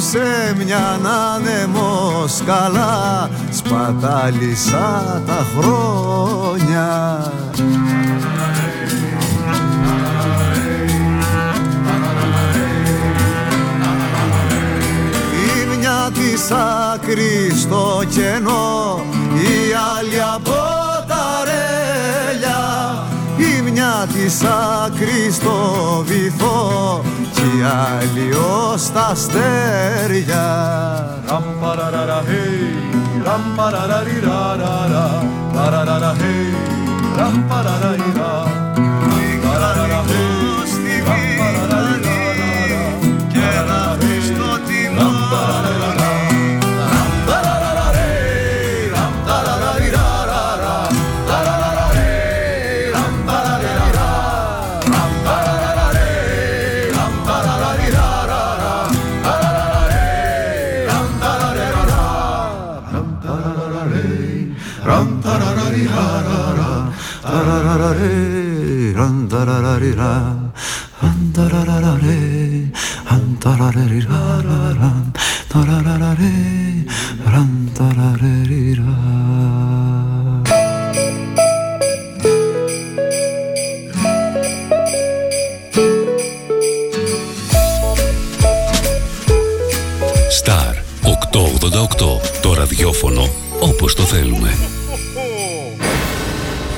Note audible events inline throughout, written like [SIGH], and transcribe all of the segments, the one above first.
σε μια άνεμο καλά. Σπατάλησα τα χρόνια. Η μια της άκρη στο κενό η άλλη από τα ρέλια. Η μια της άκρη στο βυθό κι η άλλη ως τα αστέρια. Ραμ παραραρα hey, ραμ παραραри ρα ρα ρα παραραρα hey, ραμ Star 888. Το ραδιόφωνο όπως το θέλουμε.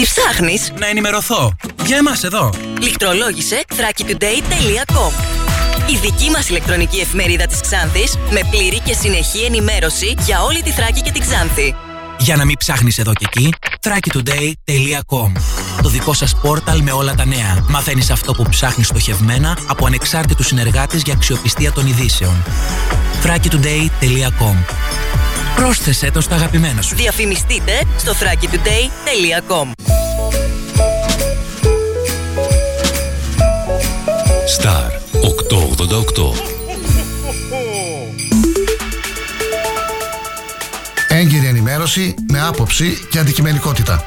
Τι ψάχνεις; Να ενημερωθώ. Για εμάς εδώ. Λιχτρολόγησε thrakitoday.com Η δική μας ηλεκτρονική εφημερίδα της Ξάνθης με πλήρη και συνεχή ενημέρωση για όλη τη Θράκη και την Ξάνθη. Για να μην ψάχνεις εδώ και εκεί, thrakitoday.com Το δικό σας πόρταλ με όλα τα νέα. Μαθαίνεις αυτό που ψάχνεις στοχευμένα από ανεξάρτητους συνεργάτες για αξιοπιστία των ειδήσεων. thrakitoday.com Πρόσθεσέ το στα αγαπημένα σου. Διαφημιστείτε στο thrakitoday.com Star 888. Έγκυρη ενημέρωση με άποψη και αντικειμενικότητα.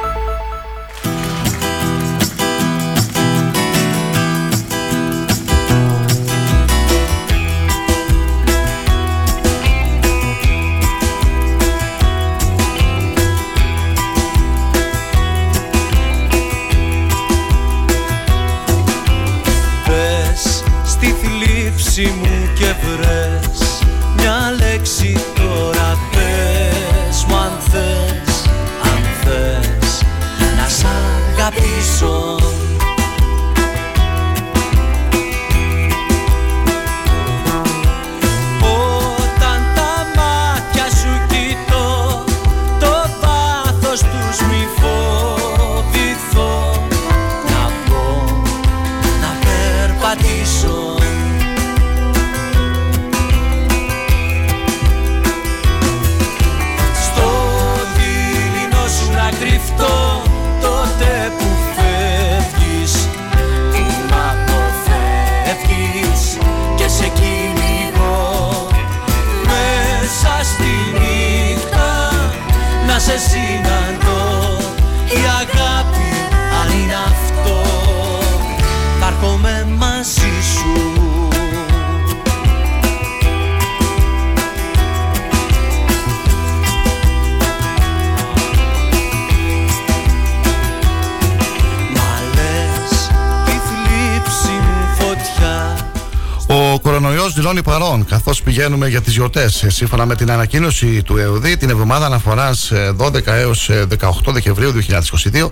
Πηγαίνουμε για τις γιορτές. Σύμφωνα με την ανακοίνωση του ΕΟΔΗ, την εβδομάδα αναφοράς 12 έως 18 Δεκεμβρίου 2022,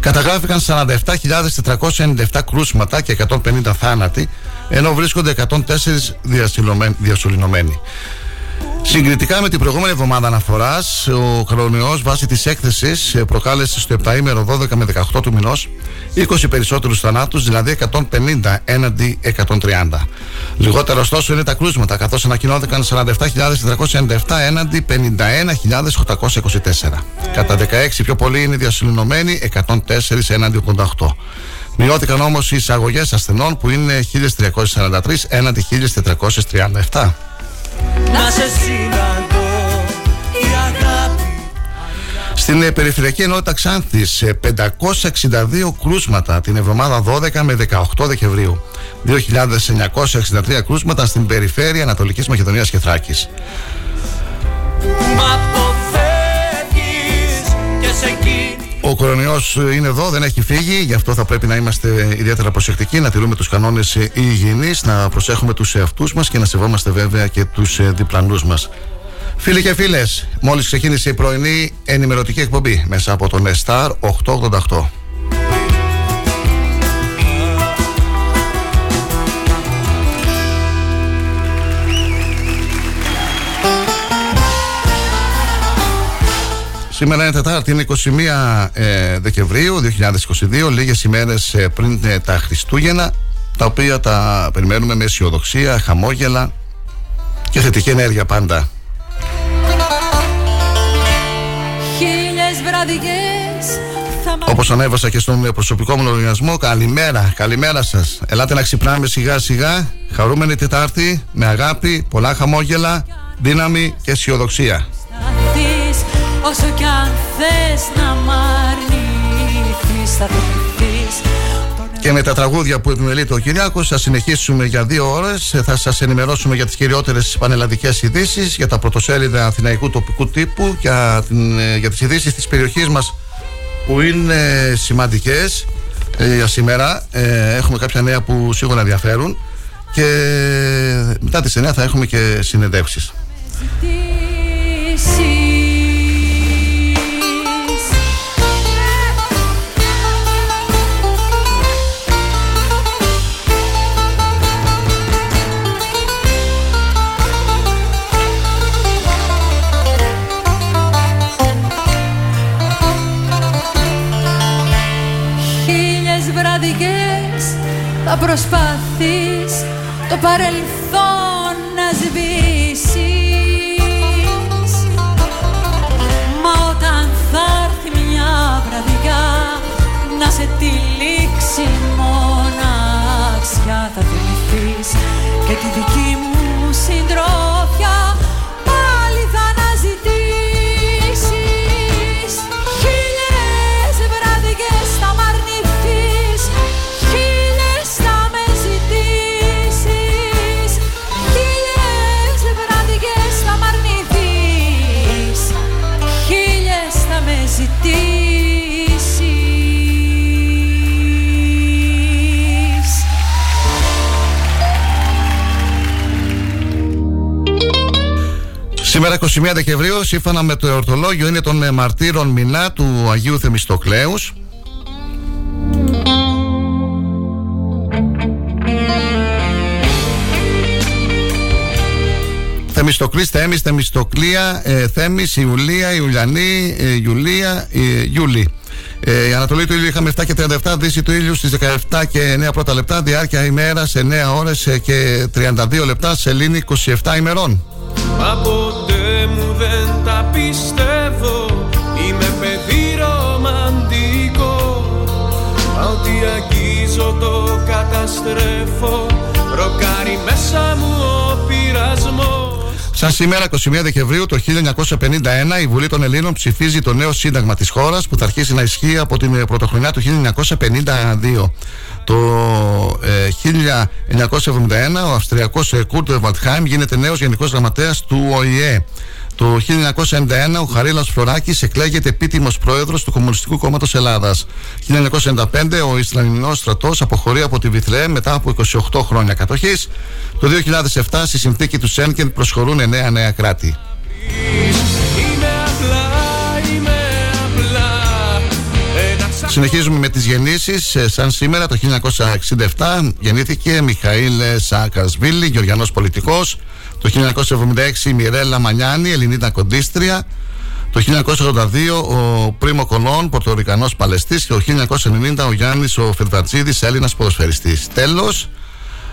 καταγράφηκαν 47.497 κρούσματα και 150 θάνατοι, ενώ βρίσκονται 104 διασωληνωμένοι. Συγκριτικά με την προηγούμενη εβδομάδα αναφοράς, ο κορονοϊό βάσει της έκθεσης προκάλεσε στο 7 ημέρο 12 με 18 του μηνός 20 περισσότερους θανάτους, δηλαδή 150 έναντι 130. Λιγότερο ωστόσο είναι τα κρούσματα, καθώς ανακοινώθηκαν 47.497 έναντι 51.824. Κατά 16 πιο πολλοί είναι διασυνομμένοι, 104 έναντι 88. Μειώθηκαν όμως οι εισαγωγές ασθενών που είναι 1.343 έναντι 1.437 να σε συναντώ η αγάπη στην ε, Περιφερειακή Ενότητα Ξάνθης 562 κρούσματα την εβδομάδα 12 με 18 Δεκεμβρίου 2.963 κρούσματα στην Περιφέρεια Ανατολικής Μακεδονίας και Θράκης Ο κορονοϊός είναι εδώ, δεν έχει φύγει, γι' αυτό θα πρέπει να είμαστε ιδιαίτερα προσεκτικοί, να τηρούμε τους κανόνες υγιεινής, να προσέχουμε τους εαυτούς μας και να σεβόμαστε βέβαια και τους διπλανούς μας. Φίλοι και φίλες, μόλις ξεκίνησε η πρωινή ενημερωτική εκπομπή μέσα από τον Star 888. Σήμερα είναι Τετάρτη, είναι 21 ε, Δεκεμβρίου 2022, λίγες ημέρες ε, πριν ε, τα Χριστούγεννα, τα οποία τα περιμένουμε με αισιοδοξία, χαμόγελα και θετική ενέργεια πάντα. Όπως ανέβασα και στον προσωπικό μου λογαριασμό, καλημέρα, καλημέρα σας. Ελάτε να ξυπνάμε σιγά σιγά, χαρούμενη Τετάρτη, με αγάπη, πολλά χαμόγελα, δύναμη και αισιοδοξία. Όσο κι αν θες να μ' αρνηθείς θα και με τα τραγούδια που επιμελείται ο Κυριάκος θα συνεχίσουμε για δύο ώρες. Θα σας ενημερώσουμε για τις κυριότερες πανελλαδικές ειδήσεις για τα πρωτοσέλιδα αθηναϊκού τοπικού τύπου για, την, για τις ειδήσεις της περιοχής μας που είναι σημαντικές ε, για σήμερα. Ε, έχουμε κάποια νέα που σίγουρα ενδιαφέρουν. Και μετά τις 9 θα έχουμε και συνεντεύξεις θα προσπαθείς το παρελθόν να σβήσεις. Μα όταν θα έρθει μια βραδιά να σε τυλίξει μοναξιά θα θυμηθείς και τη δική μου συντρόφια Σήμερα 21 Δεκεμβρίου, σύμφωνα με το εορτολόγιο, είναι των ε, μαρτύρων μηνά του Αγίου Θεμιστοκλέους. Θεμιστοκλής, Θέμης, Θεμιστοκλία, ε, Θέμης, Ιουλία, Ιουλιανή, ε, Ιουλία, ε, Ιούλη. Ε, η Ανατολή του ήλιου είχαμε 7 και 37, Δύση του ήλιου στις 17 και 9 πρώτα λεπτά, διάρκεια ημέρας σε 9 ώρες ε, και 32 λεπτά, σελήνη 27 ημερών. Μα πιστεύω Είμαι παιδί ρομαντικό Μα ότι αγγίζω το καταστρέφω Ροκάρει μέσα μου ο πειρασμός Σαν σήμερα, 21 Δεκεμβρίου το 1951, η Βουλή των Ελλήνων ψηφίζει το νέο σύνταγμα της χώρας που θα αρχίσει να ισχύει από την πρωτοχρονιά του 1952. Το 1971 ο Αυστριακός Κούρτ Βαλτχάιμ γίνεται νέος γενικός γραμματέας του ΟΗΕ. Το 1991 ο Χαρίλας Φλωράκης εκλέγεται επίτιμος πρόεδρος του Κομμουνιστικού Κόμματος Ελλάδας. 1995 ο Ισραηλινός στρατός αποχωρεί από τη Βιθλέ μετά από 28 χρόνια κατοχής. Το 2007 στη συνθήκη του Σένκεν προσχωρούν 9 νέα κράτη. Συνεχίζουμε με τις γεννήσεις ε, Σαν σήμερα το 1967 γεννήθηκε Μιχαήλ Σάκασβίλη Γεωργιανός πολιτικός Το 1976 η Μιρέλα Μανιάνη Ελληνίδα κοντίστρια το 1982 ο Πρίμο Κολόν, Πορτορικανός Παλαιστής και το 1990 ο Γιάννης ο Φερβατζίδης, Έλληνας ποδοσφαιριστής. Τέλος,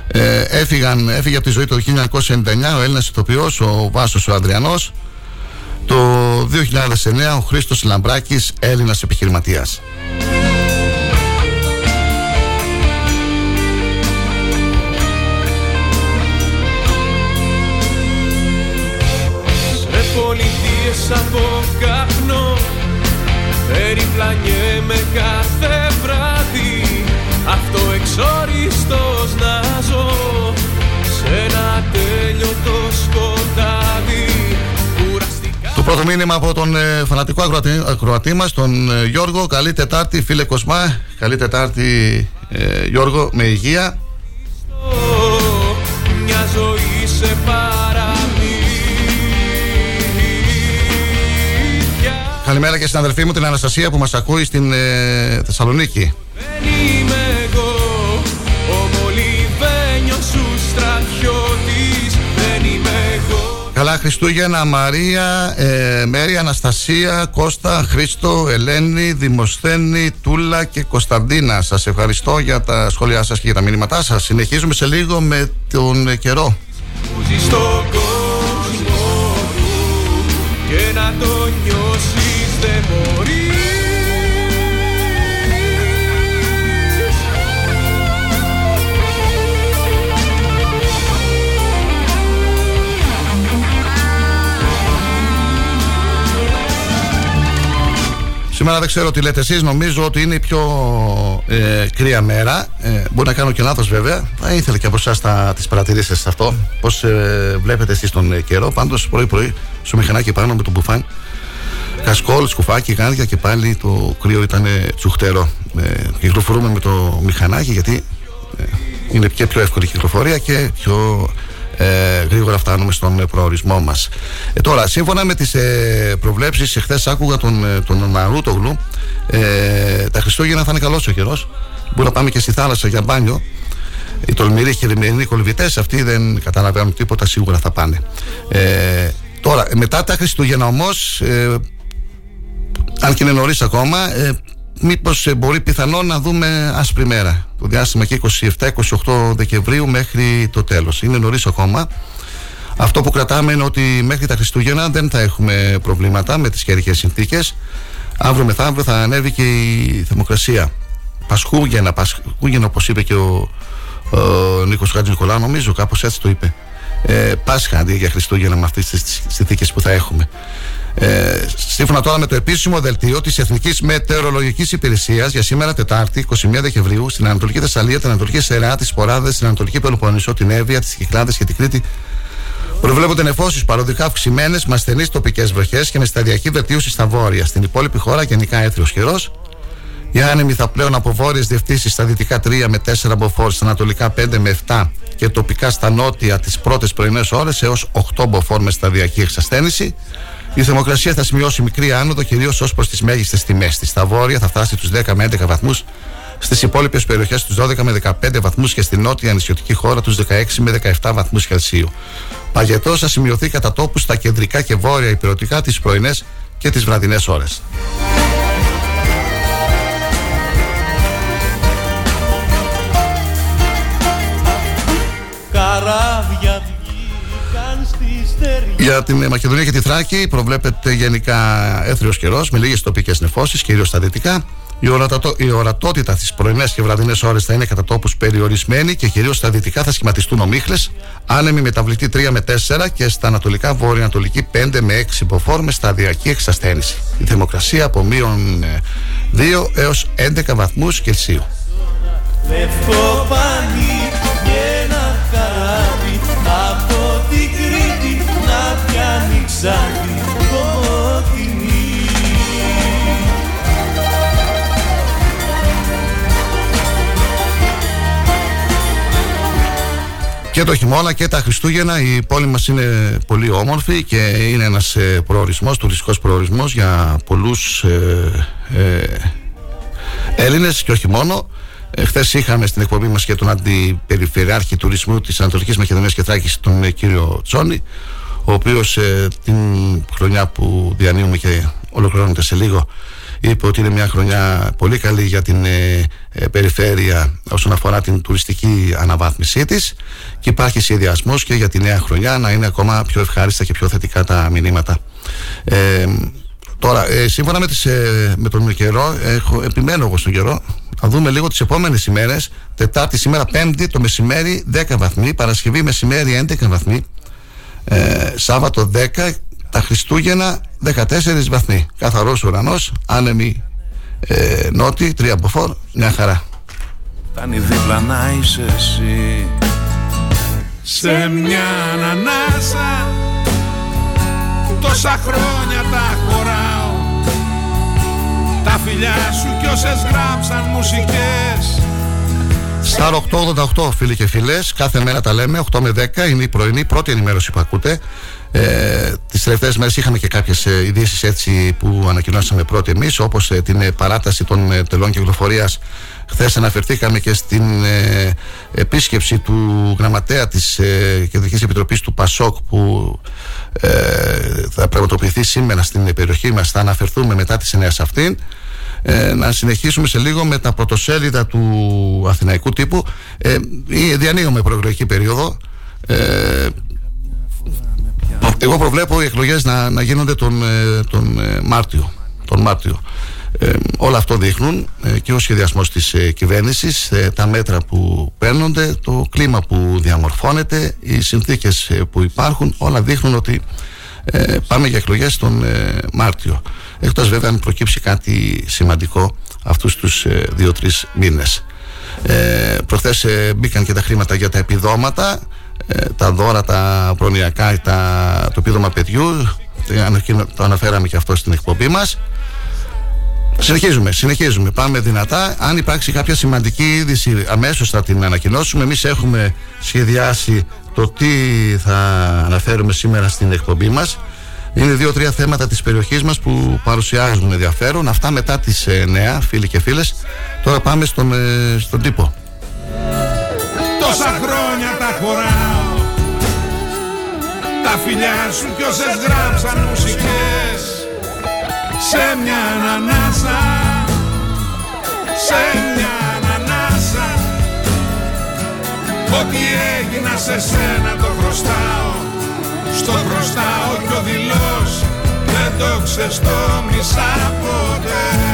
ε, έφυγαν, έφυγε από τη ζωή το 1999 ο Έλληνας ηθοποιός, ο Βάσος ο Αδριανός. Το 2009 ο Χρήστος Λαμπράκης, Έλληνας επιχειρηματίας. Από καπνό Περιπλανιέμαι κάθε βράδυ Αυτό εξόριστος να ζω Σε ένα τέλειωτο σκοτάδι το πρώτο μήνυμα από τον ε, φανατικό ακροατή, ακροατή μας, τον ε, Γιώργο. Καλή Τετάρτη, φίλε Κοσμά. Καλή Τετάρτη, ε, Γιώργο, με υγεία. Μια ζωή σε Καλημέρα και στην αδελφή μου την Αναστασία που μας ακούει στην ε, Θεσσαλονίκη. Δεν είμαι εγώ, ο σου στρατιώτης, δεν είμαι εγώ. Καλά Χριστούγεννα, Μαρία, ε, Μέρη, Αναστασία, Κώστα, Χρήστο, Ελένη, Δημοσθένη, Τούλα και Κωνσταντίνα. Σας ευχαριστώ για τα σχόλιά σας και για τα μήνυματά σας. Συνεχίζουμε σε λίγο με τον καιρό. και να το Σήμερα δεν ξέρω τι λέτε εσείς, νομίζω ότι είναι η πιο ε, κρύα μέρα. Ε, μπορεί να κάνω και λάθος βέβαια. Θα ήθελα και από εσάς τα, τις παρατηρήσεις σε αυτό. Πώς ε, βλέπετε εσείς τον καιρό. Πάντως πρωί πρωί στο μηχανάκι πάνω με το μπουφάν Κασκόλ, σκουφάκι, γάντια και πάλι το κρύο ήταν τσουχτερό. Ε, κυκλοφορούμε με το μηχανάκι γιατί ε, είναι και πιο εύκολη κυκλοφορία και πιο ε, γρήγορα φτάνουμε στον προορισμό μας. Ε, τώρα, σύμφωνα με τις ε, προβλέψεις, εχθές άκουγα τον, ε, τον Ναρούτογλου, ε, τα Χριστούγεννα θα είναι καλός ο καιρός. Μπορεί να πάμε και στη θάλασσα για μπάνιο. Οι τολμηροί χειρημερινοί κολυβητές αυτοί δεν καταλαβαίνουν τίποτα, σίγουρα θα πάνε. Ε, τώρα, μετά τα Χριστούγεννα όμως, ε, αν και είναι νωρίς ακόμα, ε, μήπως ε, μπορεί πιθανό να δούμε άσπρη μέρα. Το διάστημα και 27-28 Δεκεμβρίου μέχρι το τέλος. Είναι νωρίς ακόμα. Αυτό που κρατάμε είναι ότι μέχρι τα Χριστούγεννα δεν θα έχουμε προβλήματα με τις καιρικές συνθήκες. Αύριο μεθαύριο θα ανέβει και η θερμοκρασία. Πασχούγεννα, Πασχούγεννα όπως είπε και ο, ο Νίκος Χατζης Νικολάου, νομίζω κάπως έτσι το είπε. Ε, Πάσχα αντί για Χριστούγεννα με αυτές τις συνθήκες που θα έχουμε. Ε, σύμφωνα τώρα με το επίσημο δελτίο της Εθνικής Μετεωρολογικής Υπηρεσίας για σήμερα Τετάρτη, 21 Δεκεμβρίου, στην Ανατολική Θεσσαλία, την Ανατολική Σερά, τις Ποράδες, την Ανατολική Πελοποννησό, την Εύβοια, τις Κυκλάδες και την Κρήτη, προβλέπονται νεφώσεις παροδικά αυξημένες με ασθενείς τοπικές βροχές και με σταδιακή βελτίωση στα βόρεια. Στην υπόλοιπη χώρα γενικά έθριος καιρός. Οι άνεμοι θα πλέον από βόρειες διευθύνσει στα δυτικά 3 με 4 μποφόρ, στα ανατολικά 5 με 7 και τοπικά στα νότια τις πρώτες πρωινές ώρες έως 8 μποφόρ με σταδιακή εξασθένηση. Η θερμοκρασία θα σημειώσει μικρή άνοδο, κυρίως ως προς τις μέγιστες τιμές της. Στα βόρεια θα φτάσει τους 10 με 11 βαθμούς, στις υπόλοιπες περιοχές τους 12 με 15 βαθμούς και στη νότια νησιωτική χώρα τους 16 με 17 βαθμούς Κελσίου. Παγετός θα σημειωθεί κατά τόπους στα κεντρικά και βόρεια υπηρετικά τις πρωινές και τις βραδινές ώρες. Για την Μακεδονία και τη Θράκη προβλέπεται γενικά έθριος καιρός με λίγες τοπικές νεφώσεις, κυρίως στα δυτικά. Η, ορατατο... η ορατότητα στις πρωινές και βραδινές ώρες θα είναι κατά τόπους περιορισμένη και κυρίως στα δυτικά θα σχηματιστούν ομίχλες. Άνεμη μεταβλητή 3 με 4 και στα ανατολικά βορειοανατολική 5 με 6 μποφόρ με σταδιακή εξασθένηση. Η θερμοκρασία από μείον 2 έως 11 βαθμούς Κελσίου. Λευκό σαν κοκκινή Και το χειμώνα και τα Χριστούγεννα η πόλη μας είναι πολύ όμορφη και είναι ένας ε, προορισμός, τουριστικός προορισμός για πολλούς ε, ε Έλληνες και όχι μόνο. Ε, χθες είχαμε στην εκπομπή μας και τον αντιπεριφερειάρχη τουρισμού της Ανατολικής Μακεδονίας και Θράκης, τον κύριο Τσόνη, ο οποίος ε, την χρονιά που διανύουμε και ολοκληρώνεται σε λίγο είπε ότι είναι μια χρονιά πολύ καλή για την ε, ε, περιφέρεια όσον αφορά την τουριστική αναβάθμισή της και υπάρχει σχεδιασμός και για τη νέα χρονιά να είναι ακόμα πιο ευχάριστα και πιο θετικά τα μηνύματα. Ε, τώρα, ε, σύμφωνα με, τις, ε, με τον καιρό, έχω, επιμένω εγώ στον καιρό, θα δούμε λίγο τις επόμενες ημέρες, Τετάρτη σήμερα, Πέμπτη το μεσημέρι 10 βαθμοί, Παρασκευή μεσημέρι 11 βαθμοί, ε, Σάββατο 10 τα Χριστούγεννα 14 βαθμοί. Καθαρός ουρανός, άνεμη ε, νότι, τρία μποφόρ, μια χαρά. Φτάνει δίπλα να είσαι εσύ Σε μια ανανάσα Τόσα χρόνια τα χωράω Τα φιλιά σου κι όσες γράψαν μουσικές Στα 888 φίλοι και φίλες Κάθε μέρα τα λέμε 8 με 10 είναι η πρωινή πρώτη ενημέρωση που ακούτε. Ε, τις τελευταίες μέρες είχαμε και κάποιες ε, ειδήσεις έτσι που ανακοινώσαμε πρώτοι εμείς όπως ε, την ε, παράταση των ε, τελών κυκλοφορίας. Χθες αναφερθήκαμε και στην ε, επίσκεψη του γραμματέα της ε, Κεντρικής Επιτροπής του ΠΑΣΟΚ που θα πραγματοποιηθεί σήμερα στην περιοχή μας. Θα αναφερθούμε μετά τις 9 σε αυτήν να συνεχίσουμε σε λίγο με τα πρωτοσέλιδα του αθηναϊκού τύπου ε, διανοίγουμε προεκλογική περίοδο εγώ προβλέπω οι εκλογές να, να γίνονται τον, ε, τον ε, Μάρτιο. Τον Μάρτιο. Ε, όλα αυτό δείχνουν και ο σχεδιασμός της ε, κυβέρνησης, τα μέτρα που παίρνονται, το κλίμα που διαμορφώνεται, οι συνθήκες που υπάρχουν, όλα δείχνουν ότι πάμε για εκλογές τον Μάρτιο. Εκτός βέβαια αν προκύψει κάτι σημαντικό αυτούς τους δύο-τρεις μήνες. Ε, προχθές μπήκαν και τα χρήματα για τα επιδόματα ε, τα δώρα, τα προνοιακά, τα, το επίδομα παιδιού. Το αναφέραμε και αυτό στην εκπομπή μας. Συνεχίζουμε, συνεχίζουμε. Πάμε δυνατά. Αν υπάρξει κάποια σημαντική είδηση, αμέσως θα την ανακοινώσουμε. Εμείς έχουμε σχεδιάσει το τι θα αναφέρουμε σήμερα στην εκπομπή μας. Είναι δύο-τρία θέματα της περιοχής μας που παρουσιάζουν ενδιαφέρον. Αυτά μετά τις 9, φίλοι και φίλες. Τώρα πάμε στον, ε, στον τύπο. Τόσα χρόνια τα χωρά τα φιλιά σου κι όσες γράψαν μουσικές Σε μια ανανάσα Σε μια ανανάσα Ό,τι έγινα σε σένα το χρωστάω Στο χρωστάω κι ο δηλός Δεν το ξεστόμισα ποτέ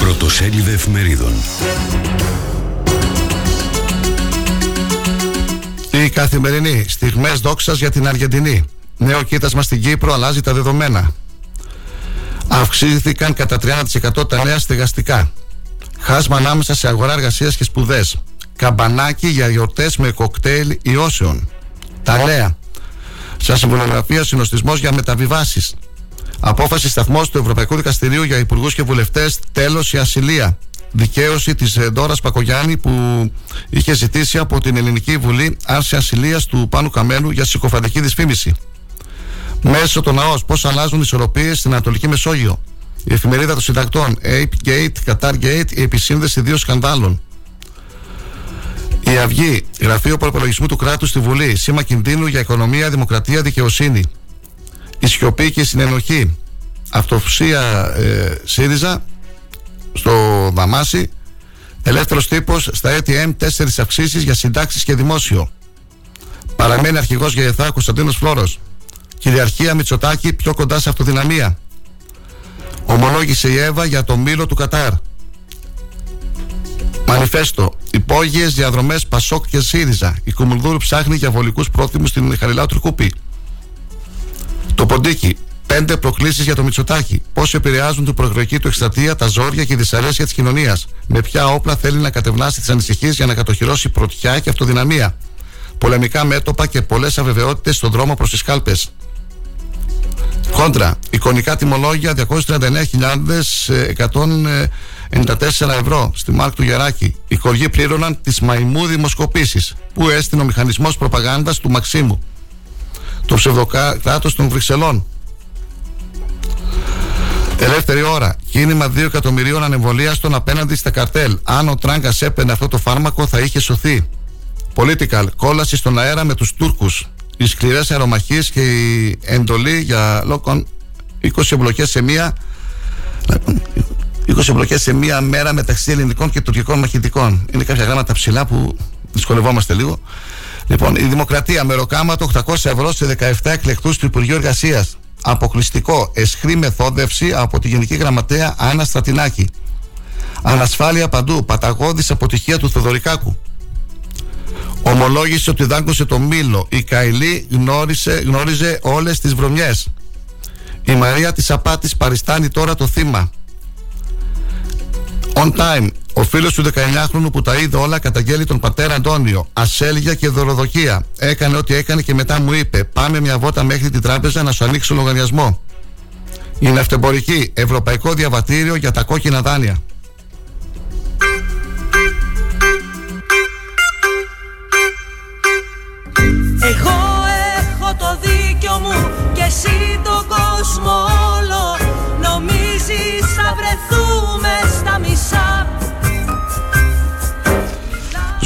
Πρωτοσέλιδες εφημερίδων Η καθημερινή στιγμές δόξας για την Αργεντινή. Νέο κοίτασμα στην Κύπρο αλλάζει τα δεδομένα. Αυξήθηκαν κατά 30% τα νέα στεγαστικά. Χάσμα ανάμεσα σε αγορά εργασίας και σπουδές. Καμπανάκι για γιορτές με κοκτέιλ ιώσεων. Τα νέα. Σα συμβολογραφία συνοστισμός για μεταβιβάσεις. Απόφαση σταθμός του Ευρωπαϊκού Δικαστηρίου για υπουργούς και βουλευτές. Τέλος η ασυλία δικαίωση της ε, Ντόρας Πακογιάννη που είχε ζητήσει από την Ελληνική Βουλή άρση ασυλίας του Πάνου Καμένου για συκοφαντική δυσφήμιση. Μέσω των ΑΟΣ πώς αλλάζουν οι ισορροπίες στην Ανατολική Μεσόγειο. Η εφημερίδα των συντακτών Ape Gate, Qatar Gate, η επισύνδεση δύο σκανδάλων. Η Αυγή, Γραφείο Προπολογισμού του Κράτους στη Βουλή, σήμα κινδύνου για οικονομία, δημοκρατία, δικαιοσύνη. Η σιωπή και η συνενοχή. Αυτοφουσία ε, ΣΥΡΙΖΑ, στο Δαμάσι. Ελεύθερος τύπος στα ATM, τέσσερις αυξήσεις για συντάξεις και δημόσιο. Παραμένει αρχηγός για ΕΘΑ Κωνσταντίνος Φλόρος. Κυριαρχία Μητσοτάκη πιο κοντά σε αυτοδυναμία. Ομολόγησε η Εύα για το μήλο του Κατάρ. Μανιφέστο. Υπόγειες διαδρομές Πασόκ και ΣΥΡΙΖΑ. Η Κουμουλδούρου ψάχνει για βολικούς πρόθυμου στην Χαριλάου Τρικούπη. Το Ποντίκι. Πέντε προκλήσεις για το Μητσοτάκι. Πώς επηρεάζουν την προεκλογική του εκστρατεία, τα ζόρια και η δυσαρέσκεια της κοινωνίας. Με ποια όπλα θέλει να κατευνάσει τις ανησυχίες για να κατοχυρώσει πρωτιά και αυτοδυναμία. Πολεμικά μέτωπα και πολλές αβεβαιότητες στον δρόμο προς τις κάλπες. Κόντρα. Εικονικά τιμολόγια 239.100 94 ευρώ στη Μάρκ του Γεράκη. Οι χωριοί πλήρωναν τις μαϊμού δημοσκοπήσεις. Πού έστεινε ο μηχανισμός προπαγάνδας του Μαξίμου. Το ψευδοκράτος των Βρυξελών. Ελεύθερη ώρα. Κίνημα 2 εκατομμυρίων ανεμβολίαστων απέναντι στα καρτέλ. Αν ο Τράγκας έπαιρνε αυτό το φάρμακο, θα είχε σωθεί. Political. Κόλαση στον αέρα με τους Τούρκους. Οι σκληρές αερομαχίες και η εντολή για λόγω 20 εμπλοκές σε μία 20 εμπλοκές σε μία μέρα μεταξύ ελληνικών και τουρκικών μαχητικών. Είναι κάποια γράμματα ψηλά που δυσκολευόμαστε λίγο. Λοιπόν, η Δημοκρατία με ροκάματο 800 ευρώ σε 17 εκλεκτούς του Υπουργείου Εργασίας. Αποκλειστικό. Εσχρή μεθόδευση από τη Γενική Γραμματέα Άννα Στρατινάκη. Ανασφάλεια παντού. Παταγώδης αποτυχία του Θοδωρικάκου. Ομολόγησε ότι δάγκωσε το μήλο. Η Καηλή γνώρισε, γνώριζε όλες τις βρωμιές. Η Μαρία της Απάτης παριστάνει τώρα το θύμα. On time. Ο φίλος του 19χρονου που τα είδε όλα καταγγέλει τον πατέρα Αντώνιο. Ασέλγια και δωροδοκία. Έκανε ό,τι έκανε και μετά μου είπε: Πάμε μια βότα μέχρι την τράπεζα να σου ανοίξω λογαριασμό. Είναι αυτεμπορική. Ευρωπαϊκό διαβατήριο για τα κόκκινα δάνεια. Εγώ έχω το δίκιο μου και εσύ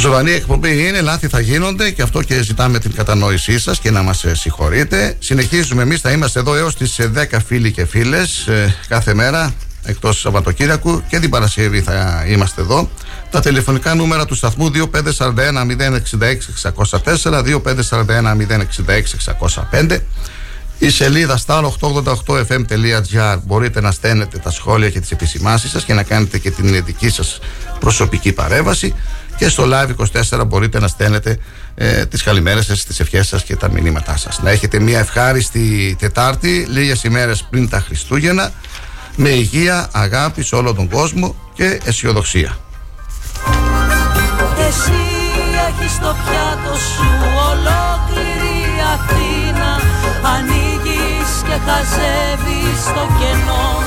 Ζωντανή εκπομπή είναι, λάθη θα γίνονται και αυτό και ζητάμε την κατανόησή σας και να μας ε, συγχωρείτε. Συνεχίζουμε εμείς, θα είμαστε εδώ έως τις 10 ε, φίλοι και φίλες ε, κάθε μέρα εκτός Σαββατοκύριακου και την Παρασκευή θα είμαστε εδώ. Τα τηλεφωνικά νούμερα του σταθμού 2541 066 604 2541 066 605 η σελίδα star888fm.gr μπορείτε να στέλνετε τα σχόλια και τις επισημάσεις σας και να κάνετε και την δική σας προσωπική παρέμβαση και στο live 24 μπορείτε να στέλνετε ε, τις καλημέρες σας, τις ευχές σας και τα μηνύματά σας. Να έχετε μια ευχάριστη Τετάρτη, λίγες ημέρες πριν τα Χριστούγεννα με υγεία, αγάπη σε όλο τον κόσμο και αισιοδοξία. Εσύ έχεις στο πιάτο σου ολόκληρη Αθήνα Ανοίγεις και χαζεύεις το κενό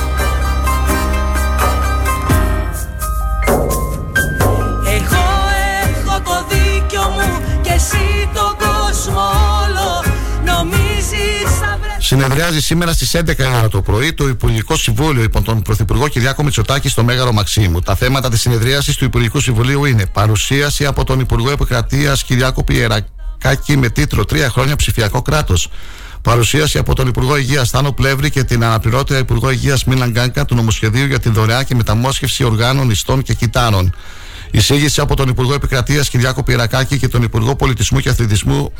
Συνεδριάζει σήμερα στις 11 ώρα το πρωί το Υπουργικό Συμβούλιο υπό τον Πρωθυπουργό Κυριάκο Μητσοτάκη στο Μέγαρο Μαξίμου. Τα θέματα της συνεδρίασης του Υπουργικού Συμβουλίου είναι παρουσίαση από τον Υπουργό Επικρατείας Κυριάκο Πιερακάκη με τίτλο Τρία χρόνια ψηφιακό κράτος. Παρουσίαση από τον Υπουργό Υγείας Στάνο Πλεύρη και την αναπληρώτρια Υπουργό Υγείας Μίλαν Γκάνκα του νομοσχεδίου για την δωρεά και μεταμόσχευση οργάνων, ιστών και κυτάρων. Εισήγηση από τον Υπουργό Επικρατείας Κυριάκο Πιερακάκη και τον Υπουργό Πολιτισμού και Αθλητισμού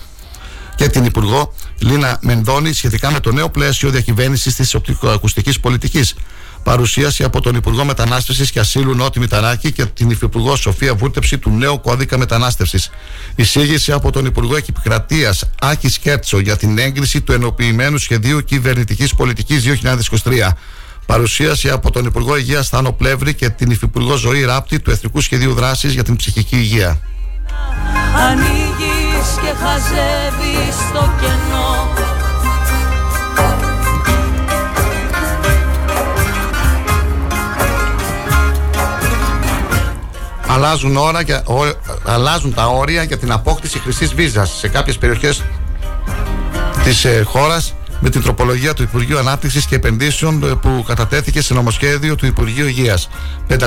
και την Υπουργό Λίνα Μενδώνη σχετικά με το νέο πλαίσιο διακυβέρνησης της οπτικοακουστικής πολιτικής. Παρουσίαση από τον Υπουργό Μετανάστευσης και Ασύλου Νότι Μηταράκη και την Υφυπουργό Σοφία Βούρτεψη του νέου κώδικα μετανάστευσης. Εισήγηση από τον Υπουργό Επικρατεία Άκη Σκέρτσο για την έγκριση του ενοποιημένου σχεδίου κυβερνητικής πολιτικής 2023. Παρουσίαση από τον Υπουργό Υγείας Θάνο Πλεύρη και την Υφυπουργό Ζωή Ράπτη του Εθνικού Σχεδίου Δράσης για την Ψυχική Υγεία. Ανοίγεις και χαζεύεις το κενό. Αλλάζουν, ώρα και, ο, αλλάζουν τα όρια για την απόκτηση χρυσής βίζας σε κάποιες περιοχές της ε, χώρας με την τροπολογία του Υπουργείου Ανάπτυξης και Επενδύσεων ε, που κατατέθηκε σε νομοσχέδιο του Υπουργείου Υγείας. 500.000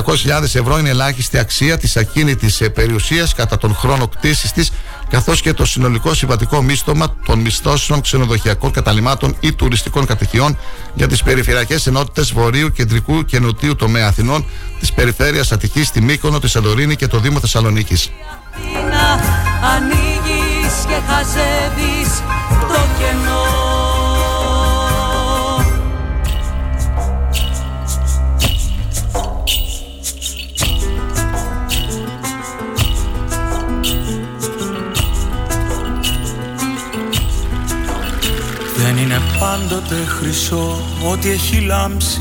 ευρώ είναι ελάχιστη αξία της ακίνητης ε, περιουσίας κατά τον χρόνο κτήσης της, καθώς και το συνολικό συμβατικό μίστομα των μισθώσεων ξενοδοχειακών καταλημάτων ή τουριστικών κατοικιών για τις περιφερειακές ενότητες Βορείου, Κεντρικού και Νοτιού τομέα Αθηνών, της περιφέρειας Αττικής, τη Μύκονο, τη Σαντορίνη και το Δήμο Θεσσαλονίκης. Αθήνα ανοίγεις και χαζεύεις το κενό Δεν είναι πάντοτε χρυσό ό,τι έχει λάμψει.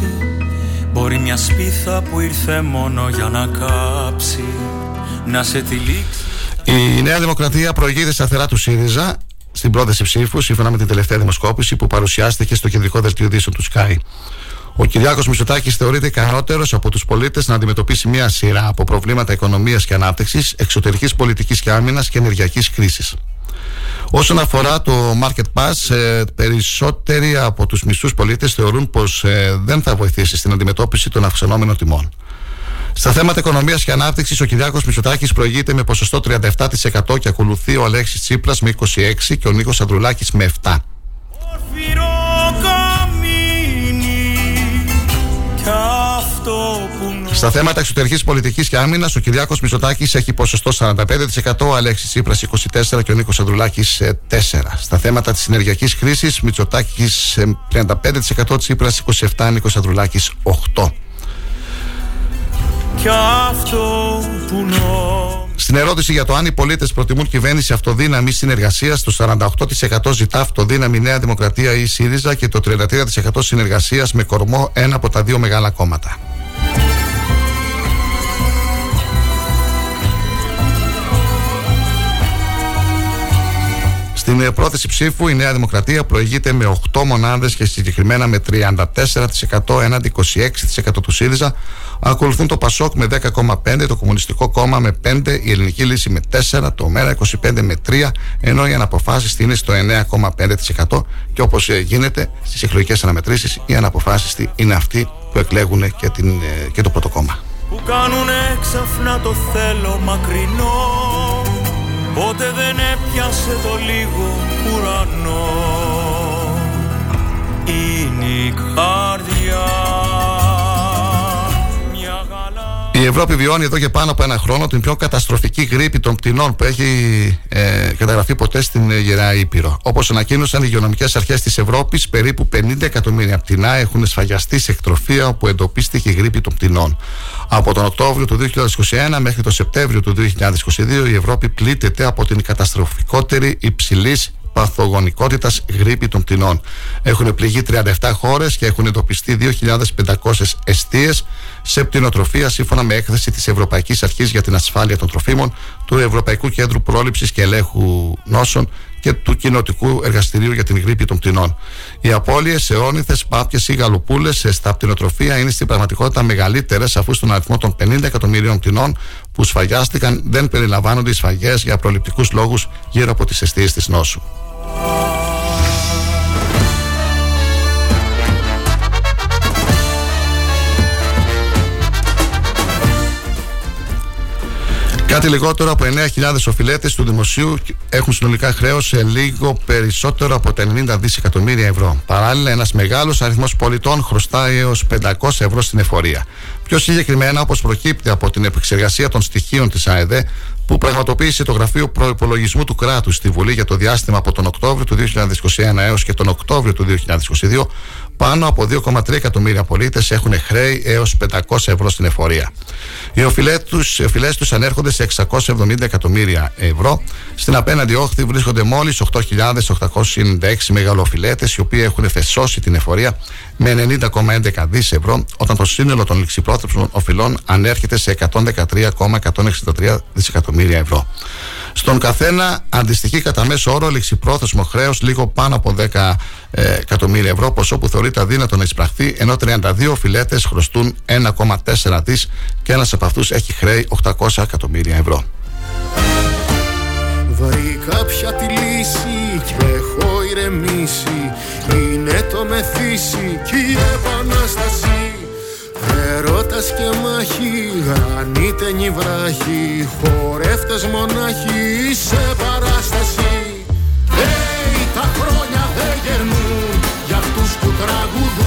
Μπορεί μια σπίθα που ήρθε μόνο για να κάψει. Να σε τυλίξει. Η Νέα Δημοκρατία προηγείται σταθερά του ΣΥΡΙΖΑ στην πρόταση ψήφου, σύμφωνα με την τελευταία δημοσκόπηση που παρουσιάστηκε στο κεντρικό δελτίο ειδήσεων του ΣΚΑΙ. Ο Κυριάκος Μητσοτάκης θεωρείται ικανότερος από τους πολίτες να αντιμετωπίσει μια σειρά από προβλήματα οικονομίας και ανάπτυξης, εξωτερικής πολιτικής και άμυνας και ενεργειακής κρίσης. Όσον αφορά το Market Pass, ε, περισσότεροι από τους μισού πολίτες θεωρούν πως ε, δεν θα βοηθήσει στην αντιμετώπιση των αυξανόμενων τιμών. Στα θέματα οικονομίας και ανάπτυξης, ο Κυριάκος Μητσοτάκης προηγείται με ποσοστό 37% και ακολουθεί ο Αλέξης Τσίπρας με 26% και ο Νίκος Ανδρουλάκης με 7%. Στα θέματα εξωτερικής πολιτικής και άμυνας, ο Κυριάκος Μητσοτάκης έχει ποσοστό 45%, ο Αλέξης Τσίπρας 24% και ο Νίκος Ανδρουλάκης 4%. Στα θέματα της ενεργειακής κρίση, Μητσοτάκης 35%, Τσίπρας 27%, Νίκος Ανδρουλάκης 8%. Και αυτό που νο... Στην ερώτηση για το αν οι πολίτες προτιμούν κυβέρνηση αυτοδύναμη συνεργασίας, το 48% ζητά αυτοδύναμη Νέα Δημοκρατία ή ΣΥΡΙΖΑ και το 33% συνεργασίας με κορμό ένα από τα δύο μεγάλα κόμματα. Στην πρόθεση ψήφου η Νέα Δημοκρατία προηγείται με 8 μονάδες και συγκεκριμένα με 34% έναντι 26% του ΣΥΡΙΖΑ. Ακολουθούν το ΠΑΣΟΚ με 10,5%, το Κομμουνιστικό Κόμμα με 5%, η Ελληνική Λύση με 4%, το ΜΕΡΑ 25% με 3%, ενώ οι αναποφάσεις είναι στο 9,5% και όπως ε, γίνεται στις εκλογικές αναμετρήσεις οι αναποφάσεις είναι αυτοί που εκλέγουν και, την, ε, και το πρώτο κόμμα. Που κάνουν έξαφνα το θέλω μακρινό Ποτέ δεν έπιασε το λίγο ουρανό. Είναι η καρδιά η Ευρώπη βιώνει εδώ και πάνω από ένα χρόνο την πιο καταστροφική γρήπη των πτηνών που έχει ε, καταγραφεί ποτέ στην Γερά Ήπειρο. Όπως ανακοίνωσαν οι υγειονομικές αρχές της Ευρώπης, περίπου 50 εκατομμύρια πτηνά έχουν σφαγιαστεί σε εκτροφία όπου εντοπίστηκε η γρήπη των πτηνών. Από τον Οκτώβριο του 2021 μέχρι τον Σεπτέμβριο του 2022 η Ευρώπη πλήττεται από την καταστροφικότερη υψηλής παθογονικότητας γρήπη των πτηνών. Έχουν πληγεί 37 χώρες και έχουν εντοπιστεί 2.500 αιστείες σε πτηνοτροφία σύμφωνα με έκθεση της Ευρωπαϊκής Αρχής για την Ασφάλεια των Τροφίμων, του Ευρωπαϊκού Κέντρου Πρόληψης και Ελέγχου Νόσων και του Κοινοτικού Εργαστηρίου για την Γρήπη των Πτηνών. Οι απώλειες σε όνηθε, πάπιε ή γαλοπούλε στα πτηνοτροφία είναι στην πραγματικότητα μεγαλύτερες, αφού στον αριθμό των 50 εκατομμύριων πτηνών που σφαγιάστηκαν δεν περιλαμβάνονται οι σφαγές για προληπτικούς λόγους γύρω από τις αιστείες της νόσου. Κάτι λιγότερο από 9.000 οφειλέτες του δημοσίου έχουν συνολικά χρέος σε λίγο περισσότερο από τα 90 δισεκατομμύρια ευρώ. Παράλληλα, ένας μεγάλος αριθμός πολιτών χρωστάει έως 500 ευρώ στην εφορία. Πιο συγκεκριμένα, όπως προκύπτει από την επεξεργασία των στοιχείων της ΑΕΔ, που πραγματοποίησε το Γραφείο Προπολογισμού του Κράτους στη Βουλή για το διάστημα από τον Οκτώβριο του 2021 έως και τον Οκτώβριο του 2022, πάνω από 2,3 εκατομμύρια πολίτες έχουν χρέη έως 500 ευρώ στην εφορία. Οι οφειλές τους ανέρχονται σε 670 εκατομμύρια ευρώ. Στην απέναντι όχθη βρίσκονται μόλις 8.896 μεγαλοφιλέτες, οι οποίοι έχουν φεσώσει την εφορία με 90,11 δις ευρώ, όταν το σύνολο των ληξιπρόθεσμων οφειλών ανέρχεται σε 113,163 δισεκατομμύρια ευρώ. Στον καθένα αντιστοιχεί κατά μέσο όρο ληξιπρόθεσμο χρέος λίγο πάνω από 10 ε, εκατομμύρια ευρώ, ποσό που θεωρείται αδύνατο να εισπραχθεί, ενώ 32 φιλέτες χρωστούν 1,4 δις και ένας από αυτούς έχει χρέη 800 εκατομμύρια ευρώ. Βρήκα πια τη λύση και έχω ηρεμήσει Είναι το μεθύσι και η επανάσταση Ερώτας και μάχη, γρανίτε νυβράχη Χορεύτες μονάχοι σε παράσταση. Hey, τα χρόνια δεν γερνούν για αυτούς που τραγουδούν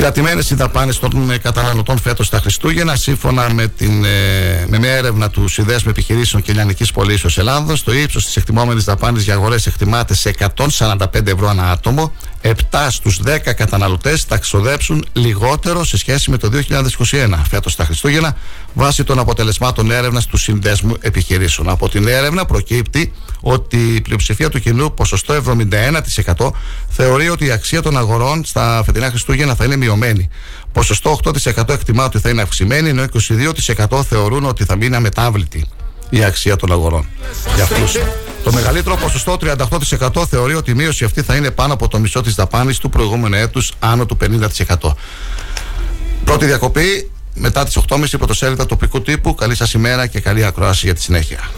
Συγκρατημένες οι δαπάνες των καταναλωτών φέτος στα Χριστούγεννα, σύμφωνα με, την, ε, με μια έρευνα του Συνδέσμου Επιχειρήσεων και Λιανική Πολίσεως Ελλάδος, το ύψος της εκτιμόμενης δαπάνης για αγορές εκτιμάται σε 145 ευρώ ανά άτομο. 7 στους 10 καταναλωτές θα ξοδέψουν λιγότερο σε σχέση με το 2021 φέτος στα Χριστούγεννα, βάσει των αποτελεσμάτων έρευνας του Συνδέσμου Επιχειρήσεων. Από την έρευνα προκύπτει ότι η πλειοψηφία του κοινού, ποσοστό 71%, θεωρεί ότι η αξία των αγορών στα φετινά Χριστούγεννα θα είναι μειωμένη. Ποσοστό 8% εκτιμά ότι θα είναι αυξημένη, ενώ 22% θεωρούν ότι θα μείνει αμετάβλητη η αξία των αγορών. Για αυτούς Το μεγαλύτερο ποσοστό, 38%, θεωρεί ότι η μείωση αυτή θα είναι πάνω από το μισό της δαπάνης του προηγούμενου έτους, άνω του 50%. Πρώτη διακοπή μετά τις 8.30 πρωτοσέλιδα τοπικού τύπου. Καλή σας ημέρα και καλή ακρόαση για τη συνέχεια.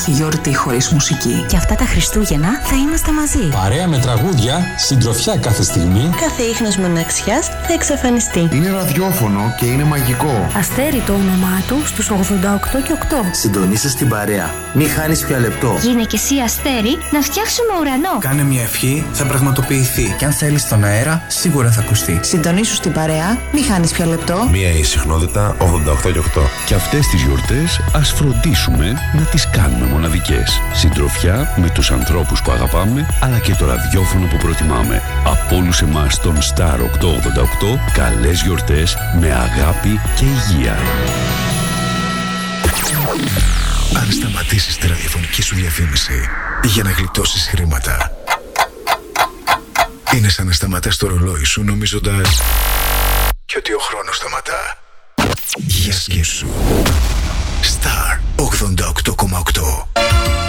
Υπάρχει γιορτή χωρίς μουσική. Και αυτά τα Χριστούγεννα θα είμαστε μαζί. Παρέα με τραγούδια, συντροφιά κάθε στιγμή. Κάθε ίχνος μοναξιάς θα εξαφανιστεί. Είναι ραδιόφωνο και είναι μαγικό. Αστέρι το όνομά του στους 88 και 8. Συντονίστε στην παρέα. Μην χάνεις πια λεπτό. Γίνε και εσύ αστέρι να φτιάξουμε ουρανό. Κάνε μια ευχή, θα πραγματοποιηθεί. Και αν θέλεις τον αέρα, σίγουρα θα ακουστεί. Συντονίσου στην παρέα, μην χάνεις πια λεπτό. Μία η συχνότητα 88 και 8. Και αυτές τις γιορτές ας φροντίσουμε να τις κάνουμε μοναδικές. Συντροφιά με τους ανθρώπους που αγαπάμε, αλλά και το ραδιόφωνο που προτιμάμε. Από όλους εμάς τον Star 888, καλές γιορτές με αγάπη και υγεία. Αν σταματήσεις τη ραδιοφωνική σου διαφήμιση για να γλιτώσεις χρήματα, είναι σαν να σταματάς το ρολόι σου νομίζοντας και ότι ο χρόνος σταματά. Για σκέψου. Star 88,8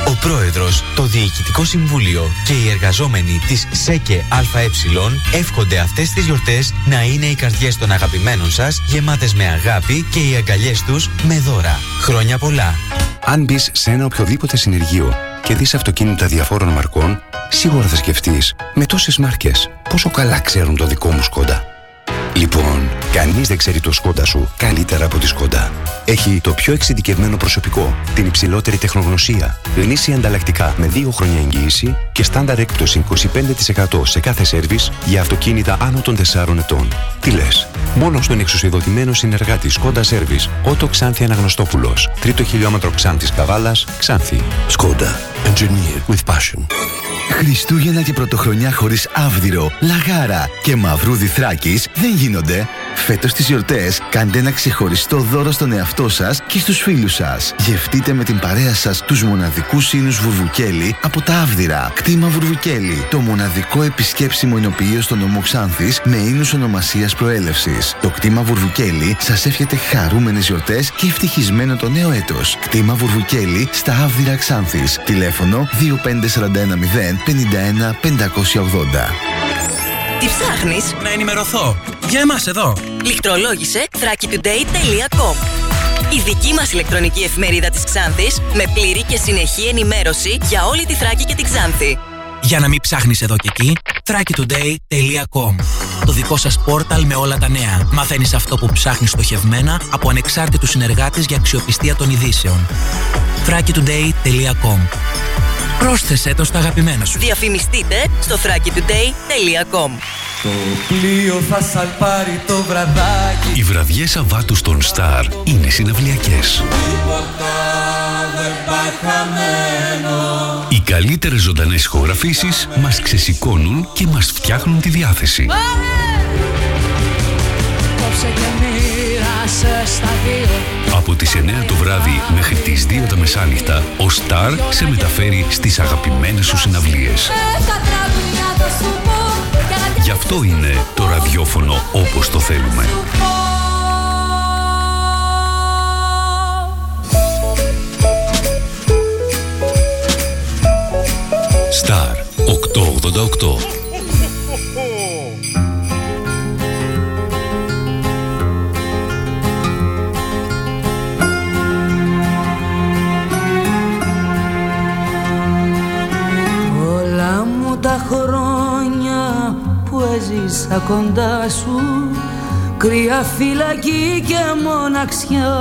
Ο πρόεδρος, το Διοικητικό Συμβούλιο και οι εργαζόμενοι της ΣΕΚΕ ΑΕ εύχονται αυτές τις γιορτές να είναι οι καρδιές των αγαπημένων σας γεμάτες με αγάπη και οι αγκαλιές τους με δώρα. Χρόνια πολλά! Αν μπεις σε ένα οποιοδήποτε συνεργείο και δεις αυτοκίνητα διαφόρων μαρκών, σίγουρα θα σκεφτείς με τόσες μάρκες πόσο καλά ξέρουν το δικό μου σκόντα. Λοιπόν, κανείς δεν ξέρει το σκόντα σου καλύτερα από τη σκόντα. Έχει το πιο εξειδικευμένο προσωπικό, την υψηλότερη τεχνογνωσία, γνήσια ανταλλακτικά με 2 χρόνια εγγύηση και στάνταρ έκπτωση 25% σε κάθε σέρβις για αυτοκίνητα άνω των 4 ετών. Τι λες, μόνο στον εξουσιοδοτημένο συνεργάτη Σκόντα Σέρβις, Ότο Ξάνθη Αναγνωστόπουλος, τρίτο χιλιόμετρο Ξάνθης Καβάλας, Ξάνθη. Σκόντα. Engineer with passion. Χριστούγεννα και Πρωτοχρονιά χωρίς άβδηρο, λαγάρα και μαυρούδι Θράκης δεν γίνονται. Φέτος τις γιορτές κάντε ένα ξεχωριστό δώρο στον εαυτό σας και στους φίλους σας. Γευτείτε με την παρέα σας τους μοναδικούς ίνους Βουρβουκέλη από τα Άβδηρα. Κτήμα Βουρβουκέλη, το μοναδικό επισκέψιμο εινοποιείο στον νομό Ξάνθης με ίνους ονομασίας προέλευσης. Το κτήμα Βουρβουκέλη σας εύχεται χαρούμενες γιορτές και ευτυχισμένο το νέο έτος. Κτήμα Βουρβουκέλη στα Άβδηρα Ξάνθης. Τηλέφωνο 25410 51 580. Τι ψάχνεις; Να ενημερωθώ. Για εμάς εδώ. Λιχτρολόγησε thrakitoday.com Η δική μας ηλεκτρονική εφημερίδα της Ξάνθης με πλήρη και συνεχή ενημέρωση για όλη τη Θράκη και την Ξάνθη. Για να μην ψάχνεις εδώ και εκεί, thrakitoday.com Το δικό σας πόρταλ με όλα τα νέα. Μαθαίνεις αυτό που ψάχνεις στοχευμένα από ανεξάρτητους συνεργάτες για αξιοπιστία των ειδήσεων. thrakitoday.com Πρόσθεσέ το στα αγαπημένα σου. Διαφημιστείτε στο thrakitoday.com Το πλοίο θα σαλπάρει το βραδάκι Οι βραδιές Σαββάτου στον Star είναι συναυλιακές. Τίποτα δεν πάει χαμένο Οι καλύτερες ζωντανές ηχογραφήσεις μας ξεσηκώνουν και μας φτιάχνουν τη διάθεση. Κόψε και μοίρασες στα δύο Από τις 9 το βράδυ μέχρι τις 2 τα μεσάνυχτα, ο Star σε μεταφέρει στις αγαπημένες σου συναυλίες. Τα τραγουδιά θα σου πω και αγάπη Γι' αυτό είναι το ραδιόφωνο όπως το θέλουμε. 888 Όλα μου τα χρόνια που έζησα κοντά σου Κρύα φυλακή και μοναξιά.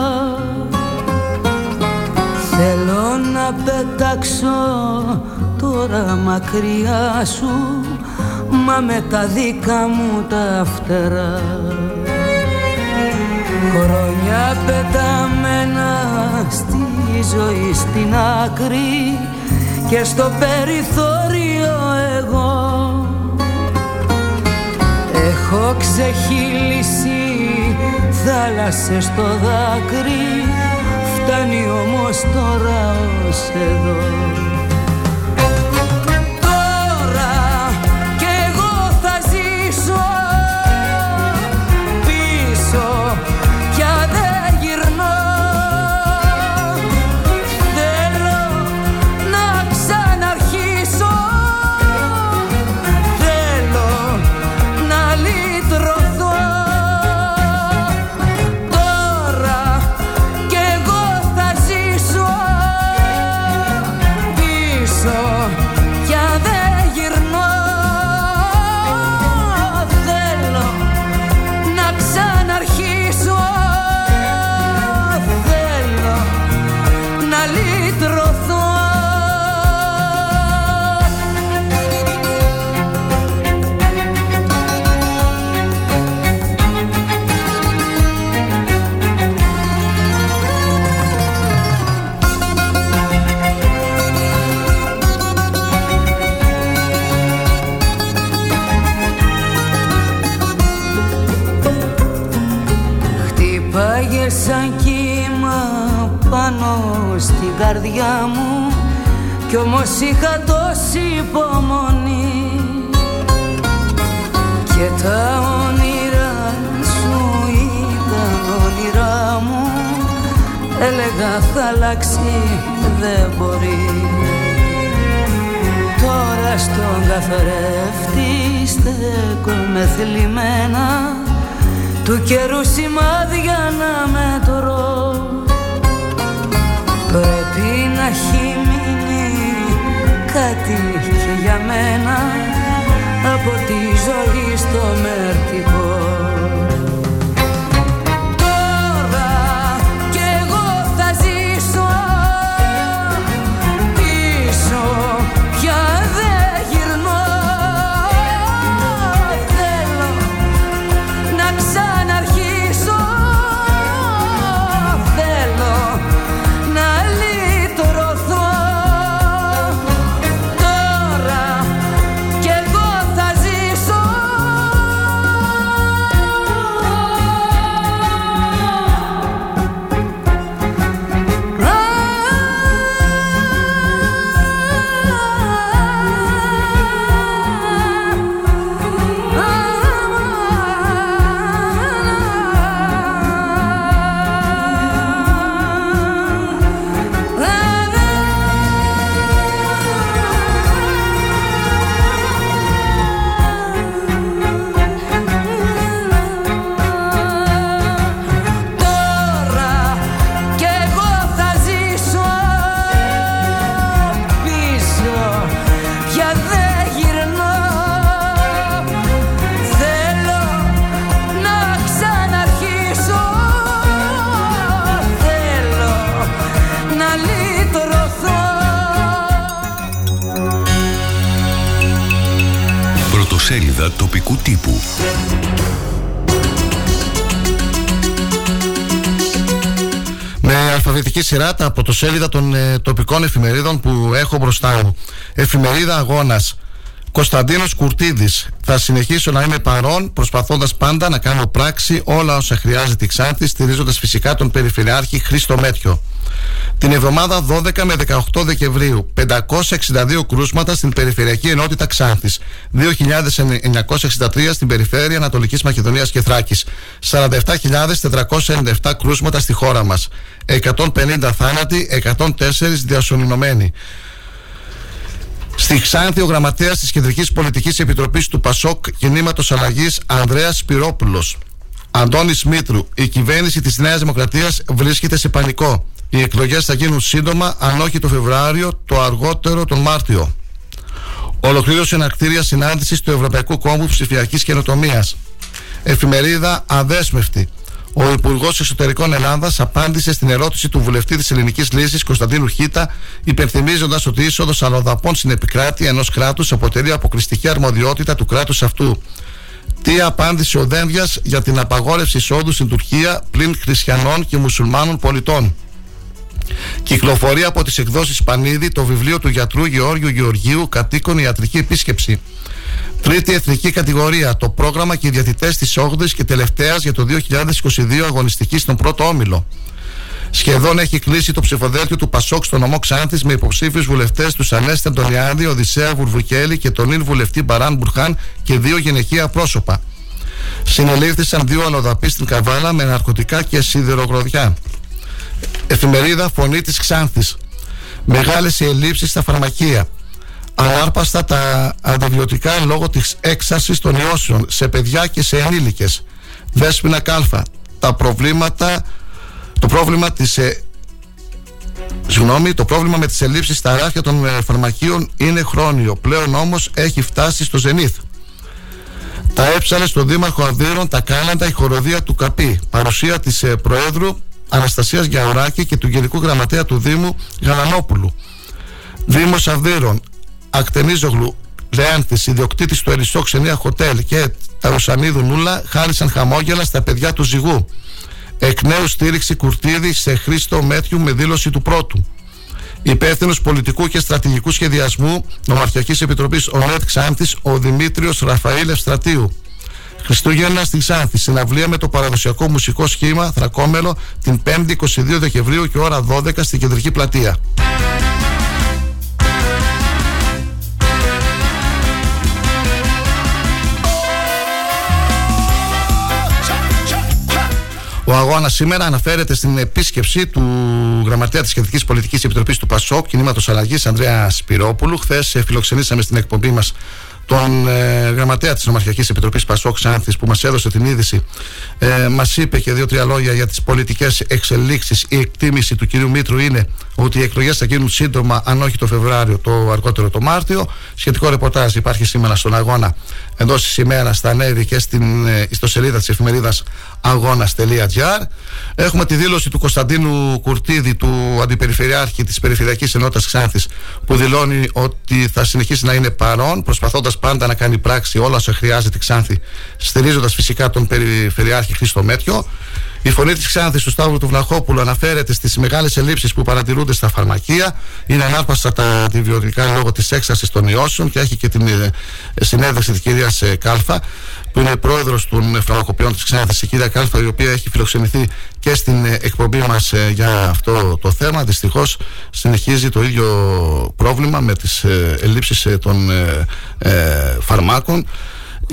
Θέλω να πετάξω τώρα μακριά σου Μα με τα δικά μου τα φτερά. Χρόνια πεταμένα στη ζωή στην άκρη και στο περιθώριο εγώ. Έχω ξεχύλισει θάλασσες στο δάκρυ Φτάνει όμως τώρα ως εδώ καρδιά μου κι όμως είχα τόση υπομονή. Και τα όνειρά σου ήταν όνειρά μου έλεγα θα αλλάξει δεν μπορεί Τώρα στον καθρέφτη στέκομαι θλιμμένα του καιρού σημάδια να μετρώ Πρέπει να έχει μείνει κάτι και για μένα από τη ζωή στο μερτικό αλφαβητική σειρά τα πρωτοσέλιδα των ε, τοπικών εφημερίδων που έχω μπροστά μου. Εφημερίδα Αγώνας. Κωνσταντίνος Κουρτίδης. Θα συνεχίσω να είμαι παρόν, προσπαθώντας πάντα να κάνω πράξη όλα όσα χρειάζεται η Ξάνθη, στηρίζοντας φυσικά τον Περιφερειάρχη Χρήστο Μέτιο. Την εβδομάδα 12 με 18 Δεκεμβρίου, 562 κρούσματα στην Περιφερειακή Ενότητα Ξάνθης, 2.963 στην Περιφέρεια Ανατολικής Μακεδονίας και Θράκης, 47.497 κρούσματα στη χώρα μας, 150 θάνατοι, 104 διασωληνωμένοι. Στη Ξάνθη, ο γραμματέας της Κεντρικής Πολιτικής Επιτροπής του ΠΑΣΟΚ Κινήματος Αλλαγής Ανδρέας Σπυρόπουλο. Αντώνης Μήτρου, η κυβέρνηση της Νέας Δημοκρατίας βρίσκεται σε πανικό. Οι εκλογές θα γίνουν σύντομα, αν όχι το Φεβρουάριο, το αργότερο τον Μάρτιο. Ολοκλήρωσε ανακτήρια συνάντησης του Ευρωπαϊκού Κόμβου Ψηφιακής Καινοτομίας. Εφημερίδα Αδέσμευτη. Ο Υπουργός Εσωτερικών Ελλάδας απάντησε στην ερώτηση του βουλευτή της Ελληνικής Λύσης Κωνσταντίνου Χίτα, υπενθυμίζοντας ότι η είσοδος αλλοδαπών στην επικράτεια ενός κράτους αποτελεί αποκλειστική αρμοδιότητα του κράτους αυτού. Τι απάντησε ο Δένδιας για την απαγόρευση εισόδου στην Τουρκία πλην χριστιανών και μουσουλμάνων πολιτών. Κυκλοφορεί από τις εκδόσεις Πανίδη το βιβλίο του γιατρού Γεώργιου Γεωργίου Κατοίκον Ιατρική Επίσκεψη. Τρίτη εθνική κατηγορία. Το πρόγραμμα και οι διαθητέ της 8η και τελευταίας για το 2022 αγωνιστική στον πρώτο όμιλο. Σχεδόν έχει κλείσει το ψηφοδέλτιο του Πασόκ στο νομό Ξάνθης με υποψήφιους βουλευτές τους Ανέστη Αντωνιάδη, Οδυσσέα Βουρβουκέλη και τον Ιλ βουλευτή Μπαράν Μπουρχάν και δύο γυναικεία πρόσωπα. Συνελήφθησαν δύο αλλοδαποί στην Καβάλα με ναρκωτικά και σιδηρογροδιά. Εφημερίδα Φωνή της Ξάνθης. Μεγάλες οι ελλείψεις στα φαρμακεία. Ανάρπαστα τα αντιβιωτικά λόγω της έξαρσης των ιώσεων σε παιδιά και σε ενήλικες. Δέσπινα Κάλφα. Τα προβλήματα το πρόβλημα της ε, Συγγνώμη, το πρόβλημα με τις ελλείψεις στα ράφια των ε, φαρμακείων είναι χρόνιο. Πλέον όμως έχει φτάσει στο ζενήθ. Τα έψαλε στον Δήμαρχο Αυδείρων, τα κάναντα η χοροδία του ΚΑΠΗ. Παρουσία της ε, Προέδρου Αναστασίας Γιαουράκη και του Γενικού Γραμματέα του Δήμου Γαλανόπουλου. Δήμος Αυδείρων, Ακτενίζογλου, Λεάνθης, ιδιοκτήτης του Ελισσό Ξενία Χοτέλ και τα Ρουσανίδου Νούλα χάρισαν χαμόγελα στα παιδιά του ζυγού. Εκ νέου στήριξη Κουρτίδη σε Χρήστο Μέτιου με δήλωση του πρώτου. Υπεύθυνος πολιτικού και στρατηγικού σχεδιασμού Νομαρχιακής Επιτροπής ΟΝΕΤ Ξάνθης, ο Δημήτριος Ραφαήλ Ευστρατείου. Χριστούγεννα στη Ξάνθη, συναυλία με το παραδοσιακό μουσικό σχήμα Θρακόμελο την 5η 22 Δεκεμβρίου και ώρα 12 στην κεντρική πλατεία. Ο αγώνας σήμερα αναφέρεται στην επίσκεψη του γραμματέα της Κεντρικής Πολιτικής Επιτροπής του ΠΑΣΟΚ, κινήματος αλλαγής Ανδρέας Σπυρόπουλου. Χθες φιλοξενήσαμε στην εκπομπή μας τον ε, γραμματέα της Νομαρχιακής Επιτροπής Πασόκ Σάνθης που μας έδωσε την είδηση, ε, μας είπε και δύο-τρία λόγια για τις πολιτικές εξελίξεις. Η εκτίμηση του κυρίου Μήτρου είναι ότι οι εκλογές θα γίνουν σύντομα, αν όχι το Φεβρουάριο, το αργότερο το Μάρτιο. Σχετικό ρεπορτάζ υπάρχει σήμερα στον αγώνα εντός της ημέρας στα ανέβει και στην ε, ιστοσελίδα της εφημερίδας αγώνα.gr. Έχουμε τη δήλωση του Κωνσταντίνου Κουρτίδη, του Αντιπεριφερειάρχη της Περιφερειακής Ενότητας Ξάνθης, που δηλώνει ότι θα συνεχίσει να είναι παρόν, προσπαθώντας πάντα να κάνει πράξη όλα όσα χρειάζεται Ξάνθη, στηρίζοντας φυσικά τον Περιφερειάρχη Χρήστο Μέτιο. Η φωνή της Ξάνθης του Σταύρου του Βλαχόπουλου αναφέρεται στις μεγάλες ελλείψεις που παρατηρούνται στα φαρμακεία. Είναι ανάρπαστα τα αντιβιωτικά λόγω της έξαρσης των ιώσεων και έχει και την ε, συνέντευξη της κυρίας ε, Κάλφα, που είναι πρόεδρος των φαρμακοποιών της Ξάνθης, η κυρία Κάλφα, η οποία έχει φιλοξενηθεί και στην ε, εκπομπή μας για αυτό το θέμα. Δυστυχώς συνεχίζει το ίδιο πρόβλημα με τις ελλείψεις των φαρμάκων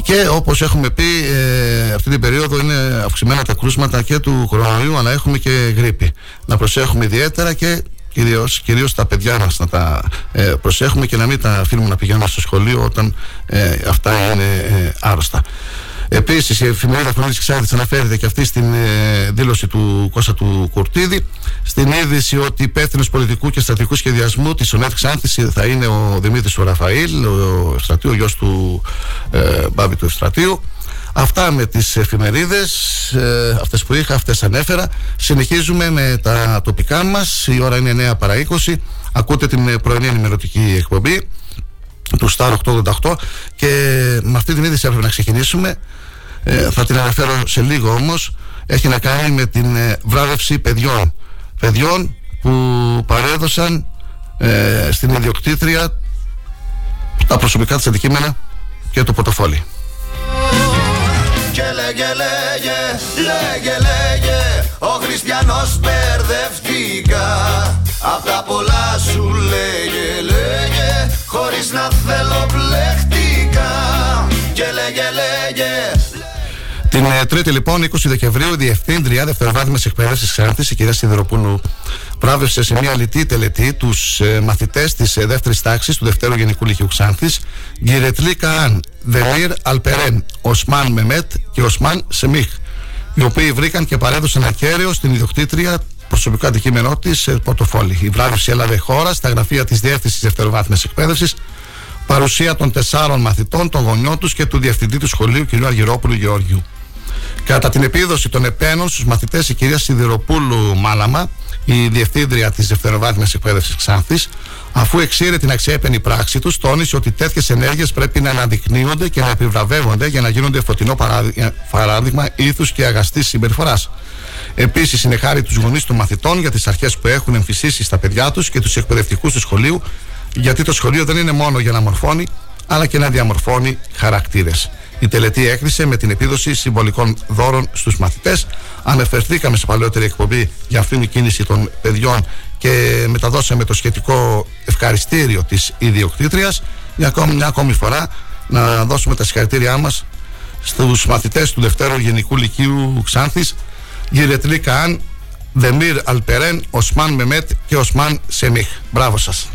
και όπως έχουμε πει ε, αυτή την περίοδο είναι αυξημένα τα κρούσματα και του κορονοϊού αλλά έχουμε και γρήπη. Να προσέχουμε ιδιαίτερα και κυρίως, κυρίως τα παιδιά μας να τα ε, προσέχουμε και να μην τα αφήνουμε να πηγαίνουν στο σχολείο όταν ε, αυτά είναι ε, άρρωστα Επίσης, η εφημερίδα Φωνή Ξάδη αναφέρεται και αυτή στην ε, δήλωση του Κώστα του Κουρτίδη. Στην είδηση ότι υπεύθυνο πολιτικού και στρατηγικού σχεδιασμού της ΟΝΕΤ Ξάνθης θα είναι ο Δημήτρης ο Ραφαήλ, ο Ευστρατείου, ο γιος του ε, Μπάβη του Ευστρατείου. Αυτά με τις εφημερίδες, ε, αυτές που είχα, αυτές ανέφερα. Συνεχίζουμε με τα τοπικά μας. Η ώρα είναι 9 παρα 20. Ακούτε την πρωινή ενημερωτική εκπομπή του Star 888 και με αυτή την είδηση έπρεπε να ξεκινήσουμε. Ε, θα την αναφέρω σε λίγο όμως. Έχει να κάνει με την ε, βράδευση παιδιών. Παιδιών που παρέδωσαν ε, στην ιδιοκτήτρια τα προσωπικά της αντικείμενα και το πορτοφόλι. Και λέγε λέγε, λέγε λέγε Ο Χριστιανός μπερδευτήκα Απ' τα πολλά σου λέγε λέγε Χωρίς να θέλω πλεχτήκα Και λέγε λέγε την ε, Τρίτη, λοιπόν, 20 Δεκεμβρίου, η Διευθύντρια Δευτεροβάθμιας Εκπαίδευσης Ξάνθης, η κυρία Σιδηροπούλου, βράβευσε σε μια λιτή τελετή τους ε, μαθητές της ε, δεύτερης τάξης του Δευτέρου Γενικού Λυκειού Ξάνθης, Γκυρετλή Καάν, Δεμίρ Αλπερέν, Οσμάν Μεμέτ και Οσμάν Σεμίχ, οι οποίοι βρήκαν και παρέδωσαν ακέραιο στην ιδιοκτήτρια προσωπικό αντικείμενό της σε πορτοφόλι. Η βράβευση έλαβε χώρα στα γραφεία της Διεύθυνσης Δευτεροβάθμιας Εκπαίδευσης, παρουσία των τεσσάρων μαθητών, των γονιών τους και του διευθυντή του σχολείου κ. Αργυρόπουλου Γεώργιου. Κατά την επίδοση των επένων στους μαθητές, η κυρία Σιδηροπούλου Μάλαμα, η διευθύντρια της Δευτεροβάθμιας Εκπαίδευσης Ξάνθης, αφού εξήρε την αξιέπαινη πράξη τους, τόνισε ότι τέτοιες ενέργειες πρέπει να αναδεικνύονται και να επιβραβεύονται για να γίνονται φωτεινό παράδειγμα ήθους και αγαστής συμπεριφοράς. Επίσης, είναι χάρη τους γονείς των μαθητών για τις αρχές που έχουν εμφυσίσει στα παιδιά τους και τους εκπαιδευτικούς του σχολείου, γιατί το σχολείο δεν είναι μόνο για να μορφώνει, αλλά και να διαμορφώνει χαρακτήρες. Η τελετή έκλεισε με την επίδοση συμβολικών δώρων στους μαθητές. Αναφερθήκαμε σε παλαιότερη εκπομπή για αυτήν την κίνηση των παιδιών και μεταδώσαμε το σχετικό ευχαριστήριο της ιδιοκτήτριας. Για ακόμη μια ακόμη φορά να δώσουμε τα συγχαρητήριά μας στους μαθητές του Δευτέρου Γενικού Λυκείου Ξάνθης, Γυρετλή Καάν, Δεμίρ Αλπερέν, Οσμάν Μεμέτ και Οσμάν Σεμίχ. Μπράβο σας.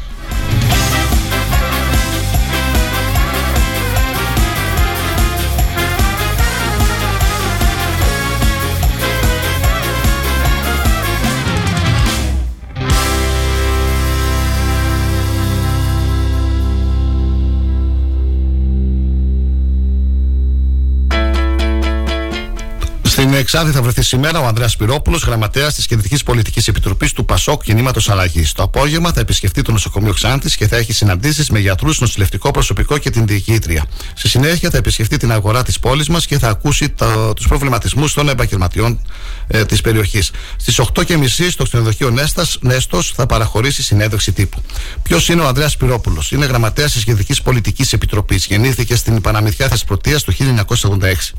Στην Εξάδη θα βρεθεί σήμερα ο Ανδρέας Πυρόπουλο, γραμματέας της Κεντρικής Πολιτικής Επιτροπής του Πασόκ Κινήματος Αλλαγής. Το απόγευμα θα επισκεφτεί το νοσοκομείο Ξάντης και θα έχει συναντήσεις με γιατρούς, νοσηλευτικό προσωπικό και την διοικήτρια. Στη συνέχεια θα επισκεφτεί την αγορά της πόλης μας και θα ακούσει τους προβληματισμούς των επαγγελματιών ε, της περιοχής. Στις 8.30 στο ξενοδοχείο Νέστος θα παραχωρήσει συνέντευξη τύπου. Ποιος είναι ο Ανδρέας Πυρόπουλο, Είναι γραμματέας της Κεντρικής Πολιτικής Επιτροπής. Γεννήθηκε στην Παναμυθιά Θεσπρωτείας το 1986.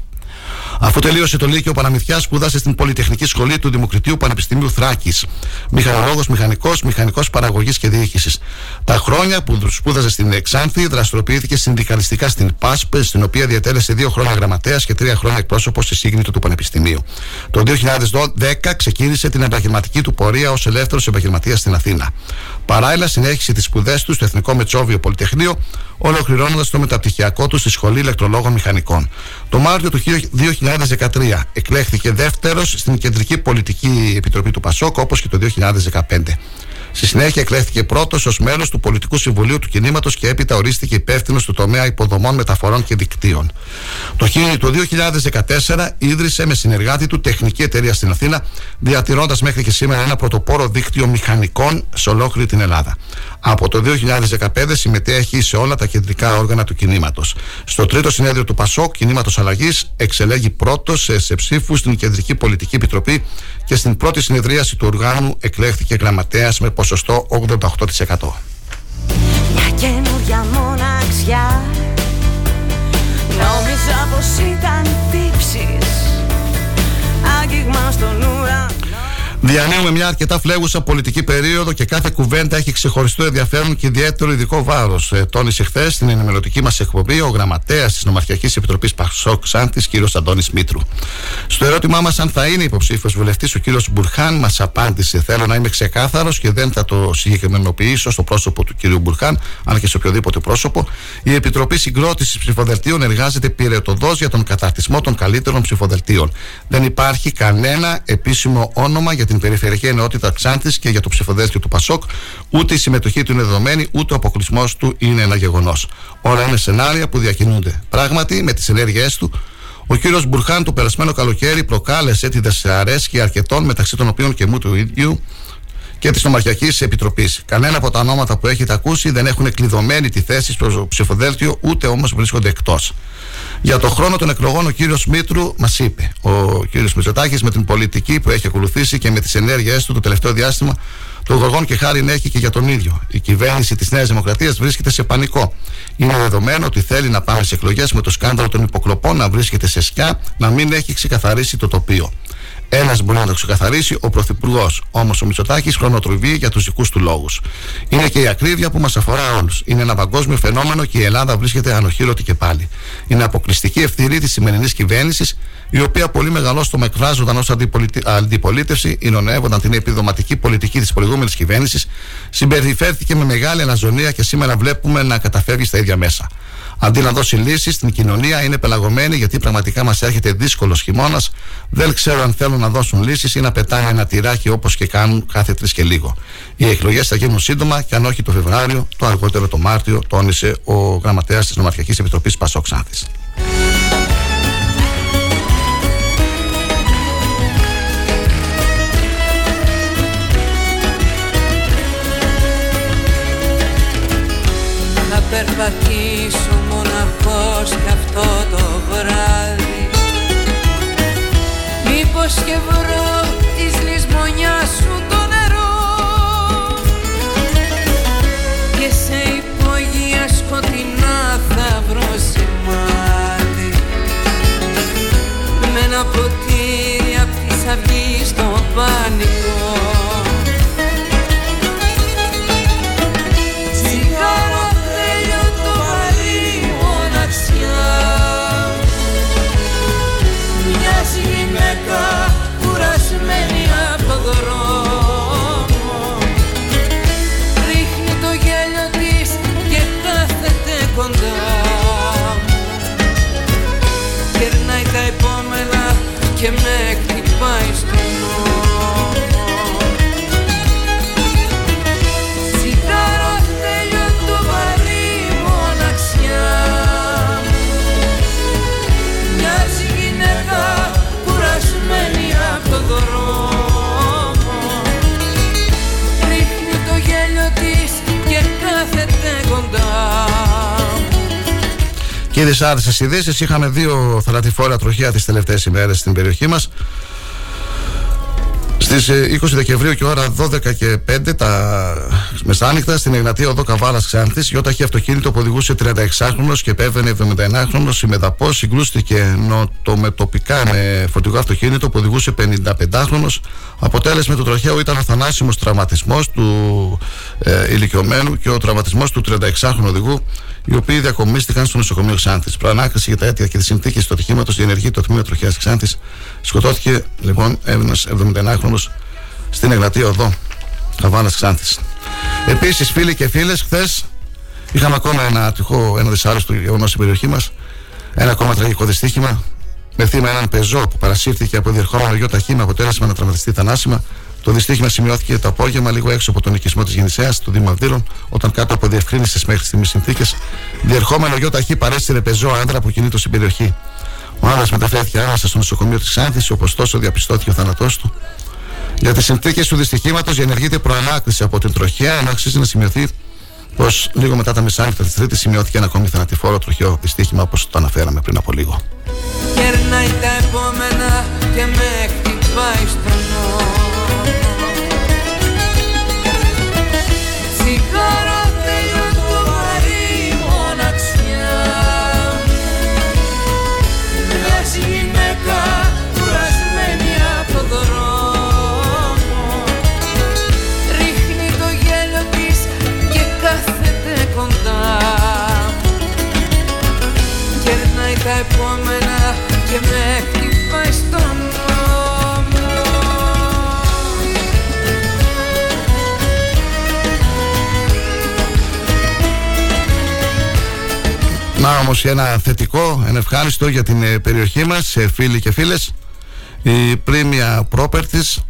Αφού τελείωσε το Λύκειο Παναμυθιά, σπούδασε στην Πολυτεχνική Σχολή του Δημοκρατίου Πανεπιστημίου Θράκης. Μηχανολόγος, μηχανικός, μηχανικός παραγωγής και διοίκησης. Τα χρόνια που σπούδαζε στην Εξάνθη, δραστηριοποιήθηκε συνδικαλιστικά στην ΠΑΣΠ, στην οποία διατέλεσε δύο χρόνια γραμματέας και τρία χρόνια εκπρόσωπος στη σύγκριτο του Πανεπιστημίου. Το 2010 ξεκίνησε την επαγγελματική του πορεία ως ελεύθερος επαγγελματίας στην Αθήνα. Παράλληλα, συνέχισε τις σπουδές του στο Εθνικό Μετσόβιο Πολυτεχνείο, ολοκληρώνοντας το μεταπτυχιακό του στη Σχολή Ηλεκτρολόγων Μηχανικών. Το Μάρτιο του 2013 εκλέχθηκε δεύτερος στην Κεντρική Πολιτική Επιτροπή του Πασόκ, όπως και το 2015. Στη συνέχεια εκλέχθηκε πρώτος ως μέλος του Πολιτικού Συμβουλίου του Κινήματος και έπειτα ορίστηκε υπεύθυνος του τομέα υποδομών, μεταφορών και δικτύων. Το 2014 ίδρυσε με συνεργάτη του τεχνική εταιρεία στην Αθήνα, διατηρώντας μέχρι και σήμερα ένα πρωτοπόρο δίκτυο μηχανικών σε ολόκληρη την Ελλάδα. Από το 2015 συμμετέχει σε όλα τα κεντρικά όργανα του κινήματος. Στο τρίτο συνέδριο του ΠΑΣΟΚ, Κινήματος Αλλαγής, εξελέγει πρώτος σε, σε ψήφους στην Κεντρική Πολιτική Επιτροπή και στην πρώτη συνεδρίαση του οργάνου εκλέχθηκε γραμματέας με ποσοστό 88%. Μια καινούρια μοναξιά Νόμιζα πως ήταν τύψεις Άγγιγμα στον ουρανό Διανύουμε μια αρκετά φλέγουσα πολιτική περίοδο και κάθε κουβέντα έχει ξεχωριστό ενδιαφέρον και ιδιαίτερο ειδικό βάρος. Ε, τόνισε χθες στην ενημερωτική μας εκπομπή ο γραμματέας της Νομαρχιακής Επιτροπής Πασόκ Σάντης, κ. Αντώνης Μήτρου. Στο ερώτημά μας αν θα είναι υποψήφιος βουλευτής, ο κ. Μπουρχάν μας απάντησε: Θέλω να είμαι ξεκάθαρος και δεν θα το συγκεκριμενοποιήσω στο πρόσωπο του κ. Μπουρχάν, αλλά και σε οποιοδήποτε πρόσωπο. Η Επιτροπή Συγκρότησης Ψηφοδελτίων εργάζεται πυρετοδός για τον καταρτισμό των καλύτερων ψηφοδελτίων. Δεν υπάρχει κανένα επίσημο όνομα για την περιφερειακή ενότητα Ξάνθη και για το ψηφοδέλτιο του Πασόκ. Ούτε η συμμετοχή του είναι δεδομένη, ούτε ο αποκλεισμός του είναι ένα γεγονός. Όλα είναι σενάρια που διακινούνται. Πράγματι, με τις ενέργειές του, ο κύριος Μπουρχάν το περασμένο καλοκαίρι προκάλεσε τη δυσαρέσκεια αρκετών μεταξύ των οποίων και μου του ίδιου και της Νομαρχιακής Επιτροπής. Κανένα από τα ονόματα που έχετε ακούσει δεν έχουν κλειδωμένη τη θέση στο ψηφοδέλτιο, ούτε όμως βρίσκονται εκτός. Για το χρόνο των εκλογών, ο κύριος Μήτρου μας είπε, ο κύριος Μητσοτάκης, με την πολιτική που έχει ακολουθήσει και με τις ενέργειές του το τελευταίο διάστημα, το γοργόν και χάρη έχει και για τον ίδιο. Η κυβέρνηση της Νέας Δημοκρατίας βρίσκεται σε πανικό. Είναι δεδομένο ότι θέλει να πάμε σε εκλογές με το σκάνδαλο των υποκλοπών να βρίσκεται σε σκιά, να μην έχει ξεκαθαρίσει το τοπίο. Ένας μπορεί να το ξεκαθαρίσει, ο Πρωθυπουργός. Όμως ο Μητσοτάκης χρονοτριβεί για τους δικούς του λόγους. Είναι και η ακρίβεια που μας αφορά όλους. Είναι ένα παγκόσμιο φαινόμενο και η Ελλάδα βρίσκεται ανοχήρωτη και πάλι. Είναι αποκλειστική ευθύνη της σημερινής κυβέρνησης, η οποία πολύ μεγαλόστομα εκφράζονταν ως αντιπολίτευση, υνωνεύονταν την επιδοματική πολιτική της προηγούμενης κυβέρνησης, συμπεριφέρθηκε με μεγάλη αναζωνία και σήμερα βλέπουμε να καταφεύγει στα ίδια μέσα. Αντί να δώσει λύσεις στην κοινωνία, είναι πελαγωμένη γιατί πραγματικά μας έρχεται δύσκολος χειμώνας. Δεν ξέρω αν θέλουν να δώσουν λύσεις ή να πετάνε ένα τυράκι όπως και κάνουν κάθε τρεις και λίγο. Οι εκλογές θα γίνουν σύντομα και αν όχι το Φεβράριο, το αργότερο το Μάρτιο, τόνισε ο γραμματέας της Νομαρχιακής Επιτροπής Πασόκ Και δυσάρεστε ειδήσεις. Είχαμε δύο θανατηφόρα τροχιά τις τελευταίες ημέρες στην περιοχή μας. Στις 20 ε, Δεκεμβρίου και ώρα 12 και 5 τα μεσάνυχτα στην Εγνατία Οδό Καβάλας Ξάνθης, γιοταχή αυτοκίνητο που οδηγούσε 36χρονο και επέβαινε 71χρονο. Η Μεταπό συγκρούστηκε νοτομετωπικά με φορτηγό αυτοκίνητο που οδηγούσε 55χρονο. Αποτέλεσμα του τροχαίου ήταν ο θανάσιμο τραυματισμός του ε, ηλικιωμένου και ο τραυματισμός του 36χρονου οδηγού οι οποίοι διακομίστηκαν στο νοσοκομείο Ξάνθης. Προανάκριση για τα αίτια και τις συνθήκες του ατυχήματος διενεργεί το τμήμα τροχιά Ξάνθης. Σκοτώθηκε λοιπόν ένα 71χρονο στην Εγνατία Οδό Καβάλας Ξάνθης. Επίσης, φίλοι και φίλες, χθες είχαμε ακόμα ένα ατυχό, ένα δυσάρεστο γεγονός στην περιοχή μας. Ένα ακόμα τραγικό δυστύχημα με θύμα έναν πεζό που παρασύρθηκε από διερχόμενο γιο ταχύ με αποτέλεσμα να τραυματιστεί θανάσιμα το δυστύχημα σημειώθηκε το απόγευμα, λίγο έξω από τον οικισμό της Γεννησέας, του Δήμου Αυδείρων, όταν κάτω από διευκρίνησε μέχρι στιγμής συνθήκες, διερχόμενο γιο ταχύ παρέστηρε πεζό άντρα που κινείται στην περιοχή. Ο άντρα μεταφέρθηκε άμεσα στο νοσοκομείο της Ξάνθης, όπως τόσο διαπιστώθηκε ο θάνατός του. Για τις συνθήκες του δυστυχήματος διενεργείται προανάκριση από την τροχιά, ενώ αξίζει να σημειωθεί πως λίγο μετά τα μεσάνυχτα της Τρίτης σημειώθηκε ένα ακόμη θανατηφόρο τροχιό δυστύχημα, όπως το αναφέραμε πριν από λίγο. Κερνάει τα επόμενα και με χτυπάει στον επόμενα Να όμως ένα θετικό, ένα ευχάριστο για την ε, περιοχή μας, φίλοι και φίλες η Πρίμια Properties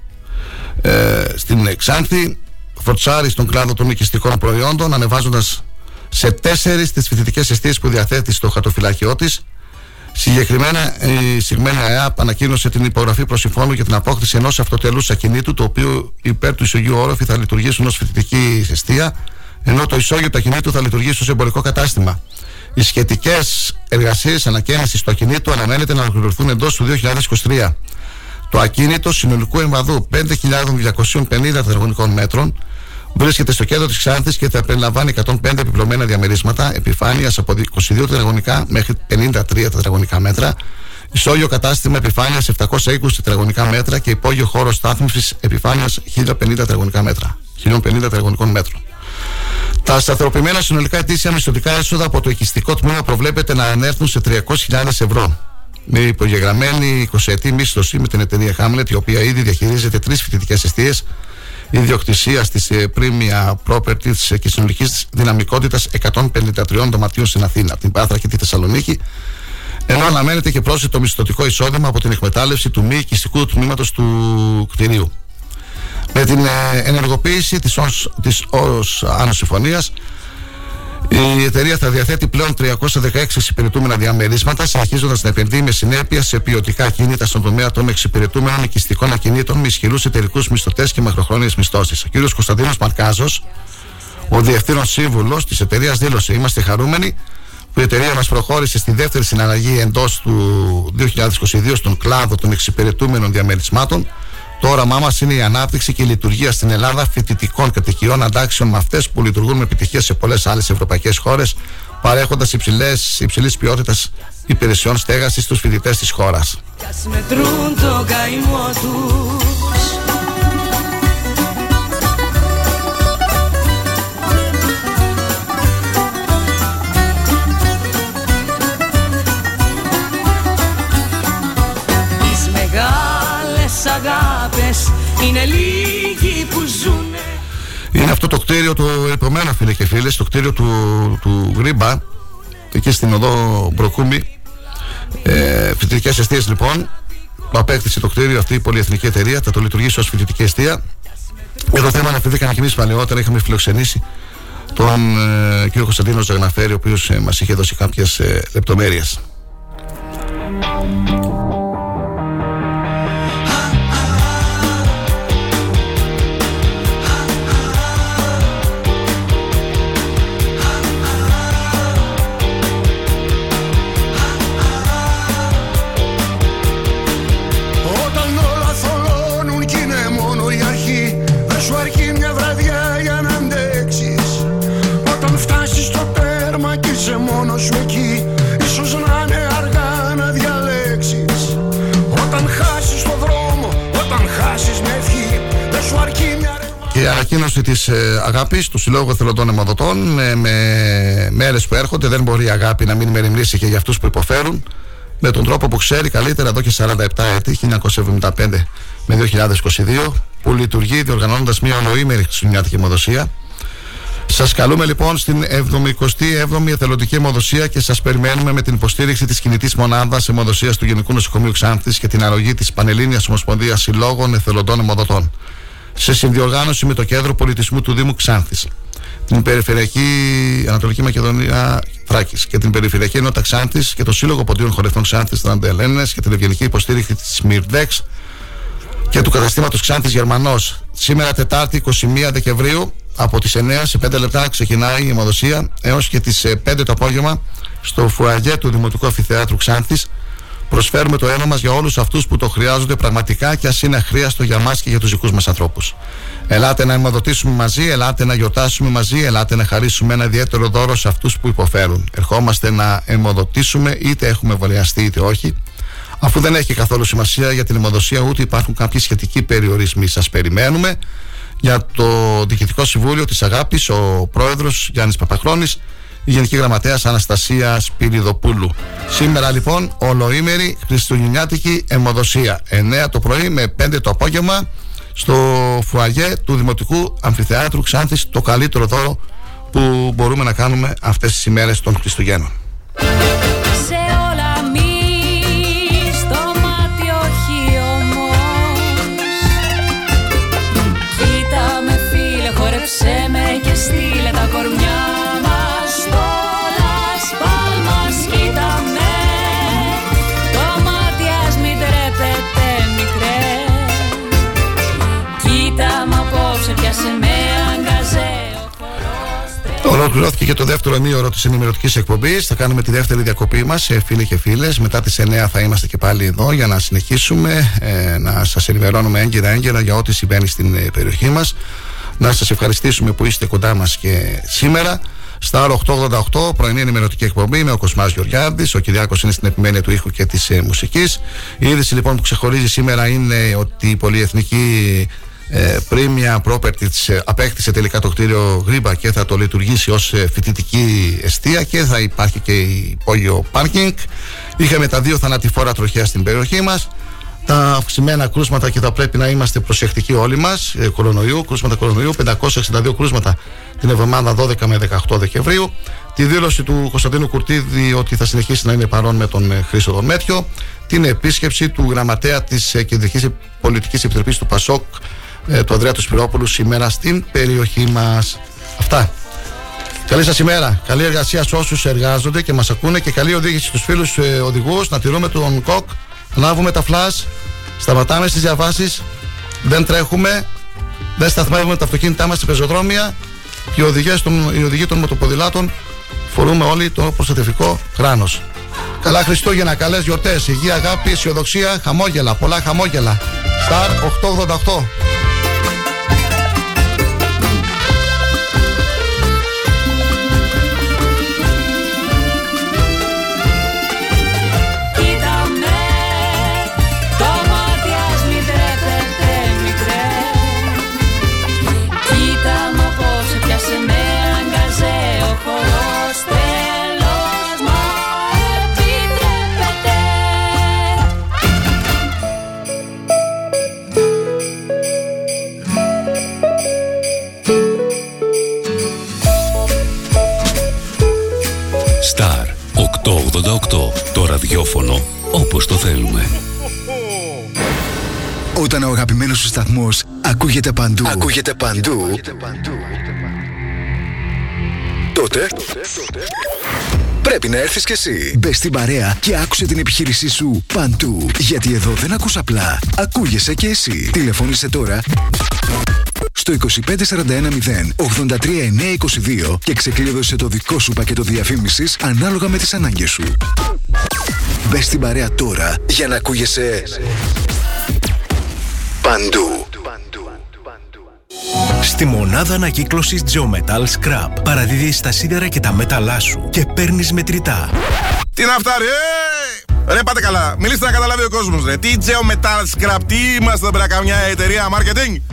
ε, στην Ξάνθη φορτσάρει στον κλάδο των οικιστικών προϊόντων ανεβάζοντας σε τέσσερις τις φοιτητικές αιστείες που διαθέτει στο χαρτοφυλάκιό της Συγκεκριμένα, η Σιγμένα ΕΑΠ ανακοίνωσε την υπογραφή προσυμφώνου για την απόκτηση ενός αυτοτελούς ακινήτου, το οποίο υπέρ του ισογείου όροφη θα λειτουργήσει ως φοιτητική αιστεία, ενώ το ισόγειο του ακινήτου θα λειτουργήσει ως εμπορικό κατάστημα. Οι σχετικές εργασίες ανακαίνιση του ακινήτου αναμένεται να ολοκληρωθούν εντός του 2023. Το ακίνητο συνολικού εμβαδού 5.250 τετραγωνικών μέτρων Βρίσκεται στο κέντρο της Ξάνθης και θα περιλαμβάνει 105 επιπλωμένα διαμερίσματα επιφάνειας από 22 τετραγωνικά μέχρι 53 τετραγωνικά μέτρα, ισόγειο κατάστημα επιφάνειας 720 τετραγωνικά μέτρα και υπόγειο χώρο στάθμιση επιφάνειας 1050 τετραγωνικά μέτρα. 1050 τετραγωνικών μέτρων. Τα σταθεροποιημένα συνολικά ετήσια μισθωτικά έσοδα από το οικιστικό τμήμα προβλέπεται να ανέρθουν σε 300.000 ευρώ. Με υπογεγραμμένη 20 ετή μίσθωση με την εταιρεία Hamlet, η οποία ήδη διαχειρίζεται τρεις φοιτητικές αιστείες ιδιοκτησία τη ε, Premia Properties και συνολικής δυναμικότητας 153 δωματίων στην Αθήνα, την Πάθρα και τη Θεσσαλονίκη, ενώ αναμένεται και πρόσθετο μισθωτικό εισόδημα από την εκμετάλλευση του μη οικιστικού τμήματος του κτηρίου. Με την ε, ενεργοποίηση της ως, της ως Άνω Συμφωνίας η εταιρεία θα διαθέτει πλέον 316 εξυπηρετούμενα διαμερίσματα, συνεχίζοντας να επενδύει με συνέπεια σε ποιοτικά κίνητα στον τομέα των εξυπηρετούμενων οικιστικών ακινήτων με ισχυρούς εταιρικούς μισθωτές και μακροχρόνιες μισθώσεις. Ο κ. Κωνσταντίνος Μαρκάζος, ο διευθύνων σύμβουλος της εταιρείας, δήλωσε: Είμαστε χαρούμενοι που η εταιρεία μας προχώρησε στη δεύτερη συναλλαγή εντός του 2022 στον κλάδο των εξυπηρετούμενων διαμερισμάτων το όραμά μας είναι η ανάπτυξη και η λειτουργία στην Ελλάδα φοιτητικών κατοικιών αντάξεων με αυτές που λειτουργούν με επιτυχία σε πολλές άλλες ευρωπαϊκές χώρες, παρέχοντας υψηλής ποιότητας υπηρεσιών στέγασης στους φοιτητές της χώρας. Είναι λίγοι που ζουνε Είναι αυτό το κτίριο του επόμενου φίλε και φίλες Το κτίριο του, του Γρήμπα Εκεί στην οδό Μπροκούμη ε, Φοιτητικές αιστείες λοιπόν που απέκτησε το κτίριο αυτή η πολυεθνική εταιρεία θα το λειτουργήσει ως φοιτητική αιστεία. Εδώ θέμα αναφερθήκαμε και εμεί παλαιότερα είχαμε φιλοξενήσει τον ε, κύριο Κωνσταντίνο Ζαγναφέρη ο οποίος ε, μας είχε δώσει κάποιες ε, λεπτομέρειες ανακοίνωση της ε, αγάπης του Συλλόγου Εθελοντών Αιμοδοτών με, με μέρες που έρχονται. Δεν μπορεί η αγάπη να μην μεριμνήσει και για αυτούς που υποφέρουν με τον τρόπο που ξέρει καλύτερα εδώ και 47 έτη, 1975 με 2022, που λειτουργεί διοργανώνοντας μια ολοήμερη χριστουγεννιάτικη αιμοδοσία. Σας καλούμε λοιπόν στην 77η Εθελοντική Αιμοδοσία και σας περιμένουμε με την υποστήριξη της κινητής μονάδας αιμοδοσίας του Γενικού Νοσοκομείου Ξάνθης και την αρρωγή της Πανελλήνιας Ομοσπονδίας Συλλόγων Εθελοντών Αιμοδοτών σε συνδιοργάνωση με το Κέντρο Πολιτισμού του Δήμου Ξάνθης την Περιφερειακή Ανατολική Μακεδονία Θράκης και την Περιφερειακή Ενότητα Ξάνθης και το Σύλλογο Ποντίων Χορευτών Ξάνθης Τραντελένε και την ευγενική υποστήριξη της Μυρδέξ και του καταστήματος Ξάνθης Γερμανός. Σήμερα, Τετάρτη 21 Δεκεμβρίου, από τις 9 σε 5 λεπτά ξεκινάει η αιμοδοσία έως και τις 5 το απόγευμα στο φουαγέ του Δημοτικού Αφιθεάτρου Ξάνθης Προσφέρουμε το έργο μας για όλους αυτούς που το χρειάζονται πραγματικά και ας είναι αχρίαστο για μας και για τους δικούς μας ανθρώπους. Ελάτε να αιμοδοτήσουμε μαζί, ελάτε να γιορτάσουμε μαζί, ελάτε να χαρίσουμε ένα ιδιαίτερο δώρο σε αυτούς που υποφέρουν. Ερχόμαστε να αιμοδοτήσουμε, είτε έχουμε εμβολιαστεί είτε όχι. Αφού δεν έχει καθόλου σημασία για την αιμοδοσία, ούτε υπάρχουν κάποιοι σχετικοί περιορισμοί. Σας περιμένουμε για το Διοικητικό Συμβούλιο της Αγάπης, ο πρόεδρος Γιάννης Παπαχρόνης η Γενική Γραμματέας Αναστασίας Σπυριδοπούλου. Σήμερα λοιπόν ολοήμερη Χριστουγεννιάτικη αιμοδοσία. 9 το πρωί με 5 το απόγευμα στο φουαγέ του Δημοτικού Αμφιθεάτρου Ξάνθης το καλύτερο δώρο που μπορούμε να κάνουμε αυτές τις ημέρες των Χριστουγέννων. Ολοκληρώθηκε και το δεύτερο ημίωρο της ενημερωτικής εκπομπής. Θα κάνουμε τη δεύτερη διακοπή μας, φίλοι και φίλες. Μετά τις 9 θα είμαστε και πάλι εδώ για να συνεχίσουμε ε, να σας ενημερώνουμε έγκαιρα-έγκαιρα για ό,τι συμβαίνει στην ε, περιοχή μας. Να σας ευχαριστήσουμε που είστε κοντά μας και σήμερα. Στα 888, πρωινή ενημερωτική εκπομπή με ο Κοσμάς Γεωργιάδης. Ο Κυριάκος είναι στην επιμέλεια του ήχου και της ε, μουσικής. Η είδηση λοιπόν που ξεχωρίζει σήμερα είναι ότι η πολυεθνική ε, Premium Properties ε, απέκτησε τελικά το κτίριο Γρήμπα και θα το λειτουργήσει ως ε, φοιτητική εστία και θα υπάρχει και υπόγειο πάρκινγκ. Είχαμε τα δύο θανατηφόρα τροχιά στην περιοχή μας τα αυξημένα κρούσματα και θα πρέπει να είμαστε προσεκτικοί όλοι μας. Ε, κορονοϊού, κρούσματα κορονοϊού, 562 κρούσματα την εβδομάδα 12 με 18 Δεκεμβρίου. Τη δήλωση του Κωνσταντίνου Κουρτίδη ότι θα συνεχίσει να είναι παρόν με τον Χρήστο Δομέτιο. Την επίσκεψη του γραμματέα της Κεντρικής Πολιτικής Επιτροπής του ΠΑΣΟΚ, ε, του Ανδρέα του Σπυρόπουλου σήμερα στην περιοχή μας. Αυτά. Καλή σας ημέρα. Καλή εργασία σε όσους εργάζονται και μας ακούνε και καλή οδήγηση στους φίλους ε, οδηγούς. Να τηρούμε τον κοκ. Λάβουμε τα φλα. Σταματάμε στις διαβάσεις. Δεν τρέχουμε. Δεν σταθμεύουμε τα αυτοκίνητά μας σε πεζοδρόμια. Και οι, οδηγίες των, οι οδηγοί των μοτοποδηλάτων φορούμε όλοι το προστατευτικό κράνος. Καλά Χριστούγεννα, καλές γιορτές, υγεία, αγάπη, αισιοδοξία, χαμόγελα, πολλά χαμόγελα. Σταρ 888. Το ραδιόφωνο όπως το θέλουμε. Όταν ο αγαπημένος σου σταθμός ακούγεται παντού, ακούγεται παντού, τότε, πρέπει να έρθεις κι εσύ. Μπε στην παρέα και άκουσε την επιχείρησή σου παντού. Γιατί εδώ δεν ακούς απλά, ακούγεσαι κι εσύ. Τηλεφώνησε τώρα στο 25410 83922 και ξεκλείδωσε το δικό σου πακέτο διαφήμισης ανάλογα με τις ανάγκες σου. Μπες στην παρέα τώρα για να ακούγεσαι παντού. Στη μονάδα ανακύκλωσης Geometal Scrap παραδίδεις τα σίδερα και τα μέταλά σου και παίρνεις μετρητά. Τι να φτάρει, ε! Ρε πάτε καλά, μιλήστε να καταλάβει ο κόσμος. Τι Geo Metal Scrap, τι είμαστε πέρα καμιά εταιρεία marketing;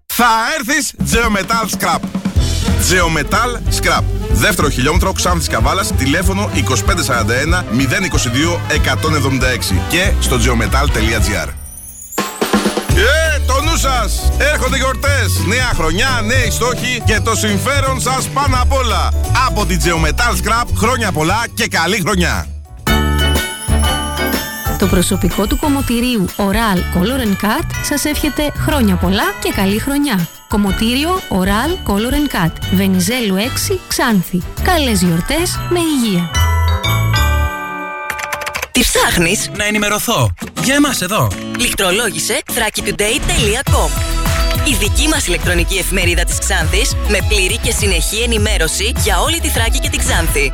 Θα έρθεις Geometal Scrap. Geometal Scrap. Δεύτερο χιλιόμετρο Ξάνθης Καβάλας, τηλέφωνο 2541 022 176 και στο geometal.gr. Ε, το νου σας! Έρχονται γιορτές! Νέα χρονιά, νέοι στόχοι και το συμφέρον σας πάνω απ' όλα. Από την Geometal Scrap, χρόνια πολλά και καλή χρονιά! Το προσωπικό του κομμωτηρίου Oral Color Cut σας εύχεται χρόνια πολλά και καλή χρονιά. Κομμωτήριο Oral Color Cut. Βενιζέλου 6 Ξάνθη. Καλές γιορτές με υγεία. Τι ψάχνεις; Να ενημερωθώ. Για εμάς εδώ. Λιχτρολόγησε thrakitoday.com Η δική μας ηλεκτρονική εφημερίδα της Ξάνθης με πλήρη και συνεχή ενημέρωση για όλη τη Θράκη και την Ξάνθη.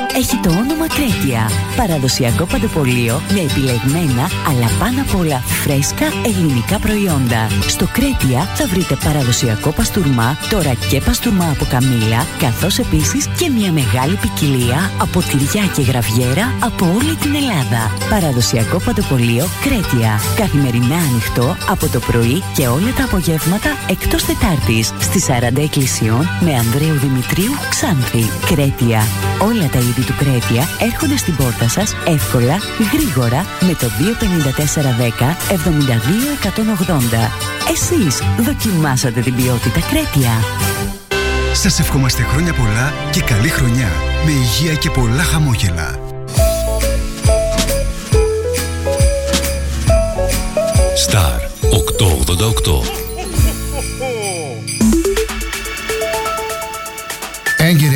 έχει το όνομα Κρέτια. Παραδοσιακό παντοπολείο με επιλεγμένα αλλά πάνω απ' όλα φρέσκα ελληνικά προϊόντα. Στο Κρέτια θα βρείτε παραδοσιακό παστούρμα, τώρα και παστούρμα από καμήλα, καθώς επίσης και μια μεγάλη ποικιλία από τυριά και γραβιέρα από όλη την Ελλάδα. Παραδοσιακό παντοπολείο Κρέτια. Καθημερινά ανοιχτό από το πρωί και όλα τα απογεύματα εκτός Τετάρτης στις 40 εκκλησιών με Ανδρέου Δημητρίου Ξάνθη. Κρέτια. Όλα τα είδη του Κρέτια έρχονται στην πόρτα σας εύκολα, γρήγορα με το 25410 72180. Εσείς δοκιμάσατε την ποιότητα Κρέτια. Σας ευχόμαστε χρόνια πολλά και καλή χρονιά με υγεία και πολλά χαμόγελα. Star 888 Έγκυρη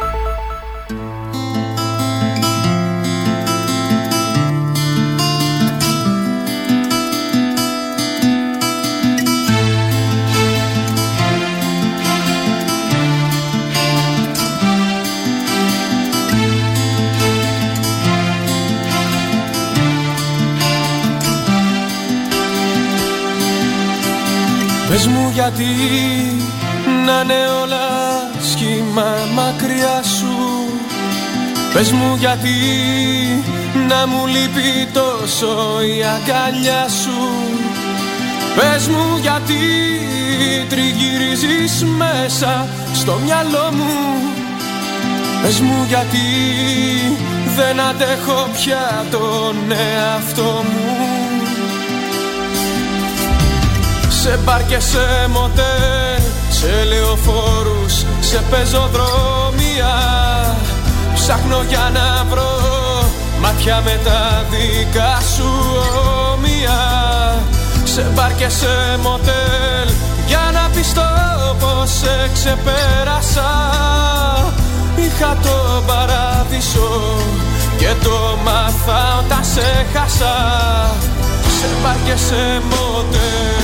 Πες μου γιατί να είναι όλα σχήμα μακριά σου. Πες μου γιατί να μου λείπει τόσο η αγκαλιά σου. Πες μου γιατί τριγυρίζεις μέσα στο μυαλό μου. Πες μου γιατί δεν αντέχω πια τον εαυτό μου σε μπαρ και σε μοτέλ, σε λεωφόρους, σε πεζοδρόμια. Ψάχνω για να βρω μάτια με τα δικά σου όμοια. Σε μπαρ και σε μοτέλ, για να πιστώ πως σε ξεπέρασα. Είχα το παράδεισο και το μάθα όταν σε χάσα. Σε μπαρ και σε μοτέλ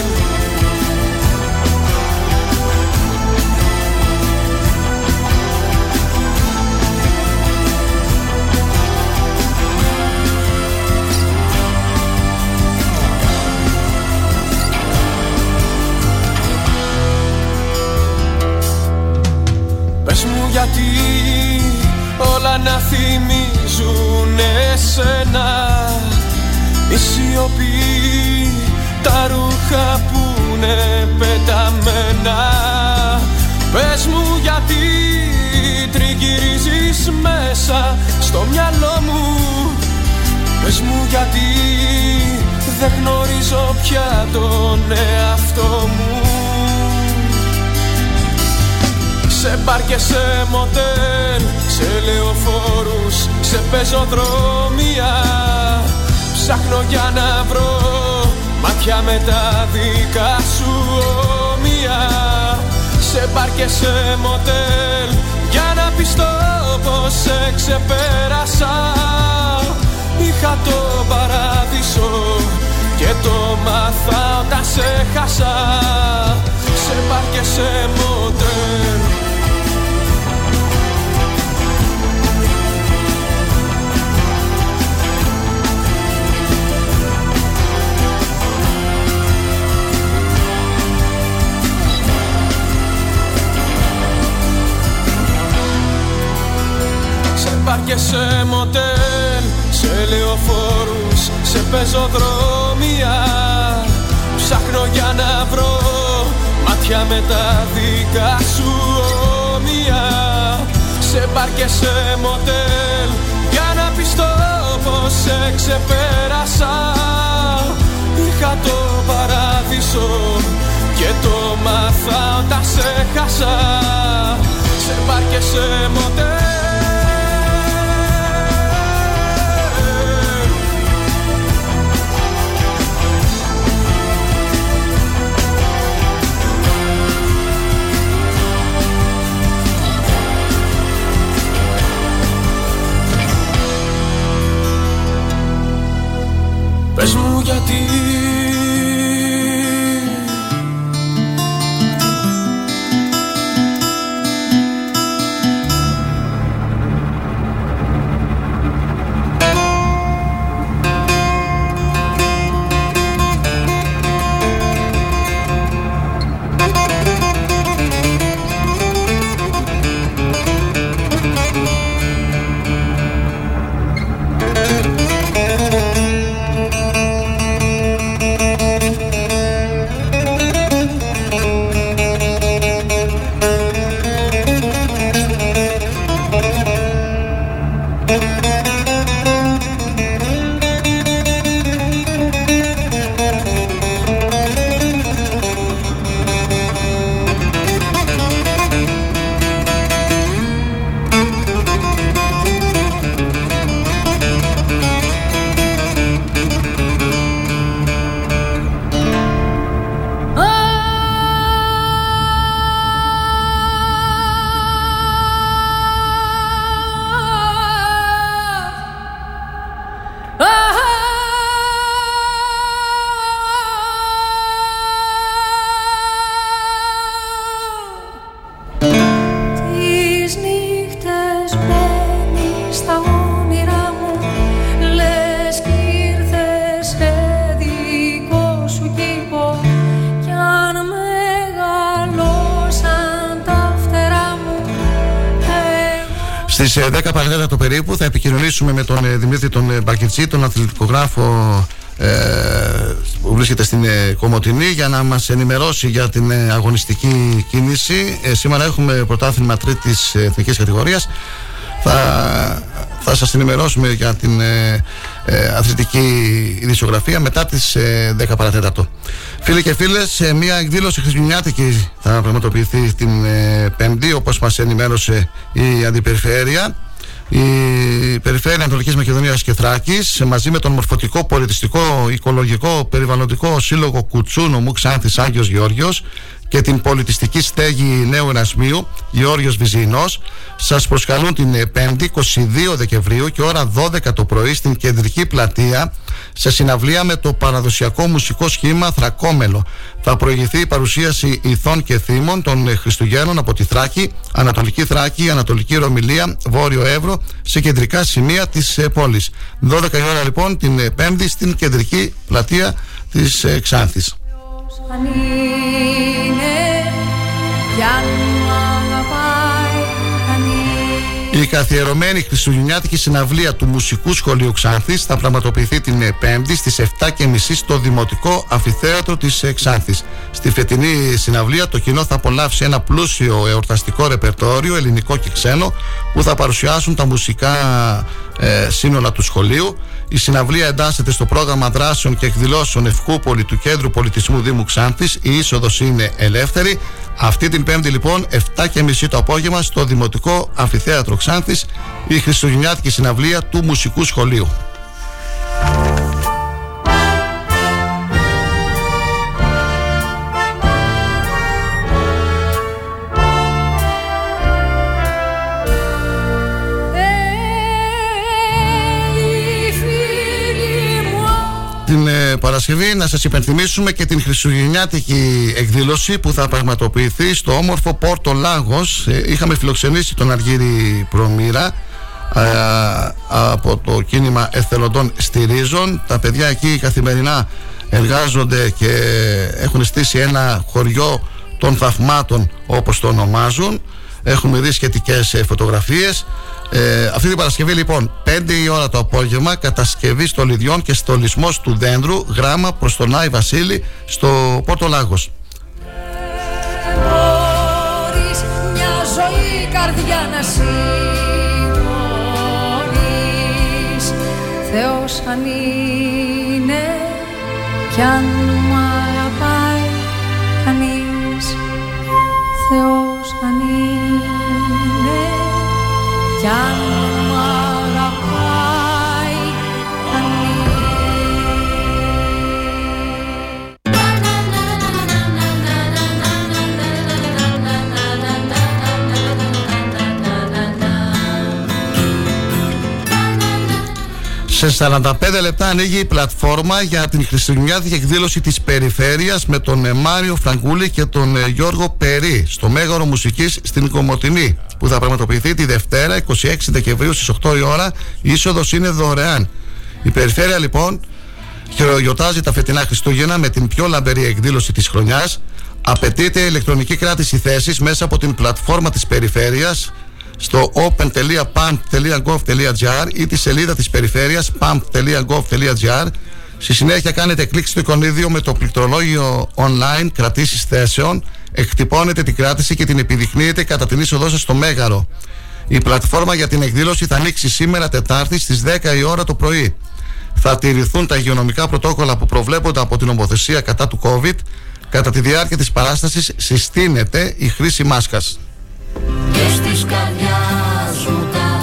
Πες μου γιατί όλα να θυμίζουν εσένα. Η σιωπή, τα ρούχα που είναι πεταμένα. Πες μου γιατί τριγυρίζεις με μυαλό μου. Πες μου γιατί δεν γνωρίζω πια τον εαυτό μου Σε μπαρ και σε μοτέλ, σε λεωφόρους, σε πεζοδρόμια. Ψάχνω για να βρω μάτια με τα δικά σου όμοια. Σε μπαρ και σε μοτέλ, για να πιστώ πως σε ξεπέρασα. Είχα το παράδεισο και το μάθα όταν σε χάσα. Σε μπαρ και σε μοτέλ μπαρ και σε μοτέλ Σε λεωφόρους, σε πεζοδρόμια. Ψάχνω για να βρω Μάτια με τα δικά σου όμοια. Σε μπαρ και σε μοτέλ Για να πιστώ πως σε ξεπέρασα. Είχα το παράδεισο και το μάθα όταν σε χάσα. Σε μπαρ και σε μοτέλ Πες μου γιατί 10 παρατέταρτο το περίπου θα επικοινωνήσουμε με τον ε, Δημήτρη τον ε, Μπακιτσί, τον αθλητικογράφο ε, που βρίσκεται στην ε, Κομωτινή για να μας ενημερώσει για την ε, αγωνιστική κίνηση. Ε, σήμερα έχουμε πρωτάθλημα τρίτης ε, εθνικής κατηγορίας. Θα, θα σας ενημερώσουμε για την ε, ε, αθλητική ειδησιογραφία μετά τις ε, 10 παρατέταρτο. Φίλοι και φίλες, ε, μια εκδήλωση χριστουγεννιάτικη θα πραγματοποιηθεί την ε, Πέμπτη όπως μας ενημέρωσε η Αντιπεριφέρεια. Η Περιφέρεια Ανατολικής Μακεδονίας και Θράκης μαζί με τον Μορφωτικό Πολιτιστικό Οικολογικό Περιβαλλοντικό Σύλλογο Κουτσούνου Μου Ξάνθης Άγιος Γεώργιος και την πολιτιστική στέγη Νέου Ερασμίου Γεώργιος Βυζινός σας προσκαλούν την 5η 22 Δεκεμβρίου και ώρα 12 το πρωί στην κεντρική πλατεία σε συναυλία με το παραδοσιακό μουσικό σχήμα Θρακόμελο. Θα προηγηθεί η παρουσίαση ηθών και θύμων των ε, Χριστουγέννων από τη Θράκη, Ανατολική Θράκη, Ανατολική Ρωμιλία, Βόρειο Εύρο σε κεντρικά σημεία της ε, πόλης. 12 η ώρα λοιπόν την ε, Πέμπτη στην κεντρική πλατεία της ε, Ξάνθης. Αν είναι Κι αν μ' αγαπάει κανείς καθιερωμένη Χριστουγεννιάτικη συναυλία του Μουσικού Σχολείου Ξάνθης θα πραγματοποιηθεί την 5η στις 7.30 στο Δημοτικό Αμφιθέατρο της Ξάνθης. Στη φετινή συναυλία το κοινό θα απολαύσει ένα πλούσιο εορταστικό ρεπερτόριο ελληνικό και ξένο που θα παρουσιάσουν τα μουσικά ε, σύνολα του σχολείου. Η συναυλία εντάσσεται στο πρόγραμμα δράσεων και εκδηλώσεων Ευκούπολη του Κέντρου Πολιτισμού Δήμου Ξάνθης. Η είσοδος είναι ελεύθερη. Αυτή την Πέμπτη λοιπόν 7.30 το απόγευμα στο Δημοτικό Αμφιθέατρο Ξάνθης η Χριστουγεννιάτικη συναυλία του Μουσικού Σχολείου. Παρασκευή να σας υπενθυμίσουμε και την Χριστουγεννιάτικη εκδήλωση που θα πραγματοποιηθεί στο όμορφο Πόρτο Λάγος. Ε, είχαμε φιλοξενήσει τον Αργύρι Προμήρα ε, από το κίνημα εθελοντών στηρίζων. Τα παιδιά εκεί καθημερινά εργάζονται και έχουν στήσει ένα χωριό των θαυμάτων όπως το ονομάζουν. Έχουμε δει σχετικές φωτογραφίες ε, αυτή την Παρασκευή λοιπόν 5 η ώρα το απόγευμα κατασκευή στολιδιών και στολισμός του δέντρου γράμμα προς τον Άι Βασίλη στο Πόρτο Λάγος. Μπορείς μια ζωή καρδιά να σηκώνεις Θεός αν είναι κι αν μ' αγαπάει κανείς. Θεός αν είναι κι Σε 45 λεπτά ανοίγει η πλατφόρμα για την χριστουγεννιάτικη εκδήλωση της Περιφέρειας με τον ε, Μάριο Φραγκούλη και τον ε, Γιώργο Περί στο Μέγαρο Μουσικής στην Κομωτινή που θα πραγματοποιηθεί τη Δευτέρα 26 Δεκεμβρίου στις 8 η ώρα. Η είσοδος είναι δωρεάν. Η Περιφέρεια λοιπόν χειρογιωτάζει τα φετινά Χριστούγεννα με την πιο λαμπερή εκδήλωση της χρονιάς. Απαιτείται ηλεκτρονική κράτηση θέσης μέσα από την πλατφόρμα της Περιφέρειας στο open.pump.gov.gr ή τη σελίδα της περιφέρειας pump.gov.gr Στη συνέχεια κάνετε κλικ στο εικονίδιο με το πληκτρολόγιο online κρατήσεις θέσεων εκτυπώνετε την κράτηση και την επιδεικνύετε κατά την είσοδό σας στο Μέγαρο. Η πλατφόρμα για την εκδήλωση θα ανοίξει σήμερα Τετάρτη στις 10 η ώρα το πρωί. Θα τηρηθούν τα υγειονομικά πρωτόκολλα που προβλέπονται από την νομοθεσία κατά του COVID. Κατά τη διάρκεια της παράστασης συστήνεται η χρήση μάσκας. Και στις καρδιάς σου τα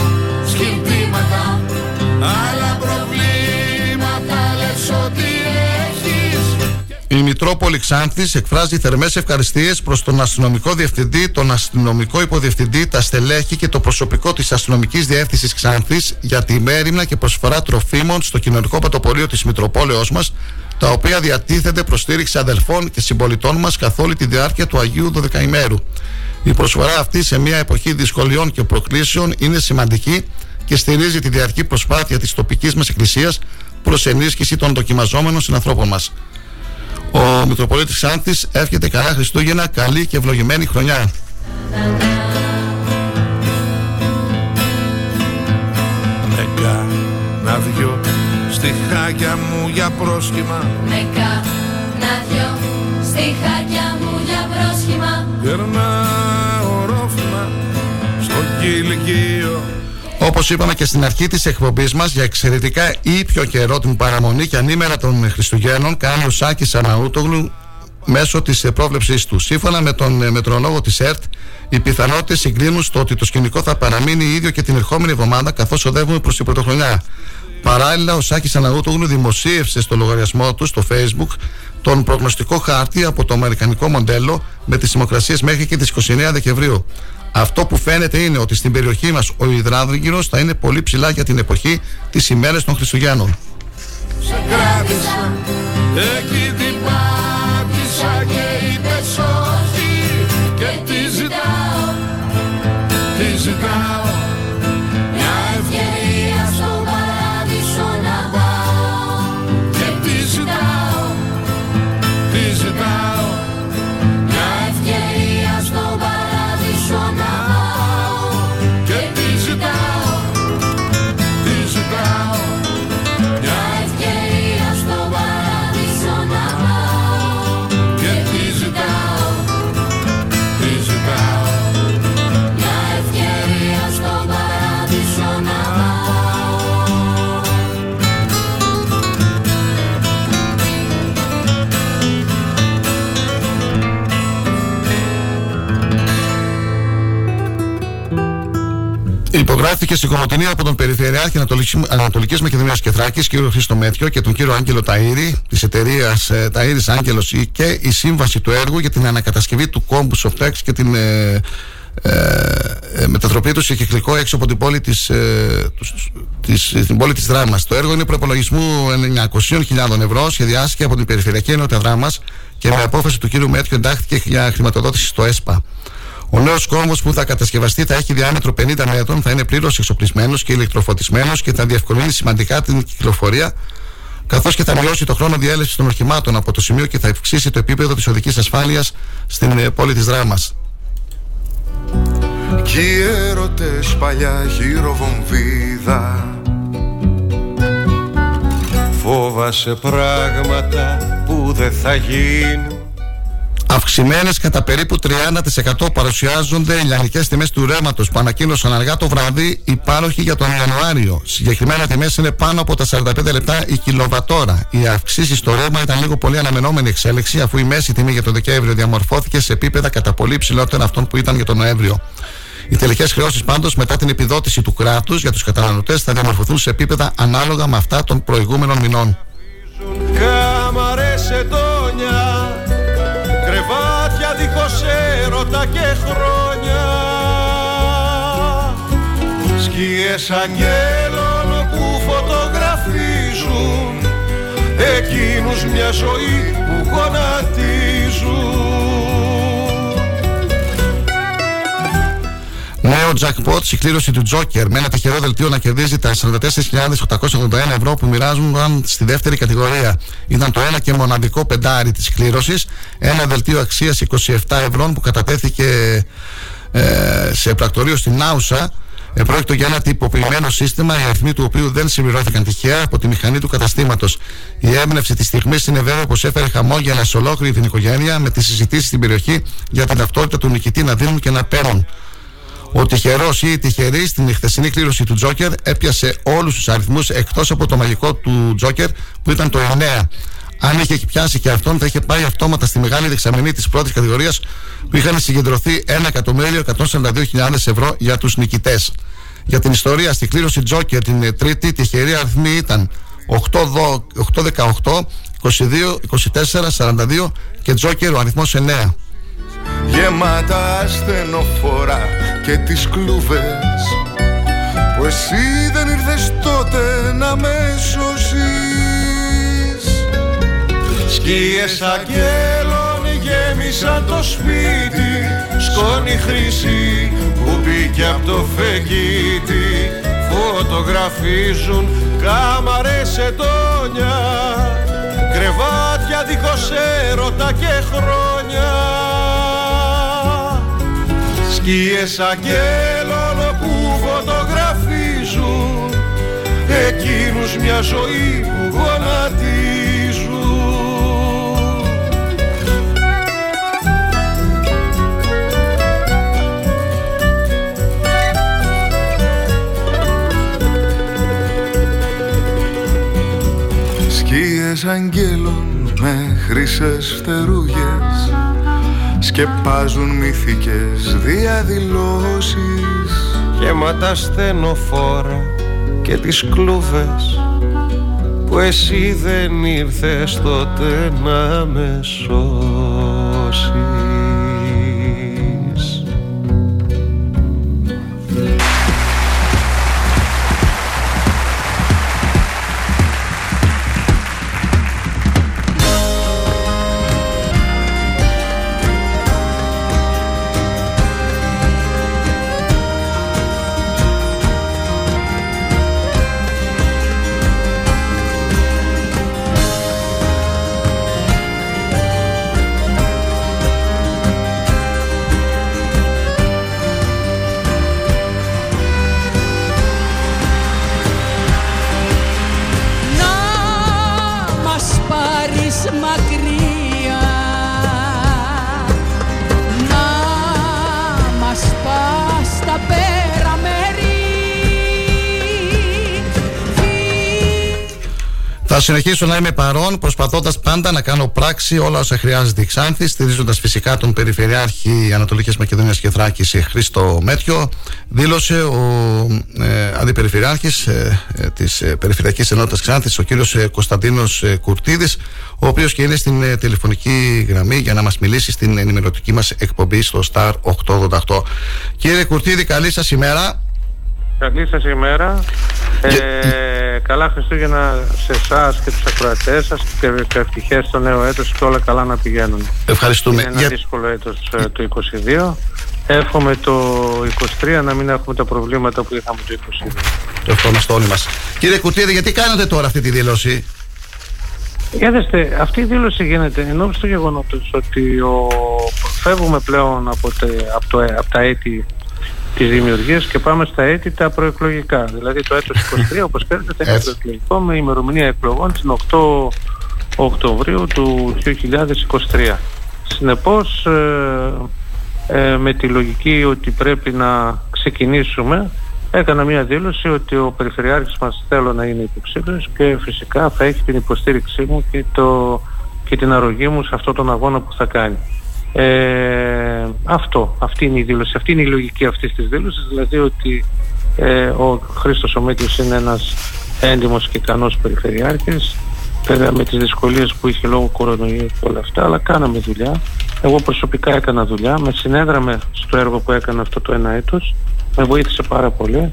σκυρτήματα Άλλα προβλήματα λες ότι έχεις Η Μητρόπολη Ξάνθης εκφράζει θερμές ευχαριστίες προς τον αστυνομικό διευθυντή, τον αστυνομικό υποδιευθυντή, τα στελέχη και το προσωπικό της αστυνομικής διεύθυνσης Ξάνθης για τη μέρημνα και προσφορά τροφίμων στο κοινωνικό πατοπολείο της Μητροπόλεως μας τα οποία διατίθενται προς στήριξη αδελφών και συμπολιτών μας καθ' όλη τη διάρκεια του Αγίου Δωδεκαημέρου. Η προσφορά αυτή σε μια εποχή δυσκολιών και προκλήσεων είναι σημαντική και στηρίζει τη διαρκή προσπάθεια της τοπικής μας εκκλησίας προς ενίσχυση των δοκιμαζόμενων συνανθρώπων μας. Ο Μητροπολίτης Ξάνθης εύχεται καλά Χριστούγεννα, καλή και ευλογημένη χρονιά. Με κάνα δυο στιχάκια μου για πρόσχημα Με κάνα δυο στιχάκια μου για πρόσχημα Γερνάω ρόφημα στο κηλικείο Όπως είπαμε και στην αρχή της εκπομπής μας, για εξαιρετικά ήπιο καιρό την παραμονή και ανήμερα των Χριστουγέννων, κάνει ο Σάκης Αναούτογλου μέσω της πρόβλεψή του. Σύμφωνα με τον ε, μετρολόγο της ΕΡΤ, οι πιθανότητες συγκλίνουν στο ότι το σκηνικό θα παραμείνει ίδιο και την ερχόμενη εβδομάδα, καθώς οδεύουμε προς την πρωτοχρονιά. Παράλληλα, ο Σάκης Αναούτογλου δημοσίευσε στο λογαριασμό του στο Facebook τον προγνωστικό χάρτη από το αμερικανικό μοντέλο με τις δημοκρασίες μέχρι και τις 29 Δεκεμβρίου. Αυτό που φαίνεται είναι ότι στην περιοχή μας ο υδράδρυγυρος θα είναι πολύ ψηλά για την εποχή της ημέρες των Χριστουγέννων. Σε κράτησα Εκεί την πάτησα και είπες όχι Και τι ζητάω Τι ζητάω Υπογράφηκε στην Κομωτινή από τον Περιφερειάρχη Ανατολική Μακεδονίας και Θράκης, κύριο Χρήστο Μέτιο και τον κύριο Άγγελο Ταΐρη της εταιρείας ε, Ταΐρης Άγγελος και η σύμβαση του έργου για την ανακατασκευή του κόμπους Softex και την ε, ε, ε, μετατροπή του σε κυκλικό έξω από την πόλη της, ε, της, την πόλη της Δράμας. Το έργο είναι προπολογισμού 900.000 ευρώ, σχεδιάστηκε από την Περιφερειακή Ενότητα Δράμας και με απόφαση του κύριου Μέτιο εντάχθηκε για χρηματοδότηση στο ΕΣΠΑ. Ο νέος κόμβος που θα κατασκευαστεί θα έχει διάμετρο 50 μέτρων, θα είναι πλήρως εξοπλισμένος και ηλεκτροφωτισμένος και θα διευκολύνει σημαντικά την κυκλοφορία, καθώς και θα μειώσει το χρόνο διέλευσης των οχημάτων από το σημείο και θα αυξήσει το επίπεδο της οδικής ασφάλειας στην πόλη της Δράμας. Κι οι έρωτες παλιά χειροβομβίδα Φόβασε πράγματα που δεν θα γίνουν Αυξημένες κατά περίπου 30% παρουσιάζονται οι λιανικές τιμές του ρεύματος που ανακοίνωσαν αργά το βράδυ οι πάροχοι για τον Ιανουάριο. Συγκεκριμένα τιμές είναι πάνω από τα 45 λεπτά η κιλοβατόρα. Οι αυξήσεις στο ρεύμα ήταν λίγο πολύ αναμενόμενη εξέλιξη, αφού η μέση τιμή για τον Δεκέμβριο διαμορφώθηκε σε επίπεδα κατά πολύ ψηλότερα αυτών που ήταν για τον Νοέμβριο. Οι τελικές χρεώσεις πάντως μετά την επιδότηση του κράτους για τους καταναλωτές θα διαμορφωθούν σε επίπεδα ανάλογα με αυτά των προηγούμενων μηνών. Κάμαρες ετώνια Κρεβάτια δίχως έρωτα και χρόνια. Σκιές αγγέλων που φωτογραφίζουν Εκείνους μια ζωή που γονατίζουν Νέο jackpot, κλήρωση του Joker με ένα τυχερό δελτίο να κερδίζει τα 44.881 ευρώ που μοιράζουν στη δεύτερη κατηγορία. Ήταν το ένα και μοναδικό πεντάρι της κλήρωσης. Ένα δελτίο αξίας 27 ευρώ που κατατέθηκε ε, σε πρακτορείο στην Άουσα. Επρόκειτο για ένα τυποποιημένο σύστημα, οι αριθμοί του οποίου δεν συμπληρώθηκαν τυχαία από τη μηχανή του καταστήματος. Η έμπνευση της στιγμής είναι βέβαια πως έφερε χαμόγελα σε ολόκληρη την οικογένεια με τις συζητήσεις στην περιοχή για την ταυτότητα του νικητή να δίνουν και να παίρνουν. Ο τυχερός ή η τυχερή στην χθεσινή κλήρωση του Τζόκερ έπιασε όλους τους αριθμούς εκτός από το μαγικό του Τζόκερ που ήταν το 9. Αν είχε πιάσει και αυτόν, θα είχε πάει αυτόματα στη μεγάλη δεξαμενή της πρώτης κατηγορίας που είχαν συγκεντρωθεί 1.142.000 ευρώ για τους νικητές. Για την ιστορία, στη κλήρωση Τζόκερ την τρίτη τυχερή αριθμή ήταν 8, 18, 22, 24, 42 και Τζόκερ ο αριθμός 9 γεμάτα στενοφόρα και τις κλούβες που εσύ δεν ήρθες τότε να με σώσεις. Σκίες αγγέλων γέμισαν το σπίτι σκόνη χρυσή που μπήκε από το φεγγίτι. Φωτογραφίζουν κάμαρες ετώνια κρεβάτια δίχως έρωτα και χρόνια σκιές αγγέλων που φωτογραφίζουν εκείνους μια ζωή που γονατίζουν. Σκιές αγγέλων με χρυσές φτερούγες σκεπάζουν μυθικές διαδηλώσεις. Γεμάτα στενοφόρα και τις κλούβες που εσύ δεν ήρθες τότε να με σώσεις συνεχίσω να είμαι παρόν, προσπαθώντας πάντα να κάνω πράξη όλα όσα χρειάζεται η Ξάνθη, στηρίζοντας φυσικά τον Περιφερειάρχη Ανατολικής Μακεδονίας και Θράκης Χρήστο Μέτριο. Δήλωσε ο ε, Αντιπεριφερειάρχης ε, ε, της ε, Περιφερειακής Ενότητας Ξάνθης, ο κύριος ε, Κωνσταντίνος ε, Κουρτίδης, ο οποίος και είναι στην ε, τηλεφωνική γραμμή για να μας μιλήσει στην ενημερωτική μας εκπομπή στο Star 888. Κύριε Κουρτίδη, καλή σας ημέρα. Καλή σας ημέρα. Ε, καλά Χριστούγεννα σε εσάς και τους ακροατές σας και, και ευτυχές στο νέο έτος και όλα καλά να πηγαίνουν. Ευχαριστούμε. Είναι ένα δύσκολο έτος ε, το 22. Εύχομαι το 23 να μην έχουμε τα προβλήματα που είχαμε το 22. Το ευχόμαστε όλοι μας. Κύριε Κουρτίδη, γιατί κάνετε τώρα αυτή τη δήλωση; Για δέστε, αυτή η δήλωση γίνεται ενώ στο γεγονότος ότι ο, φεύγουμε πλέον από, τε, από, το, από τα έτη της δημιουργίας και πάμε στα έτη τα προεκλογικά. Δηλαδή το έτος [LAUGHS] 23 όπως ξέρετε θα είναι προεκλογικό με ημερομηνία εκλογών την 8 Οκτωβρίου του 2023. Συνεπώς ε, ε, με τη λογική ότι πρέπει να ξεκινήσουμε έκανα μια δήλωση ότι ο Περιφερειάρχης μας θέλω να είναι υποψήφιος και φυσικά θα έχει την υποστήριξή μου και, το, και την αρρωγή μου σε αυτόν τον αγώνα που θα κάνει. Ε, αυτό, αυτή είναι η δήλωση, αυτή είναι η λογική αυτής της δήλωσης, δηλαδή ότι ε, ο Χρήστος Ομέτιος είναι ένας έντιμος και ικανός περιφερειάρχης, βέβαια με τις δυσκολίες που είχε λόγω κορονοϊού και όλα αυτά, αλλά κάναμε δουλειά. Εγώ προσωπικά έκανα δουλειά, με συνέδραμε στο έργο που έκανα αυτό το ένα έτος, με βοήθησε πάρα πολύ,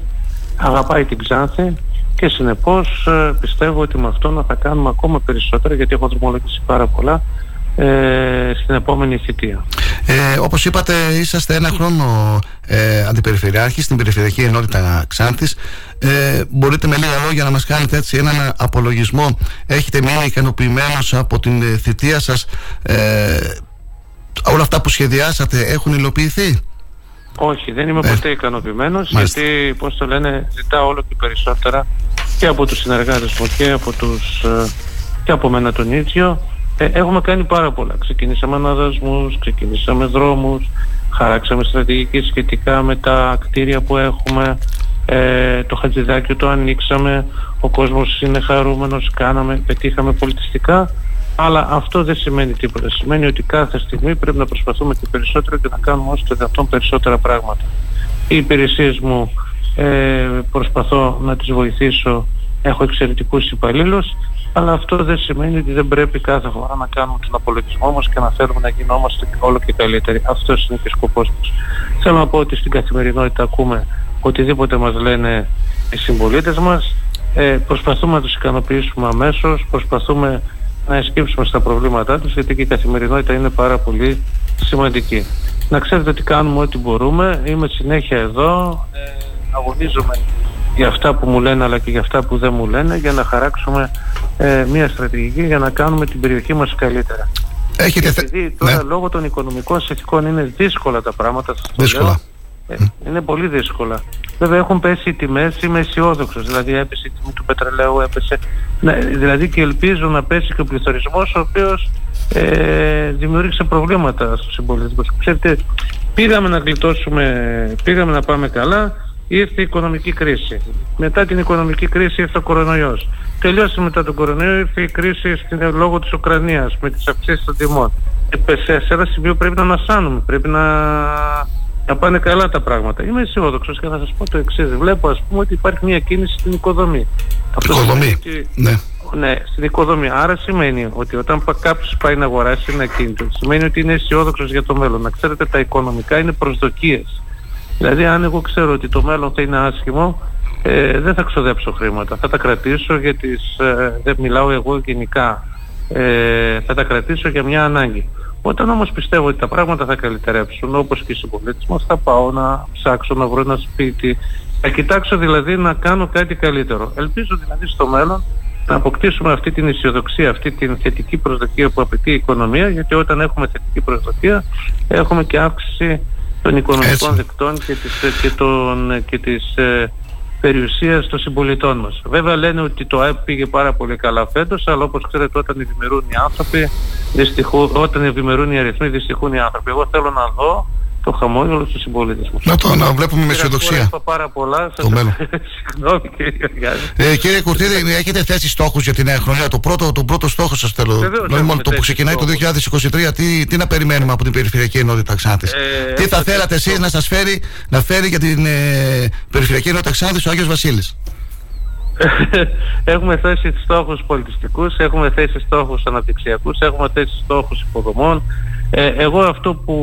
αγαπάει την Ξάνθη και συνεπώς ε, πιστεύω ότι με αυτό θα κάνουμε ακόμα περισσότερα γιατί έχω δρομολογήσει πάρα πολλά ε, στην επόμενη θητεία. Ε, όπως είπατε είσαστε ένα χρόνο ε, αντιπεριφερειάρχη στην Περιφερειακή Ενότητα Ξάνθης. Ε, μπορείτε με λίγα λόγια να μας κάνετε έτσι έναν απολογισμό. Έχετε μείνει ικανοποιημένος από την ε, θητεία σας. Ε, όλα αυτά που σχεδιάσατε έχουν υλοποιηθεί; Όχι, δεν είμαι ε, ποτέ ικανοποιημένος γιατί, πώς το λένε, ζητάω όλο και περισσότερα και από τους συνεργάτες μου και από, τους, ε, και από μένα τον ίδιο ε, έχουμε κάνει πάρα πολλά. Ξεκινήσαμε αναδασμούς, ξεκινήσαμε δρόμους, χαράξαμε στρατηγική σχετικά με τα κτίρια που έχουμε, ε, το χατζηδάκι το ανοίξαμε, ο κόσμος είναι χαρούμενος, κάναμε, πετύχαμε πολιτιστικά, αλλά αυτό δεν σημαίνει τίποτα. Σημαίνει ότι κάθε στιγμή πρέπει να προσπαθούμε και περισσότερο και να κάνουμε όσο το δυνατόν περισσότερα πράγματα. Οι υπηρεσίες μου ε, προσπαθώ να τις βοηθήσω, έχω εξαιρετικούς υπαλλήλους αλλά αυτό δεν σημαίνει ότι δεν πρέπει κάθε φορά να κάνουμε τον απολογισμό μας και να θέλουμε να γινόμαστε όλο και καλύτεροι. Αυτός είναι και ο σκοπός μας. Θέλω να πω ότι στην καθημερινότητα ακούμε οτιδήποτε μας λένε οι συμπολίτες μας. Ε, προσπαθούμε να τους ικανοποιήσουμε αμέσως, προσπαθούμε να εσκύψουμε στα προβλήματά τους γιατί και η καθημερινότητα είναι πάρα πολύ σημαντική. Να ξέρετε ότι κάνουμε ό,τι μπορούμε, είμαι συνέχεια εδώ, ε, αγωνίζομαι για αυτά που μου λένε αλλά και για αυτά που δεν μου λένε για να χαράξουμε ε, μια στρατηγική για να κάνουμε την περιοχή μας καλύτερα. Έχετε Επειδή τώρα ναι. λόγω των οικονομικών συνθηκών είναι δύσκολα τα πράγματα σας δύσκολα. ε, είναι πολύ δύσκολα. Βέβαια έχουν πέσει οι τιμές, είμαι αισιόδοξος. Δηλαδή έπεσε η τιμή του πετρελαίου, έπεσε. Ναι, δηλαδή και ελπίζω να πέσει και ο πληθωρισμός ο οποίος ε, δημιούργησε προβλήματα στους συμπολίτες. Ξέρετε, πήγαμε να γλιτώσουμε, πήγαμε να πάμε καλά, ήρθε η οικονομική κρίση. Μετά την οικονομική κρίση ήρθε ο κορονοϊός. Τελειώσε μετά τον κορονοϊό, ήρθε η κρίση στην, λόγω της Ουκρανίας με τις αυξήσεις των τιμών. Ε, σε ένα σημείο πρέπει να ανασάνουμε, πρέπει να, να πάνε καλά τα πράγματα. Είμαι αισιόδοξος και θα σας πω το εξής. Βλέπω ας πούμε ότι υπάρχει μια κίνηση στην οικοδομή. Οικοδομή, ναι. Ναι, στην οικοδομή. Άρα σημαίνει ότι όταν κάποιος πάει να αγοράσει ένα κίνητο, σημαίνει ότι είναι αισιόδοξος για το μέλλον. Να ξέρετε, τα οικονομικά είναι προσδοκίες. Δηλαδή αν εγώ ξέρω ότι το μέλλον θα είναι άσχημο, ε, δεν θα ξοδέψω χρήματα. Θα τα κρατήσω για τις... Ε, δεν μιλάω εγώ γενικά. Ε, θα τα κρατήσω για μια ανάγκη. Όταν όμως πιστεύω ότι τα πράγματα θα καλυτερέψουν, όπως και οι συμπολίτες μας, θα πάω να ψάξω να βρω ένα σπίτι. Θα κοιτάξω δηλαδή να κάνω κάτι καλύτερο. Ελπίζω δηλαδή στο μέλλον να αποκτήσουμε αυτή την αισιοδοξία, αυτή την θετική προσδοκία που απαιτεί η οικονομία, γιατί όταν έχουμε θετική προσδοκία έχουμε και αύξηση των οικονομικών δεκτών και της, και των, και της ε, περιουσίας των συμπολιτών μας. Βέβαια λένε ότι το ΑΕΠ πήγε πάρα πολύ καλά φέτος, αλλά όπως ξέρετε όταν ευημερούν οι άνθρωποι, δυστυχού, όταν ευημερούν οι αριθμοί, δυστυχούν οι άνθρωποι. Εγώ θέλω να δω το χαμόγελο στους συμπολίτες μας. Να το να βλέπουμε με αισιοδοξία. Είπα πάρα πολλά. Το μέλλον. Συγγνώμη κύριε Γιάννη. Ε, κύριε Κουρτίδη, έχετε θέσει στόχους για τη νέα χρονιά. Το πρώτο, το πρώτο στόχο σας θέλω. Βεβαίως Δηλαδή, έχουμε μόνο το που θέσει ξεκινάει το 2023, τι, τι να περιμένουμε από την Περιφερειακή Ενότητα Ξάνθης; Ε, τι θα έχουμε θέλατε εσείς να σας φέρει, να φέρει για την ε, Περιφερειακή Ενότητα Ξάνθης ο Άγιος Βασίλης; [LAUGHS] έχουμε θέσει στόχους πολιτιστικούς, έχουμε θέσει στόχους αναπτυξιακούς, έχουμε θέσει στόχους υποδομών. Ε, εγώ αυτό που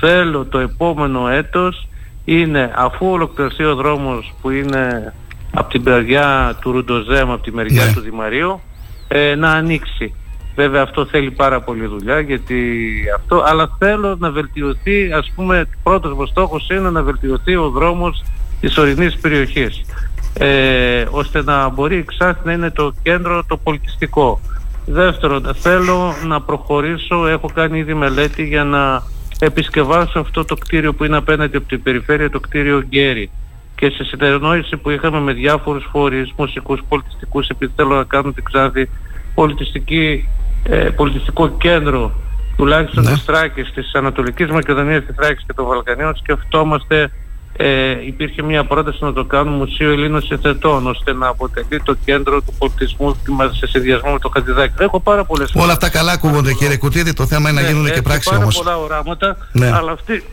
θέλω το επόμενο έτος είναι αφού ολοκληρωθεί ο δρόμος που είναι από την μεριά του Ρουντοζέμ, από τη μεριά Ναι. του Δημαρίου, ε, να ανοίξει. Βέβαια αυτό θέλει πάρα πολύ δουλειά γιατί αυτό, αλλά θέλω να βελτιωθεί, ας πούμε, πρώτος μου στόχος είναι να βελτιωθεί ο δρόμος της ορεινής περιοχής ε, ώστε να μπορεί η Ξάνθη να είναι το κέντρο το πολιτιστικό. Δεύτερον, θέλω να προχωρήσω, έχω κάνει ήδη μελέτη για να επισκευάσω αυτό το κτίριο που είναι απέναντι από την περιφέρεια, το κτίριο Γκέρι. Και σε συνεννόηση που είχαμε με διάφορους φορείς, μουσικούς, πολιτιστικούς, επειδή θέλω να κάνω την Ξάνθη πολιτιστική, ε, πολιτιστικό κέντρο τουλάχιστον Ναι. της Θράκης, της Ανατολικής Μακεδονίας, της Θράκης και των Βαλκανίων σκεφτόμαστε ε, υπήρχε μια πρόταση να το κάνουμε Μουσείο Ελλήνων Συθετών ώστε να αποτελεί το κέντρο του πολιτισμού μας σε συνδυασμό με το Χατζηδάκι. Έχω πάρα πολλές Όλα αυτά καλά ακούγονται, κύριε Κουτίδη. Το θέμα είναι να ναι, γίνουν και έχει πράξη πάρα όμως. πολλά οράματα, Ναι. αλλά αυτή,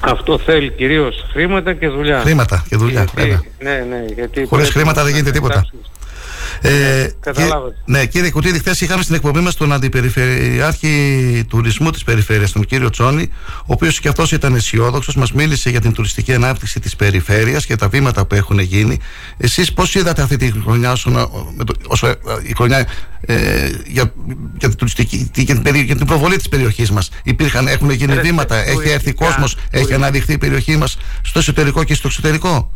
αυτό θέλει κυρίως χρήματα και δουλειά. Χρήματα και δουλειά, Γιατί- βέβαια. Ναι, ναι, γιατί Χωρίς πρέπει χρήματα να δεν γίνεται τίποτα. κοιτάξουμε. Ε, Καταλάβατε. κύριε- ναι, κύριε Κουτίδη, χθες είχαμε στην εκπομπή μας τον Αντιπεριφερειάρχη Τουρισμού της Περιφέρειας, τον κύριο Τσόνη, ο οποίος και αυτός ήταν αισιόδοξος, μας μίλησε για την τουριστική ανάπτυξη της περιφέρειας και τα βήματα που έχουν γίνει. Εσείς πώς είδατε αυτή τη χρονιά, όσο, να- με το- όσο ε, η χρονιά ε, για, για, την τουριστική, για, την, περι- για την προβολή της περιοχής μας; Έχουν γίνει Ρε, βήματα, έχει έρθει τουριστικά, κόσμος, έχει τουριστικά. αναδειχθεί η περιοχή μας στο εσωτερικό και στο εξωτερικό;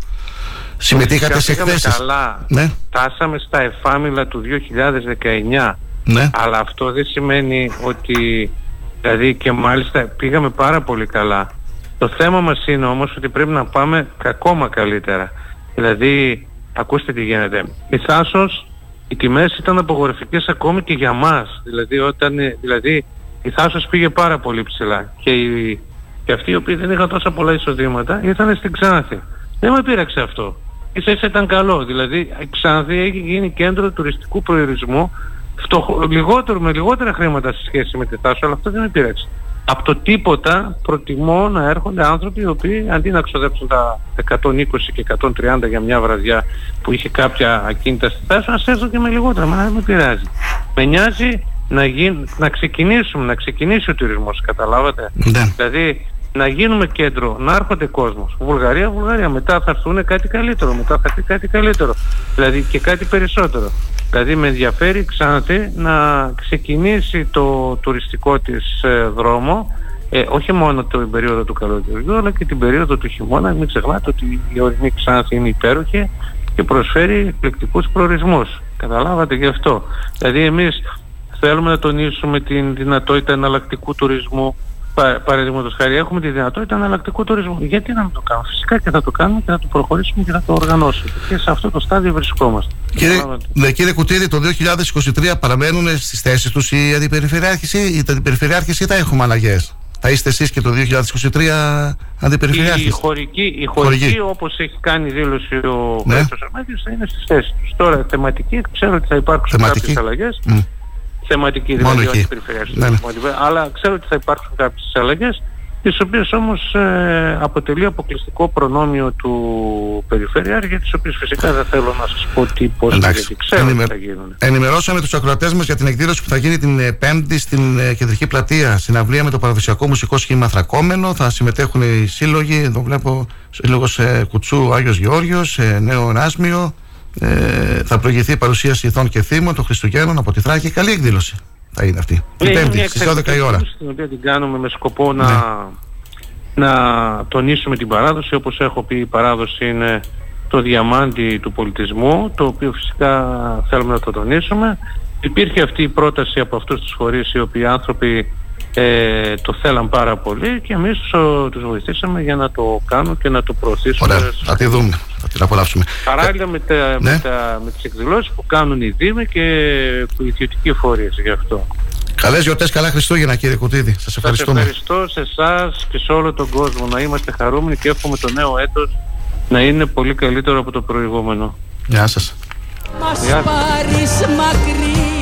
Συμμετείχατε σε Πήγαμε εκθέσεις. καλά. Ναι. Φτάσαμε στα εφάμιλα του 2019. Ναι. Αλλά αυτό δεν σημαίνει ότι δηλαδή και μάλιστα πήγαμε πάρα πολύ καλά. Το θέμα μας είναι όμως ότι πρέπει να πάμε ακόμα καλύτερα. Δηλαδή, ακούστε τι γίνεται. Η Θάσος, οι τιμές ήταν απογορευτικές ακόμη και για μας. Δηλαδή, όταν, δηλαδή η Θάσος πήγε πάρα πολύ ψηλά. Και, οι, και αυτοί οι οποίοι δεν είχαν τόσα πολλά εισοδήματα ήρθαν στην Ξάνθη. Δεν με πείραξε αυτό. Ίσα ίσα ήταν καλό. Δηλαδή η Ξάνθη έχει γίνει κέντρο τουριστικού προορισμού φτωχο, λιγότερο, με λιγότερα χρήματα σε σχέση με τη Θάσο, αλλά αυτό δεν με πείραξε. Από το τίποτα προτιμώ να έρχονται άνθρωποι οι οποίοι αντί να ξοδέψουν τα 120 και 130 για μια βραδιά που είχε κάποια ακίνητα στη Θάσο, να έρθουν και με λιγότερα. Μα δεν με πειράζει. Με νοιάζει να, γίν, να ξεκινήσουμε, να ξεκινήσει ο τουρισμός, καταλάβατε; Ναι. Δηλαδή να γίνουμε κέντρο, να έρχονται κόσμος. Βουλγαρία, Βουλγαρία. Μετά θα έρθουν κάτι καλύτερο, μετά θα έρθει κάτι καλύτερο. Δηλαδή και κάτι περισσότερο. Δηλαδή με ενδιαφέρει ξαναθεί να ξεκινήσει το τουριστικό της ε, δρόμο ε, όχι μόνο την περίοδο του καλοκαιριού αλλά και την περίοδο του χειμώνα. Μην ξεχνάτε ότι η ορεινή Ξάνθη είναι υπέροχη και προσφέρει εκπληκτικούς προορισμούς. Καταλάβατε γι' αυτό. Δηλαδή εμείς θέλουμε να τονίσουμε την δυνατότητα εναλλακτικού τουρισμού Πα, Παραδείγματος χάρη, έχουμε τη δυνατότητα εναλλακτικού τουρισμού. Γιατί να μην το κάνουμε, Φυσικά και θα το κάνουμε και θα το προχωρήσουμε και θα το οργανώσουμε. Και σε αυτό το στάδιο βρισκόμαστε. Κύριε, ναι, κύριε Κουτίδη, το 2023 παραμένουν στις θέσεις τους οι αντιπεριφερειάρχες ή οι αντιπεριφερειάρχες ή θα έχουμε αλλαγές; Θα είστε εσείς και το 2023 αντιπεριφερειάρχες; Η χωρική, η χωρική, όπως έχει κάνει δήλωση ο Ναι. ναι. Αρμέδιος, θα είναι στις θέσεις τους. Τώρα θεματική, ξέρω ότι θα υπάρξουν Θεματική. κάποιες αλλαγές. Μμ. Θεματική Μόνο δηλαδή, εκεί. όχι περιφερειακή. Ναι, ναι. Αλλά ξέρω ότι θα υπάρξουν κάποιες αλλαγές τις οποίες όμως ε, αποτελεί αποκλειστικό προνόμιο του Περιφερειάρχη για τις οποίες φυσικά δεν θέλω να σας πω τι πώς Εντάξει. γιατί ξέρω Ενημε- τι θα γίνουν. Ενημερώσαμε τους ακροατές μας για την εκδήλωση που θα γίνει την ε, Πέμπτη στην ε, κεντρική πλατεία. Συναυλία με το παραδοσιακό μουσικό σχήμα Θρακόμενο. Θα συμμετέχουν οι σύλλογοι. Εδώ βλέπω σύλλογος ε, Κουτσού Άγιος Γεώργιος, ε, Νέο Νάσμιο. Ε, θα προηγηθεί η παρουσίαση ηθών και θύμων των Χριστουγέννων από τη Θράκη. Καλή εκδήλωση θα είναι αυτή. Την Ναι, είναι Πέμπτη μια στις 12 η εξαιρετική ώρα. Ναι. εκδήλωση, Την οποία την κάνουμε με σκοπό να, να τονίσουμε την παράδοση. Όπως έχω πει η παράδοση είναι το διαμάντι του πολιτισμού, το οποίο φυσικά θέλουμε να το τονίσουμε. Υπήρχε αυτή η πρόταση από αυτούς τους φορείς οι οποίοι άνθρωποι ε, το θέλαν πάρα πολύ και εμείς τους, τους βοηθήσαμε για να το κάνουν και να το προωθήσουμε. Ωραία, θα τη δούμε. Θα την απολαύσουμε. Παράλληλα με, τα, Ναι. με, τα, με τις εκδηλώσεις που κάνουν οι Δήμοι και οι ιδιωτικοί φορείς γι' αυτό. Καλές γιορτές, καλά Χριστούγεννα κύριε Κουτίδη. Σας ευχαριστούμε. Σας ευχαριστώ σε εσάς και σε όλο τον κόσμο να είμαστε χαρούμενοι και εύχομαι το νέο έτος να είναι πολύ καλύτερο από το προηγούμενο. Γεια σας. Μας πάρεις μακριά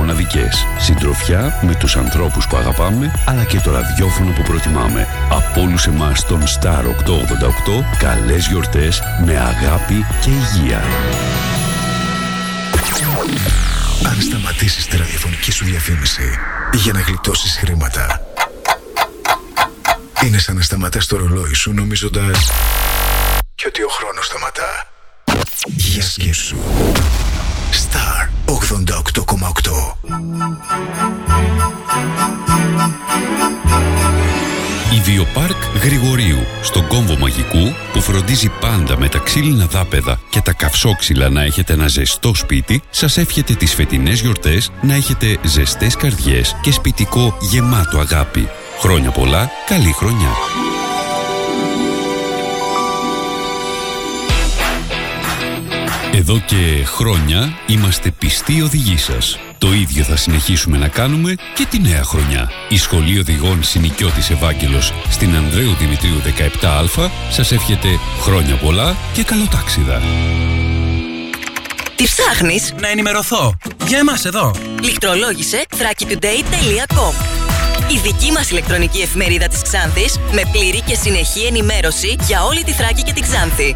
μοναδικές. Συντροφιά με τους ανθρώπους που αγαπάμε, αλλά και το ραδιόφωνο που προτιμάμε. Από όλους εμάς τον Star 888, καλές γιορτές με αγάπη και υγεία. Αν σταματήσεις τη ραδιοφωνική σου διαφήμιση για να γλιτώσεις χρήματα, είναι σαν να σταματάς το ρολόι σου νομίζοντας και ότι ο χρόνος σταματά. Για σκέψου. Star 88,8 Η Βιοπάρκ Γρηγορίου, στον κόμβο μαγικού που φροντίζει πάντα με τα ξύλινα δάπεδα και τα καυσόξυλα να έχετε ένα ζεστό σπίτι, σας εύχεται τις φετινές γιορτές να έχετε ζεστές καρδιές και σπιτικό γεμάτο αγάπη. Χρόνια πολλά, καλή χρονιά. Εδώ και χρόνια είμαστε πιστοί οδηγοί σας. Το ίδιο θα συνεχίσουμε να κάνουμε και τη νέα χρονιά. Η Σχολή Οδηγών Συνοικιώτης Ευάγγελος στην Ανδρέου Δημητρίου 17α σας εύχεται χρόνια πολλά και καλοτάξιδα. Τι ψάχνεις; Να ενημερωθώ. Για εμάς εδώ. Λιχτρολόγησε thrakitoday.com Η δική μας ηλεκτρονική εφημερίδα της Ξάνθης με πλήρη και συνεχή ενημέρωση για όλη τη Θράκη και την Ξάνθη.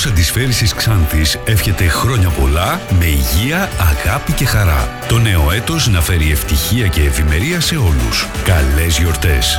Ο Όμιλος Αντισφαίρησης Ξάνθης εύχεται χρόνια πολλά με υγεία, αγάπη και χαρά. Το νέο έτος να φέρει ευτυχία και ευημερία σε όλους. Καλές γιορτές!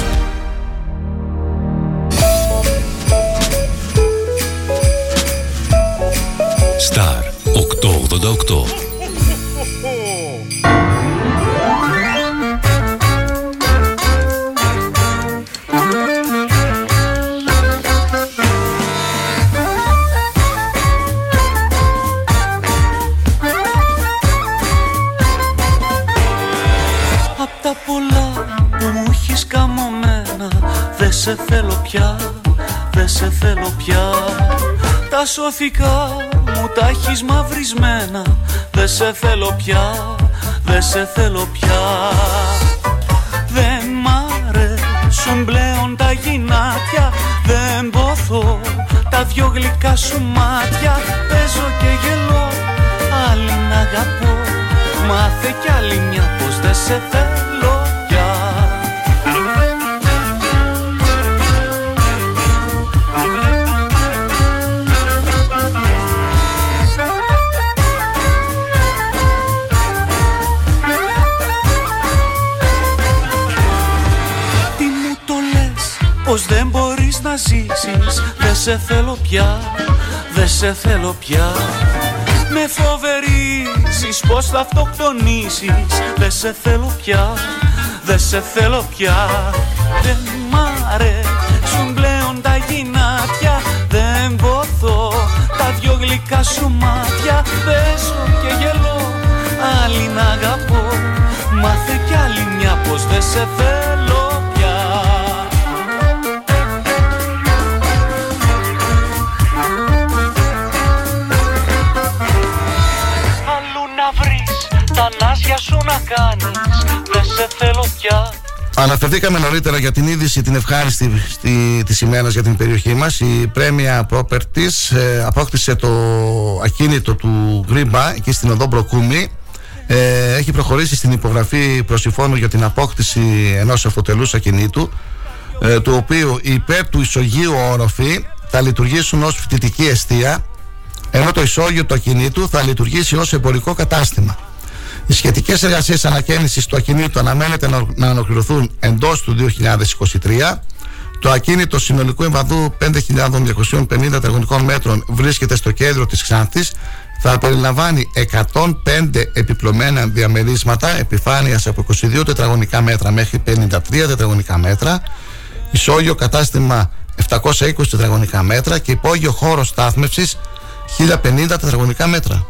888 Απ' τα πολλά που μου έχεις καμωμένα Δε σε θέλω πια, δε σε θέλω πια. Τα σωθικά μου τα έχεις μαυρισμένα. Δε σε θέλω πια, δε σε θέλω πια. Δεν μ' αρέσουν πλέον τα γυνάτια. Δεν ποθώ τα δυο γλυκά σου μάτια. Παίζω και γελώ άλλη να αγαπώ. Μάθε κι άλλη μια πως δεν σε θέλω πως δεν μπορείς να ζήσεις Δεν σε θέλω πια, δεν σε θέλω πια. Με φοβερίζεις πως θα αυτοκτονήσεις Δεν σε θέλω πια, δεν σε θέλω πια. Δεν μ' αρέσουν πλέον τα γυνάτια Δεν βοθώ τα δυο γλυκά σου μάτια. Πέσω και γελώ, άλλη να αγαπώ Μάθε κι άλλη μια πως δεν σε θέλω να κάνεις Δεν σε θέλω πια. Αναφερθήκαμε νωρίτερα για την είδηση την ευχάριστη στη, της ημέρας για την περιοχή μας. Η Πρέμια Properties ε, απόκτησε το ακίνητο του Γκρίμπα εκεί στην οδό Μπροκούμη ε, έχει προχωρήσει στην υπογραφή προσυφώνου για την απόκτηση ενός αυτοτελούς ακινήτου ε, του οποίου υπέρ του ισογείου όροφη θα λειτουργήσουν ως φοιτητική αιστεία ενώ το ισόγειο του ακινήτου θα λειτουργήσει ως εμπορικό κατάστημα. Οι σχετικές εργασίες ανακαίνιση του ακινήτου αναμένεται να- να ολοκληρωθούν εντός του 2023. Το ακίνητο συνολικού εμβαδού 5.250 τετραγωνικών μέτρων βρίσκεται στο κέντρο της Ξάνθης. Θα περιλαμβάνει 105 επιπλωμένα διαμερίσματα επιφάνειας από 22 τετραγωνικά μέτρα μέχρι 53 τετραγωνικά μέτρα. Ισόγειο κατάστημα 720 τετραγωνικά μέτρα και υπόγειο χώρο στάθμευσης 1050 τετραγωνικά μέτρα.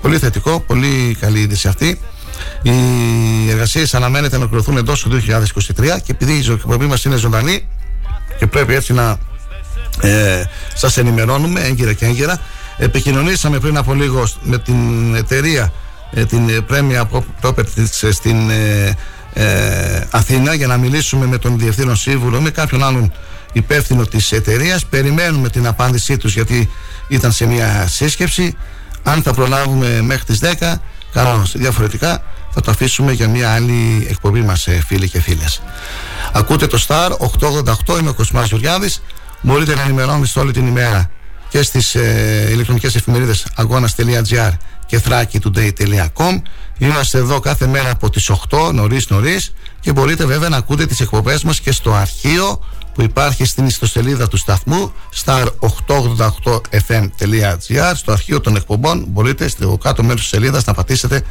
Πολύ θετικό, πολύ καλή είδηση αυτή. Οι εργασίες αναμένεται να ολοκληρωθούν εντός του 2023 και επειδή η εκπομπή μας είναι ζωντανή και πρέπει έτσι να ε, σας ενημερώνουμε έγκυρα και έγκυρα, επικοινωνήσαμε πριν από λίγο με την εταιρεία ε, την ε, Premier Properties ε, στην ε, ε, Αθήνα για να μιλήσουμε με τον διευθύνων σύμβουλο με κάποιον άλλον υπεύθυνο της εταιρείας. Περιμένουμε την απάντησή τους γιατί ήταν σε μια σύσκεψη. Αν θα προλάβουμε μέχρι τις 10, καλώς. Διαφορετικά θα το αφήσουμε για μια άλλη εκπομπή μας ε, φίλοι και φίλες. Ακούτε το Star 888, είμαι ο Κοσμάς Γεωργιάδης. Μπορείτε να ενημερώνεστε όλη την ημέρα και στις ε, ηλεκτρονικές εφημερίδες αγώνας.gr και thrakitoday.com Είμαστε εδώ κάθε μέρα από τις 8 νωρίς νωρίς και μπορείτε βέβαια να ακούτε τις εκπομπές μας και στο αρχείο που υπάρχει στην ιστοσελίδα του σταθμού star888fm.gr στο αρχείο των εκπομπών μπορείτε στο κάτω μέρος της σελίδας να πατήσετε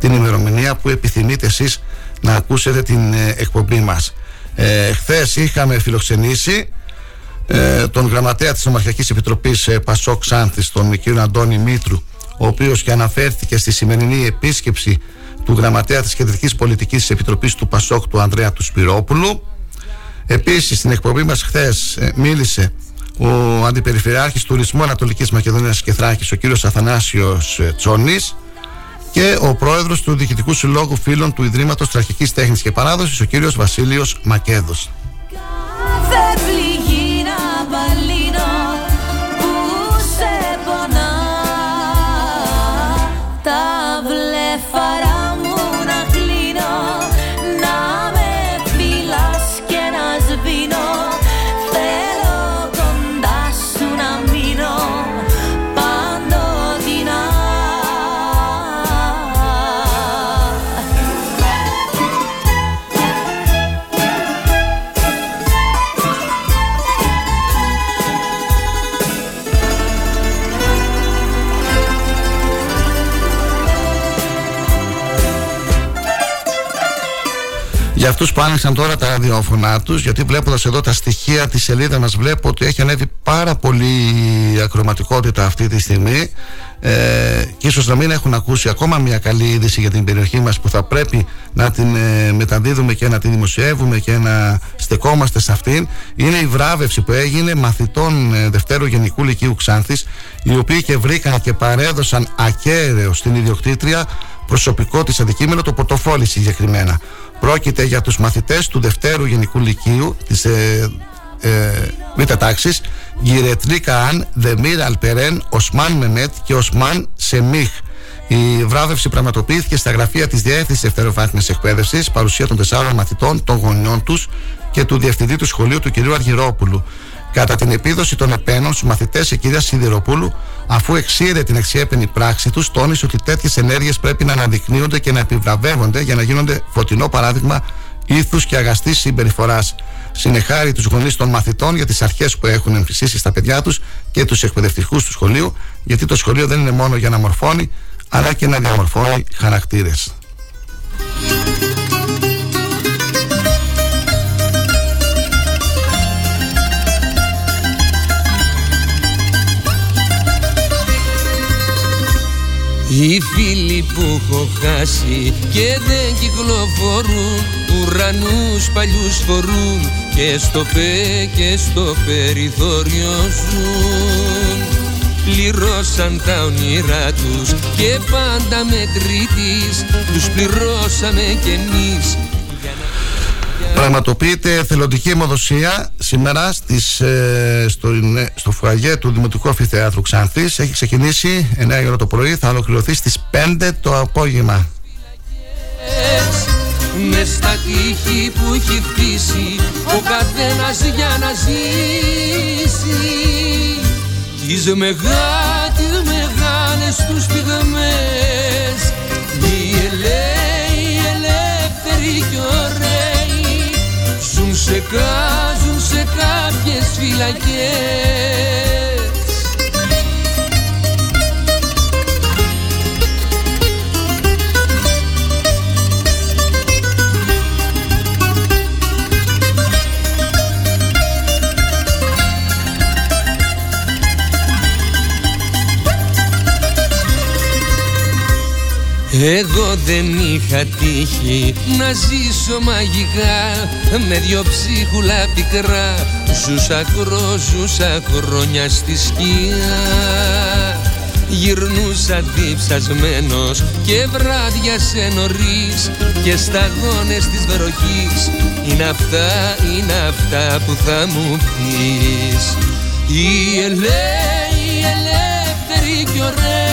την ημερομηνία που επιθυμείτε εσείς να ακούσετε την ε, εκπομπή μας. Ε, Χθες είχαμε φιλοξενήσει ε, τον γραμματέα της Ομαρχιακής Επιτροπής ε, Πασόκ Ξάνθης, τον κύριο Αντώνη Μήτρου ο οποίος και αναφέρθηκε στη σημερινή επίσκεψη του γραμματέα της Κεντρικής Πολιτικής Επιτροπής του Πασόκ του Ανδρέα του Σπυρόπουλου Επίσης στην εκπομπή μας χθες ε, μίλησε ο Αντιπεριφερειάρχης Τουρισμού Ανατολικής Μακεδονίας και Θράκης ο κύριος Αθανάσιος ε, Τσόνης και ο πρόεδρος του Διοικητικού Συλλόγου Φίλων του Ιδρύματος Τραχικής Τέχνης και Παράδοσης ο κύριος Βασίλειος Μακέδος Για αυτούς που άνοιξαν τώρα τα ραδιόφωνά τους γιατί βλέποντας εδώ τα στοιχεία της σελίδα μας βλέπω ότι έχει ανέβει πάρα πολύ η ακροματικότητα αυτή τη στιγμή. Ε, και ίσως να μην έχουν ακούσει ακόμα μια καλή είδηση για την περιοχή μας που θα πρέπει να την ε, μεταδίδουμε και να την δημοσιεύουμε και να στεκόμαστε σε αυτήν. Είναι η βράβευση που έγινε μαθητών ε, Δευτέρου Γενικού Λυκείου Ξάνθης οι οποίοι και βρήκαν και παρέδωσαν ακέραιο στην ιδιοκτήτρια προσωπικό της αντικείμενο το πορτοφόλι συγκεκριμένα Πρόκειται για τους μαθητές του Δευτέρου Γενικού Λυκείου της ε, ε, Β' τάξης Γυρετρή Καάν, Δεμίρ Αλπερέν, Οσμάν Μεμέτ και Οσμάν Σεμίχ. Η βράβευση πραγματοποιήθηκε στα γραφεία της Διεύθυνσης Δευτεροβάθμιας Εκπαίδευσης, παρουσία των τεσσάρων μαθητών, των γονιών τους και του διευθυντή του σχολείου του κ. Αργυρόπουλου. Κατά την επίδοση των επένων στους μαθητές, η κυρία Σιδηροπούλου, αφού εξήρε την αξιέπαινη πράξη τους, τόνισε ότι τέτοιες ενέργειες πρέπει να αναδεικνύονται και να επιβραβεύονται για να γίνονται φωτεινό παράδειγμα ήθους και αγαστής συμπεριφοράς. Συνεχάρη τους γονείς των μαθητών για τις αρχές που έχουν εμφυσίσει στα παιδιά τους και τους εκπαιδευτικούς του σχολείου, γιατί το σχολείο δεν είναι μόνο για να μορφώνει, αλλά και να διαμορφώνει χαρακτήρες. Οι φίλοι που έχω χάσει και δεν κυκλοφορούν Ουρανούς παλιούς φορούν και στο πέ και στο περιθώριο ζουν. Πληρώσαν τα όνειρά τους και πάντα με τρίτης Τους πληρώσαμε κι εμείς Πραγματοποιείται θελοντική αιμοδοσία σήμερα στις, ε, στο, στο φουαγέ του Δημοτικού Αφιθεάτρου Ξάνθης. Έχει ξεκινήσει 9 ώρα το πρωί, θα ολοκληρωθεί στις 5 το απόγευμα. Μες στα τείχη που έχει χτίσει ο καθένας για να ζήσει Τις μεγά, τις μεγάλες τους πυγμές σε κάζουν σε κάποιες φυλακές Εγώ δεν είχα τύχει να ζήσω μαγικά Με δυο ψίχουλα πικρά. Ζούσα κρό, ζούσα χρόνια στη σκιά. Γυρνούσα διψασμένος και βράδια σε νωρίς Και σταγόνες της βροχής. Είναι αυτά, είναι αυτά που θα μου πεις. Οι ελέοι, ελεύθεροι κι ωραίοι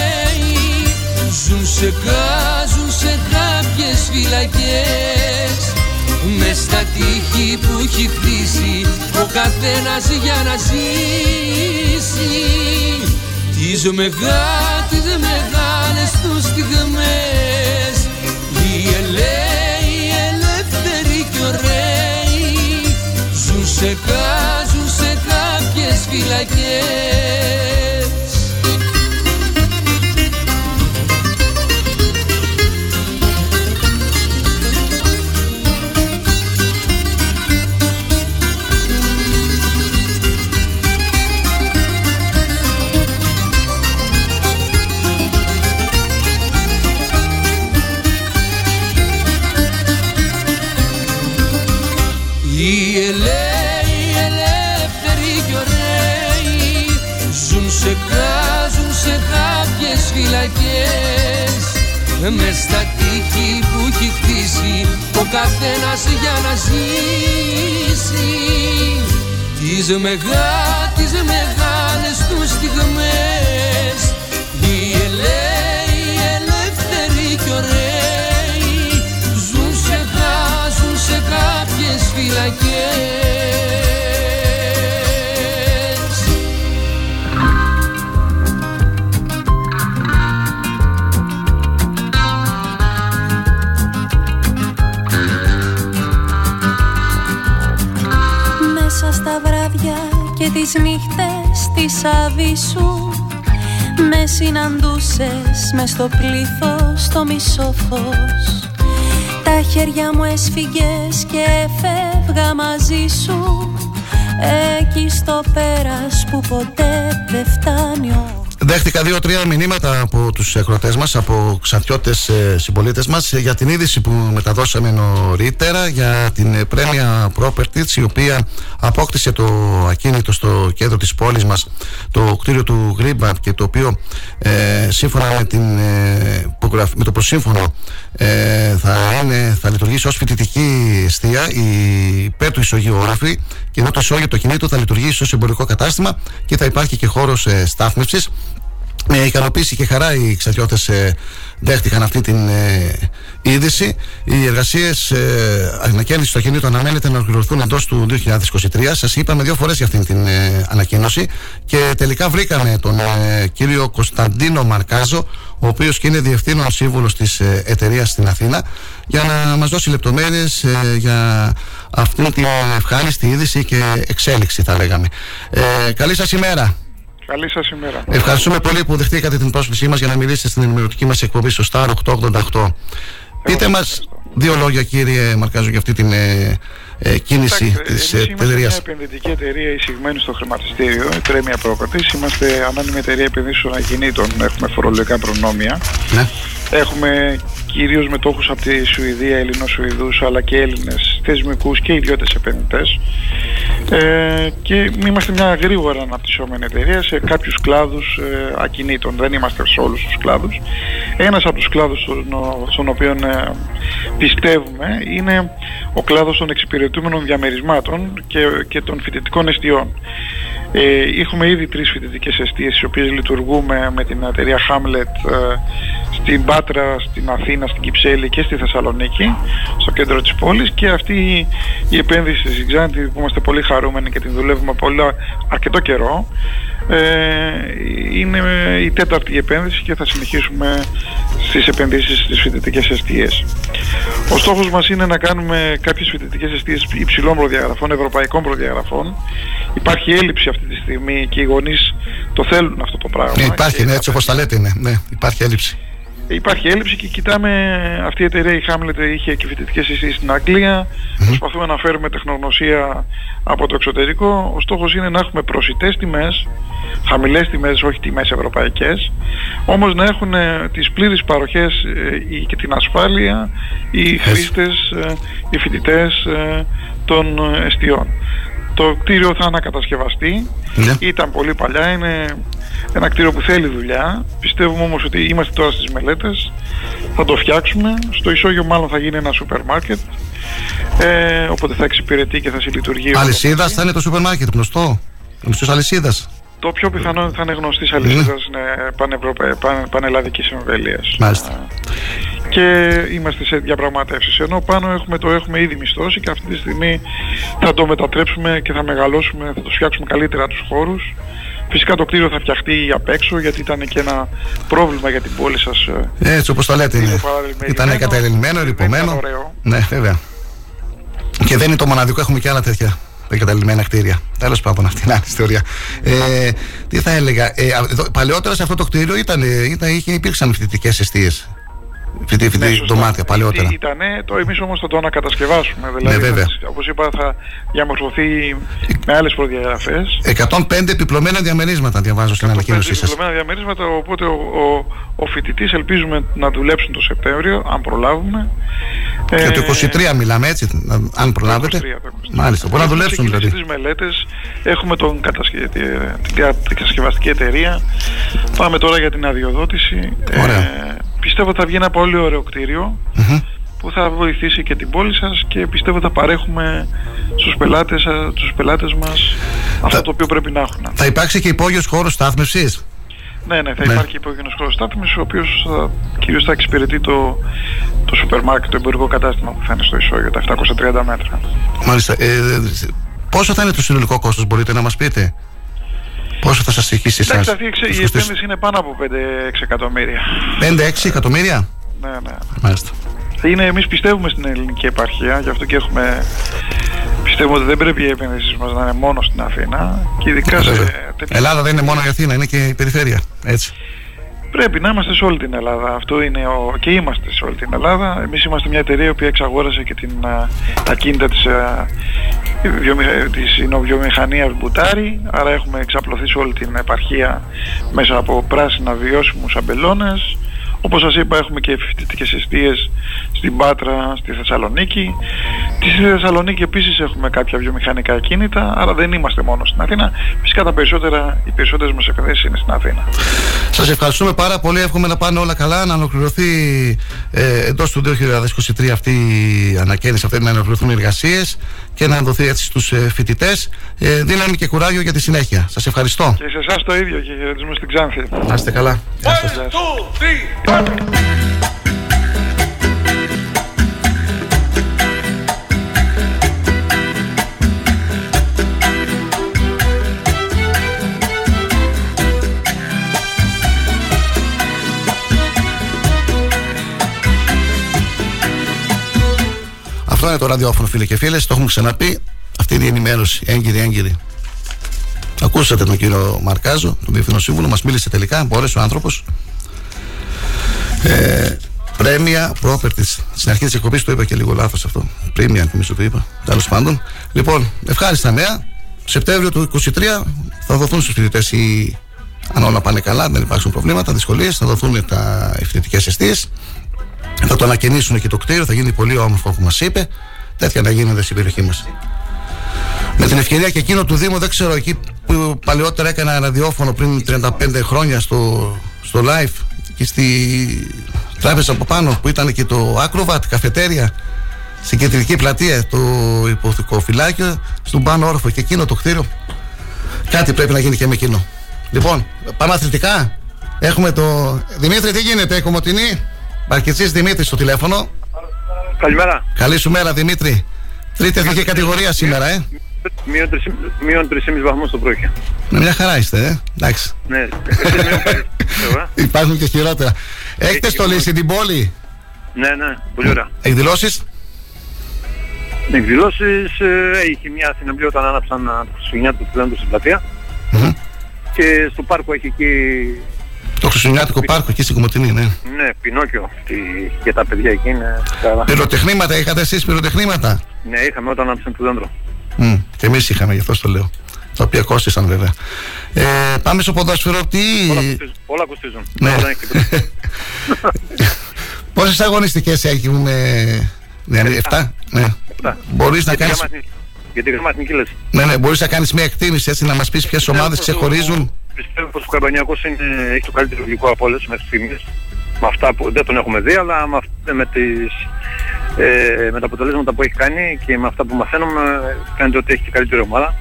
Ζουν σε κάζουν σε κάποιες φυλακές. Μες στα τείχη που έχει χτίσει ο καθένας για να ζήσει. Τις μεγά, τις μεγάλες τους στιγμές. Οι ελέοι, ελεύθεροι κι ωραίοι ζουν σε κάζουν σε κάποιες φυλακές μες στα τείχη που έχει χτίσει ο καθένας για να ζήσει. Τις μεγά, τις μεγάλες του στιγμές οι ελέοι, ελεύθεροι κι ωραίοι ζουν σε χάζουν σε κάποιες φυλακές και τις νύχτες της αβυσσού. Με συναντούσες μες στο πλήθος το μισό φως τα χέρια μου έσφυγες και φεύγα μαζί σου. Εκεί στο πέρας που ποτέ δεν φτάνει ο Δέχτηκα δύο-τρία μηνύματα από τους εκροτέ μας, από ξαφιώτες ε, συμπολίτες μας, ε, για την είδηση που μεταδώσαμε νωρίτερα για την ε, Premier Properties, η οποία απόκτησε το ακίνητο στο κέντρο της πόλης μας, το κτίριο του Greenbank και το οποίο σύμφωνα με, την, με το προσύμφωνο θα, είναι, θα λειτουργήσει ως φοιτητική αιστεία, η υπέρ του ισογείου όροφη, και ενώ το ισόγειο το κινήτο θα λειτουργήσει ως εμπορικό κατάστημα και θα υπάρχει και χώρος στάθμευσης. Με ικανοποίηση και χαρά οι ξατιώτε ε, δέχτηκαν αυτή την ε, είδηση. Οι εργασίες ε, ανακαίνιση του ακινήτου αναμένεται να ολοκληρωθούν εντός του 2023. Σας είπαμε δύο φορές για αυτή την ε, ανακοίνωση και τελικά βρήκαμε τον ε, κύριο Κωνσταντίνο Μαρκάζο, ο οποίος και είναι διευθύνων σύμβουλος της ε, εταιρείας στην Αθήνα, για να μας δώσει λεπτομέρειες για αυτή την ευχάριστη είδηση και εξέλιξη, θα λέγαμε. καλή σας ημέρα. Καλή σας ημέρα. Ευχαριστούμε πολύ που δεχτήκατε την πρόσκλησή μας για να μιλήσετε στην ενημερωτική μας εκπομπή στο Star 888. Πείτε μας δύο λόγια, κύριε Μαρκάζο, για αυτή την ε, ε, κίνηση της εταιρεία. Είμαστε μια επενδυτική εταιρεία εισηγμένη στο χρηματιστήριο, η Πρέμια Properties. Είμαστε ανώνυμη εταιρεία επενδύσεων ακινήτων. Έχουμε φορολογικά προνόμια. Ναι. Έχουμε κυρίως μετόχους από τη Σουηδία, Ελληνοσουηδούς αλλά και Έλληνες θεσμικούς και ιδιώτες επενδυτές ε, και είμαστε μια γρήγορα αναπτυσσόμενη εταιρεία σε κάποιους κλάδους ε, ακινήτων, δεν είμαστε σε όλους τους κλάδους. Ένας από τους κλάδους στον, στον οποίο ε, πιστεύουμε είναι ο κλάδος των εξυπηρετούμενων διαμερισμάτων και, και των φοιτητικών εστιών. Ε, έχουμε ήδη τρεις φοιτητικές εστίες τις οποίες λειτουργούμε με την εταιρεία Hamlet ε, στην Πάτρα, στην Αθήνα, στην Κυψέλη και στη Θεσσαλονίκη στο κέντρο της πόλης και αυτή η επένδυση στη Ξάνθη που είμαστε πολύ χαρούμενοι και την δουλεύουμε πολύ αρκετό καιρό ε, είναι η τέταρτη επένδυση και θα συνεχίσουμε στις επενδύσεις στις φοιτητικές αιστείες. Ο στόχος μας είναι να κάνουμε κάποιες φοιτητικές αιστείες υψηλών προδιαγραφών, ευρωπαϊκών προδιαγραφών. Υπάρχει έλλειψη αυτή τη στιγμή και οι γονείς το θέλουν αυτό το πράγμα. Ναι, υπάρχει, ναι, έτσι όπως τα λέτε, ναι, ναι, υπάρχει έλλειψη. Υπάρχει έλλειψη και κοιτάμε αυτή η εταιρεία η Hamlet είχε και φοιτητικές αιστείες στην Αγγλία. Προσπαθούμε να φέρουμε τεχνογνωσία από το εξωτερικό. Ο στόχος είναι να έχουμε προσιτές τιμές χαμηλές τιμές, όχι τιμές ευρωπαϊκές, όμως να έχουν ε, τις πλήρεις παροχές ε, και την ασφάλεια οι χρήστες, ε, οι φοιτητές των εστιών. Το κτίριο θα ανακατασκευαστεί, ναι. ήταν πολύ παλιά, είναι ένα κτίριο που θέλει δουλειά. Πιστεύουμε όμως ότι είμαστε τώρα στις μελέτες, θα το φτιάξουμε. Στο ισόγειο μάλλον θα γίνει ένα σούπερ μάρκετ, ε, οπότε θα εξυπηρετεί και θα συλλειτουργεί. Αλυσίδας θα είναι το σούπερ μάρκετ, γνωστό. Γνωστός αλυσίδας. Το πιο πιθανό θα είναι γνωστής αλυσίδας ναι. πανευρωπα... παν... πανελλαδικής εμβέλεια. Μάλιστα. Και είμαστε σε διαπραγματεύσεις. Ενώ πάνω έχουμε, το έχουμε ήδη μισθώσει και αυτή τη στιγμή θα το μετατρέψουμε και θα μεγαλώσουμε, θα το φτιάξουμε καλύτερα τους χώρους. Φυσικά το κτίριο θα φτιαχτεί απ' έξω γιατί ήταν και ένα πρόβλημα για την πόλη σας. Ε, έτσι όπως το λέτε είναι. Ήταν κατελημμένο, ρηπωμένο. Ναι, βέβαια. Και δεν είναι το μοναδικό, έχουμε και άλλα τέτοια εγκαταλειμμένα κτίρια. Τέλος πάντων, αυτή είναι άλλη ιστορία. Ε, τι θα έλεγα, ε, παλαιότερα σε αυτό το κτίριο ήταν, ήταν, είχε, υπήρξαν φοιτητικές αιστείες. Φοιτητή, ναι, δωμάτια παλαιότερα. Ήτανε, το εμείς όμως θα το ανακατασκευάσουμε. Δηλαδή, ναι, Όπως είπα, θα διαμορφωθεί με άλλες προδιαγραφές. 105 επιπλωμένα διαμερίσματα διαβάζω στην ανακοίνωσή σας. Επιπλωμένα διαμερίσματα, οπότε ο, ο, ο φοιτητής ελπίζουμε να δουλέψουν το Σεπτέμβριο, αν προλάβουμε. Για το 23 ε, μιλάμε έτσι, αν προλάβετε. 23, Μάλιστα, μπορεί να δουλέψουν δηλαδή. Στι μελέτες έχουμε τον την κατασκευαστική εταιρεία. Πάμε τώρα για την αδειοδότηση. Ωραία. Ε, πιστεύω ότι θα βγει ένα πολύ ωραίο που θα βοηθήσει και την πόλη σας και πιστεύω ότι θα παρέχουμε στους πελάτες, στους πελάτες μας αυτό το οποίο πρέπει να έχουν. Θα υπάρξει και υπόγειος χώρος στάθμευσης; Ναι, ναι, θα ναι. υπάρχει υπόγειος χώρος στάθμευσης ο οποίος θα, κυρίως θα εξυπηρετεί το, το σούπερ μάρκετ, το εμπορικό κατάστημα που θα είναι στο ισόγειο, τα 730 μέτρα. Μάλιστα. Ε, πόσο θα είναι το συνολικό κόστος, μπορείτε να μας πείτε; Πόσο θα σας στοιχήσει εσάς. Εντάξει, η επένδυση είναι πάνω από 5-6 εκατομμύρια. 5-6 εκατομμύρια; Ναι, ναι. Μάλιστα. Είναι, εμείς πιστεύουμε στην ελληνική επαρχία, γι' αυτό και έχουμε πιστεύουμε ότι δεν πρέπει οι επενδύσει μας να είναι μόνο στην Αθήνα. Και ειδικά σε... Ελλάδα δεν είναι μόνο η Αθήνα, είναι και η περιφέρεια. Έτσι. Πρέπει να είμαστε σε όλη την Ελλάδα. Αυτό είναι ο... και είμαστε σε όλη την Ελλάδα. Εμείς είμαστε μια εταιρεία που εξαγόρασε και την ακίνητα της, της βιομηχανίας Μπουτάρη. Άρα έχουμε εξαπλωθεί σε όλη την επαρχία μέσα από πράσινα βιώσιμους αμπελώνες. Όπως σας είπα έχουμε και φοιτητικές αιστείες στην Πάτρα, στη Θεσσαλονίκη. Στη Θεσσαλονίκη επίσης έχουμε κάποια βιομηχανικά κίνητα, άρα δεν είμαστε μόνο στην Αθήνα. Φυσικά τα περισσότερα, οι περισσότερες μας επενδύσεις είναι στην Αθήνα. Σας ευχαριστούμε πάρα πολύ. Εύχομαι να πάνε όλα καλά, να ολοκληρωθεί ε, εντός του 2023 αυτή η ανακαίνιση, αυτή, να ολοκληρωθούν οι εργασίες και να δοθεί έτσι στους ε, φοιτητές ε, δύναμη και κουράγιο για τη συνέχεια. Σας ευχαριστώ. Και σε εσάς το ίδιο και χαιρετισμό στην Ξάνθη. Να είστε καλά. Γεια σας. Αυτό είναι το ραδιόφωνο φίλε και φίλες, το έχουμε ξαναπεί. Αυτή είναι η ενημέρωση, έγκυρη, έγκυρη. Ακούσατε τον κύριο Μαρκάζο, τον Διευθυνό Σύμβουλο, μας μίλησε τελικά, μπόρεσε ο άνθρωπος. Ε, πρέμια properties. Στην αρχή της εκπομπής το είπα και λίγο λάθος αυτό. Πρέμια, νομίζω το είπα. Τέλος πάντων. Λοιπόν, ευχάριστα νέα. Σεπτέμβριο του 2023 θα δοθούν στους φοιτητές οι. Αν όλα πάνε καλά, δεν υπάρξουν προβλήματα, δυσκολίες, θα δοθούν τα φοιτητικέ αιστείες. Θα το ανακαινήσουν και το κτίριο, θα γίνει πολύ όμορφο όπως μας είπε. Τέτοια να γίνονται στην περιοχή μας. Με την ευκαιρία και εκείνο του Δήμου, δεν ξέρω, εκεί που παλαιότερα έκανα ραδιόφωνο πριν 35 χρόνια στο, στο live και στη τράπεζα από πάνω που ήταν και το Acrovat, καφετέρια στην κεντρική πλατεία, το υποθυκό φυλάκιο, στον πάνω όροφο και εκείνο το κτίριο. Κάτι πρέπει να γίνει και με εκείνο. Λοιπόν, πάμε αθλητικά. Έχουμε το. Δημήτρη, τι γίνεται, Κομωτινή; Μπαρκετσή Δημήτρη στο τηλέφωνο. Καλημέρα. Καλή σου μέρα, Δημήτρη. Τρίτη εθνική κατηγορία σήμερα, ε. Μείον 3,5 βαθμού το πρωί. Ναι, μια χαρά είστε, ε. Εντάξει. Ναι, [LAUGHS] Υπάρχουν και χειρότερα. Έχετε στολίσει την πόλη; Ναι, ναι, πολύ ωραία. Εκδηλώσεις; Εκδηλώσεις έχει μια συναυλία όταν άναψαν τα Χριστουγεννιάτικα του Πλέντου στην πλατεια Και στο πάρκο έχει εκεί. Το Χριστουγεννιάτικο πάρκο εκεί στην Κομωτινή, ναι. Ναι, Πινόκιο. Και τα παιδιά εκεί είναι. Πυροτεχνήματα, είχατε εσείς πυροτεχνήματα; Ναι, είχαμε όταν άναψαν το δέντρο. Mm, και εμείς είχαμε, γι' αυτό το λέω. Τα οποία κόστησαν βέβαια. Ε, πάμε στο ποδόσφαιρο. Τι... Όλα κοστίζουν. Ναι. [LAUGHS] Πόσες αγωνιστικές έχουμε, ναι, 7. Ναι. Μπορείς να κάνει. Για την γραμματική λες. Ναι, ναι, μπορείς να κάνεις μια εκτίμηση έτσι να μας πεις ποιες ομάδες ξεχωρίζουν. Πιστεύω πως ο Καρμπανιακό έχει το καλύτερο υλικό από όλες μέχρι στιγμής. Με αυτά που δεν τον έχουμε δει, αλλά με, με τις ε, με τα αποτελέσματα που έχει κάνει και με αυτά που μαθαίνουμε φαίνεται ότι έχει και καλύτερη ομάδα.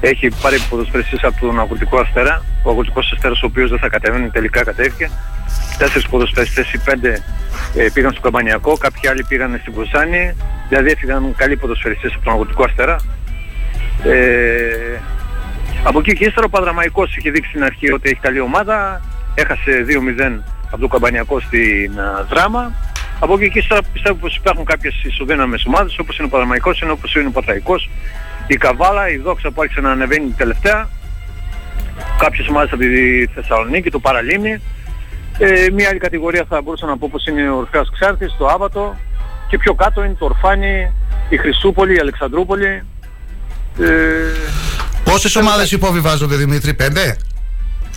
Έχει πάρει ποδοσφαιριστές από τον Αγροτικό Αστέρα, ο Αγροτικός Αστέρας ο οποίος δεν θα κατέβαινε, τελικά κατέβηκε. Τέσσερις ποδοσφαιριστές, οι πέντε ε, πήγαν στο Καμπανιακό, κάποιοι άλλοι πήγαν στην Κουσάνη, δηλαδή έφυγαν καλοί ποδοσφαιριστές από τον Αγροτικό Αστέρα. Ε, από εκεί και ύστερα ο Παδραμαϊκός είχε δείξει στην αρχή ότι έχει καλή ομάδα, έχασε 2-0 από το Καμπανιακό στην uh, Δράμα. Από εκεί και ύστερα πιστεύω πως υπάρχουν κάποιες ισοδύναμες ομάδες όπως είναι ο Παναμαϊκός, είναι όπως είναι ο Πατραϊκός, η Καβάλα, η Δόξα που άρχισε να ανεβαίνει τελευταία, κάποιες ομάδες από τη Θεσσαλονίκη, το Παραλίμνη. Ε, μια άλλη κατηγορία θα μπορούσα να πω πως είναι ο Ορφέας Ξάρτης, το Άβατο και πιο κάτω είναι το Ορφάνι, η Χρυσούπολη, η Αλεξανδρούπολη. Ε, Πόσες ομάδες υποβιβάζονται Δημήτρη, πέντε;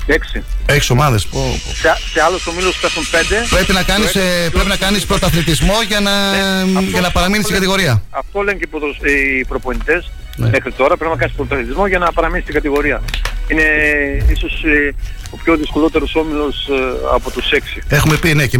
Έξι. Έξι ομάδες. Σε, σε άλλους ομίλους πέφτουν πέντε. Πρέπει να κάνεις πρέπει να κάνεις πρωταθλητισμό για να, ναι, για να παραμείνεις στην κατηγορία. Αυτό λένε και οι προπονητές ναι. μέχρι τώρα. Πρέπει να κάνει πρωταθλητισμό για να παραμείνει στην κατηγορία. Είναι ίσως ε, ο πιο δυσκολότερος όμιλος ε, από τους έξι. Έχουμε πει ναι και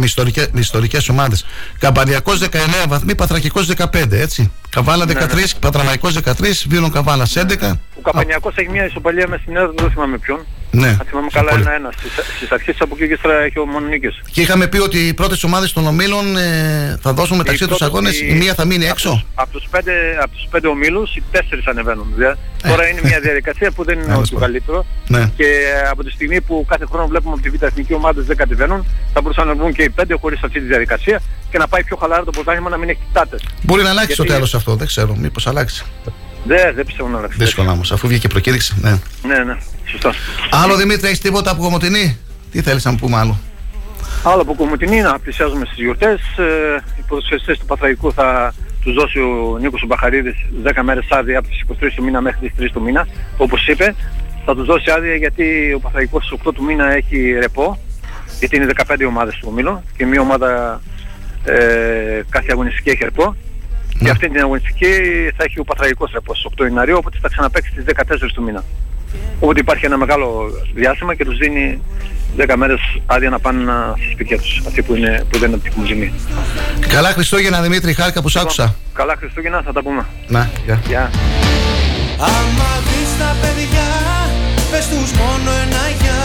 με ιστορικές ομάδες. Καμπανιακός 19 βαθμοί, Πατρακικό 15, έτσι. Καβάλα 13, ναι, ναι. Πατραμαϊκό 13, Βίρον Καβάλα 11. Ο Καμπανιακός έχει μια ισοπαλία με στην έδρα, δεν θυμάμαι ποιον. Ναι. Αν θυμάμαι καλά, ένα-ένα. Στις αρχές από εκεί και ύστερα έχει ο μόνο νίκες. Και είχαμε πει ότι οι πρώτες ομάδες των ομίλων ε, θα δώσουν μεταξύ τους αγώνες. Η... μία θα μείνει έξω; Από τους πέντε, από τους πέντε ομίλους, οι τέσσερις ανεβαίνουν. Δηλαδή. Ε. Τώρα είναι μια διαδικασία που δεν είναι ό,τι καλύτερο. Ναι. Και από τη στιγμή που κάθε χρόνο βλέπουμε ότι οι β' εθνικοί ομάδες δεν κατεβαίνουν, θα μπορούσαν να βγουν και οι πέντε χωρίς αυτή τη διαδικασία και να πάει πιο χαλαρά το πρωτάθλημα να μην έχει κοιτάτε. Μπορεί να αλλάξει Γιατί... το τέλος αυτό, δεν ξέρω, μήπως αλλάξει. Δεν, δεν πιστεύω να αλλάξει. Δύσκολα όμως, αφού βγήκε προκήρυξη. Ναι, ναι, ναι σωστά. Άλλο Δημήτρη, έχεις τίποτα από Κομωτινή; Τι θέλεις να πούμε άλλο; Άλλο από Κομωτινή, να πλησιάζουμε στις γιορτές. Ε, οι ποδοσφαιριστές του Πατραϊκού θα τους δώσει ο Νίκος Μπαχαρίδης 10 μέρες άδεια από τις 23 του μήνα μέχρι τις 3 του μήνα, όπως είπε. Θα τους δώσει άδεια γιατί ο Παθαϊκός στις 8 του μήνα έχει ρεπό, γιατί είναι 15 ομάδες του ομίλου και μία ομάδα ε, κάθε αγωνιστική έχει ρεπό. Και Ναι. αυτή την αγωνιστική θα έχει ο Παθραγικός ρεπό στις 8 Ιανουαρίου, οπότε θα ξαναπαίξει στις 14 του μήνα. Οπότε υπάρχει ένα μεγάλο διάστημα και τους δίνει 10 μέρες άδεια να πάνε να- στα σπίτια τους, αυτοί που, είναι, που δεν έχουν ζημί. Καλά Χριστούγεννα Δημήτρη, χάρηκα που σ' άκουσα. Καλά Χριστούγεννα, θα τα πούμε. Να, γεια. Γεια. Άμα δεις τα παιδιά Πες τους μόνο ένα γεια.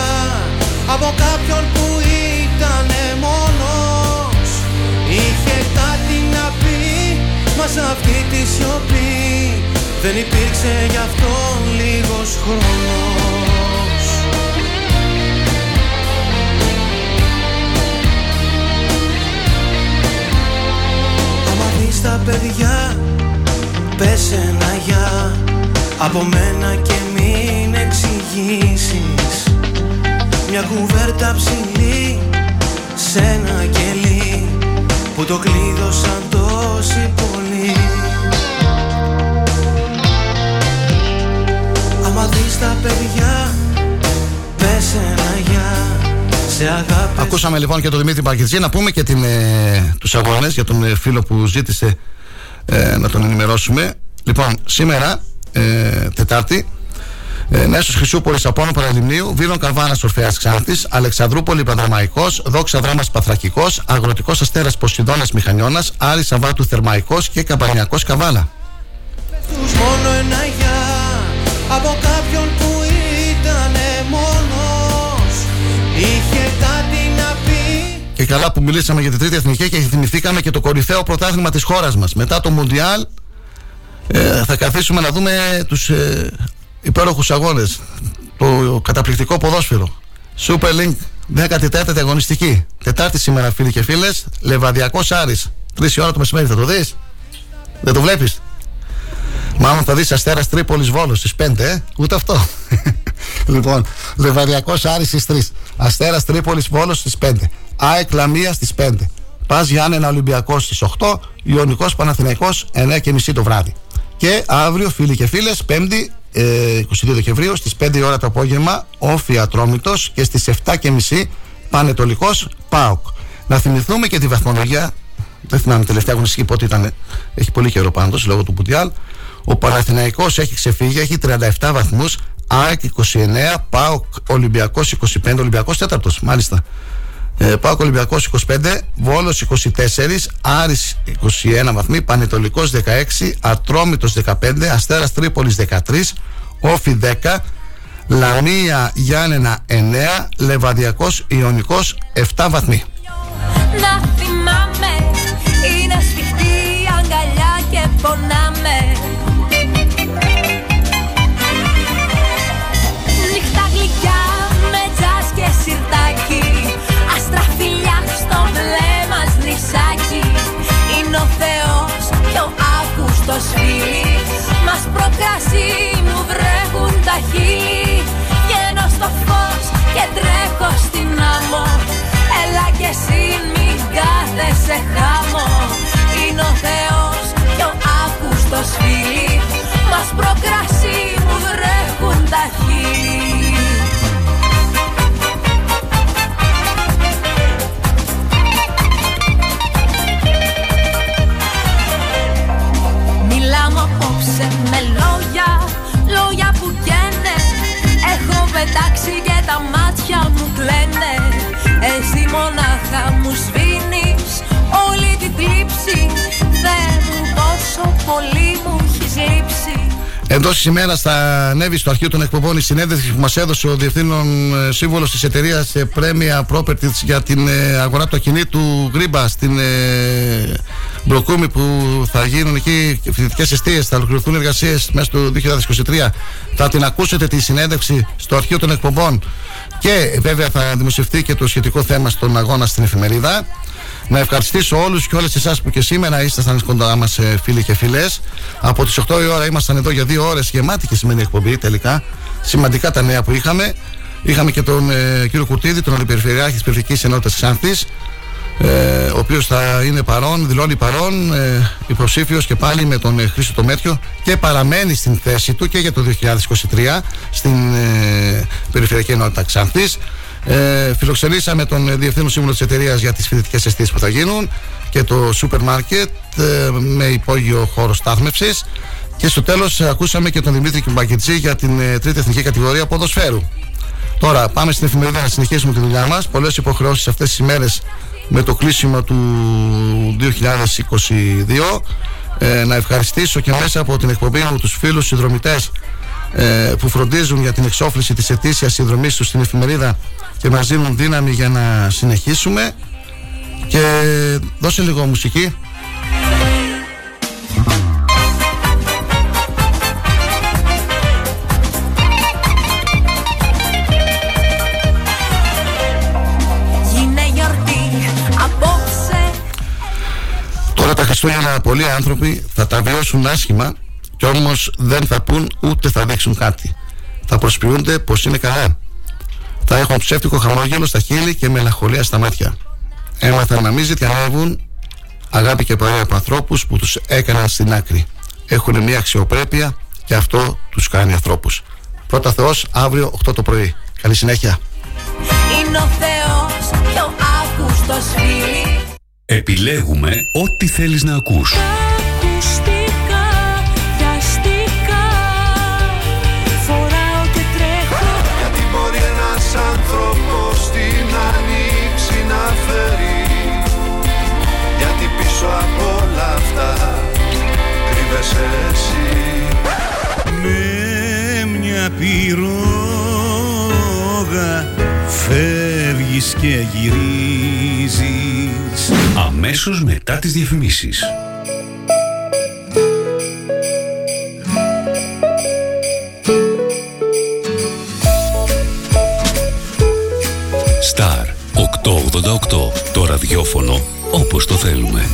Από κάποιον που ήταν μόνος Είχε κάτι να πει Μα σε αυτή τη σιωπή Δεν υπήρξε γι' αυτό λίγος χρόνος. Άμα δεις τα παιδιά Πες ένα γεια από μένα και μην εξηγήσεις. Μια κουβέρτα ψηλή σε ένα κελί Που το κλείδωσαν τόσοι πολλοί Άμα δεις τα παιδιά Πες ένα γεια. Σε αγάπη Ακούσαμε λοιπόν και τον Δημήτρη Παρκιτζή να πούμε και την, ε, τους αγώνες για τον ε, φίλο που ζήτησε ε, να τον ενημερώσουμε. Λοιπόν, σήμερα, ε, Τετάρτη, ε, Νέσος Χρυσούπολης Απόνο Παραλιμνίου, Βίλων Καρβάνας Ορφέας Ξάνθης, Αλεξανδρούπολη Παντραμαϊκός, Δόξα Δράμας Παθρακικός, Αγροτικός Αστέρας Ποσειδώνας Μηχανιώνας, Άρη Σαββάτου Θερμαϊκός και Καμπανιακός Καβάλα. τους μόνο ένα γεια Από κάποιον που ήταν μόνος Είχε κάτι να πει Και καλά που μιλήσαμε για την τρίτη εθνική και θυμηθήκαμε και το κορυφαίο πρωτάθλημα της χώρας μας. Μετά το Μουντιάλ ε, θα καθίσουμε να δούμε τους ε, υπέροχους αγώνες. Το καταπληκτικό ποδόσφαιρο. Super Link 14η αγωνιστική. Τετάρτη σήμερα φίλοι και φίλες. Λεβαδιακός Άρης. Τρεις η ώρα το μεσημέρι θα το δεις. Δεν το βλέπεις. Μάλλον θα δεις Αστέρας Τρίπολης Βόλος στις 5, ε. Ούτε αυτό. [LAUGHS] λοιπόν, Λεβαδιακός Άρης στις 3. Αστέρας Τρίπολης Βόλος στις 5. ΑΕΚ Λαμία στις 5. Πας Γιάννενα Ολυμπιακός στις 8. Ιωνικός Παναθηναϊκός 9.30 το βράδυ. Και αύριο φίλοι και φίλες, 5η ε, 22 Δεκεμβρίου στις 5 η ώρα το απόγευμα Όφη Ατρόμητος και στις 7.30 Πανετολικός ΠΑΟΚ. Να θυμηθούμε και τη βαθμολογία δεν θυμάμαι τελευταία αγωνιστική πότε ήταν. Έχει πολύ καιρό πάντως λόγω του Πουντιάλ. Ο Παναθηναϊκός έχει ξεφύγει, έχει 37 βαθμούς. ΑΕΚ 29, ΠΑΟΚ Ολυμπιακός 25, Ολυμπιακός τέταρτος μάλιστα. Ε, ΠΑΟΚ Ολυμπιακός 25, Βόλος 24, Άρης 21 βαθμοί, Πανετολικός 16, Ατρόμητος 15, Αστέρας Τρίπολης 13, Όφι 10, Λαμία Γιάννενα 9, Λεβαδιακός Ιωνικός 7 βαθμοί. Φίλοι. Μας προκρασί μου βρέχουν τα χείλη. Βγαίνω στο φως και τρέχω στην άμμο. Έλα κι εσύ μην κάθεσαι χάμω. Είναι ο Θεός και ο Αύγουστος φίλοι. Μας προκρασί μου βρέχουν τα χείλη Έχω πετάξει και τα μάτια μου κλαίνε. Εσύ μονάχα μου σβήνεις όλη τη θλίψη. Θεέ μου πόσο πολύ μου έχεις λείψει. Εντό τη ημέρα θα ανέβει στο αρχείο των εκπομπών η συνέντευξη που μας έδωσε ο διευθύνων ε, σύμβολος της εταιρείας Premier Properties για την ε, αγορά του ακινήτου Γκρίμπα στην ε, Μπροκούμη που θα γίνουν εκεί φοιτητικές αιστείες, θα ολοκληρωθούν εργασίες μέσα στο 2023. Θα την ακούσετε τη συνέντευξη στο αρχείο των εκπομπών και βέβαια θα δημοσιευτεί και το σχετικό θέμα στον αγώνα στην εφημερίδα. Να ευχαριστήσω όλους και όλες εσάς που και σήμερα ήσασταν κοντά μας, φίλοι και φίλες. Από τις 8 η ώρα ήμασταν εδώ για δύο ώρες γεμάτη και σημαίνει εκπομπή τελικά. Σημαντικά τα νέα που είχαμε. Είχαμε και τον ε, κύριο Κουρτίδη, τον Αντιπεριφερειάρχη της Περιφερειακής Ενότητας Ξάνθης, ε, ο οποίος θα είναι παρόν, δηλώνει παρόν, ε, υποψήφιος και πάλι με τον ε, Χρήστο Τομέτριο και παραμένει στην θέση του και για το 2023 στην ε, Περιφερειακή Ενότητα Ξάνθης. Ε, φιλοξενήσαμε τον Διευθύνων Σύμβουλο της εταιρείας για τις φοιτητικές αισθήσεις που θα γίνουν και το σούπερ μάρκετ ε, με υπόγειο χώρο στάθμευσης. Και στο τέλος ακούσαμε και τον Δημήτρη Κιμπακετζή για την ε, τρίτη εθνική κατηγορία ποδοσφαίρου. Τώρα πάμε στην εφημερίδα να συνεχίσουμε τη δουλειά μας. Πολλές υποχρεώσεις αυτές τις ημέρες με το κλείσιμο του 2022. Ε, να ευχαριστήσω και μέσα από την εκπομπή μου τους φίλους συνδρομητές ε, που φροντίζουν για την εξόφληση της ετήσιας συνδρομής τους στην εφημερίδα και μας δίνουν δύναμη για να συνεχίσουμε και δώσε λίγο μουσική Χριστούγεννα πολλοί άνθρωποι θα τα βιώσουν άσχημα και όμως δεν θα πούν ούτε θα δείξουν κάτι. Θα προσποιούνται πως είναι καλά. Θα έχουν ψεύτικο χαμόγελο στα χείλη και μελαγχολία στα μάτια. Έμαθαν να μην ζητιανεύουν αγάπη και παρέα από ανθρώπους που τους έκαναν στην άκρη. Έχουν μια αξιοπρέπεια και αυτό τους κάνει ανθρώπους. Πρώτα Θεός αύριο 8 το πρωί. Καλή συνέχεια. Είναι ο Θεός και ο Αύγουστος φίλοι Επιλέγουμε ό,τι θέλεις να ακούς. Ακουστικά, πιαστικά Φοράω και τρέχω. Γιατί μπορεί ένας άνθρωπος την ανοίξει να φέρει; Γιατί πίσω από όλα αυτά κρύβεσαι εσύ. Με μια πυρόγα φεύγεις και γυρίζεις Αμέσως μετά τις διαφημίσεις. Star 888. Το ραδιόφωνο όπως το θέλουμε.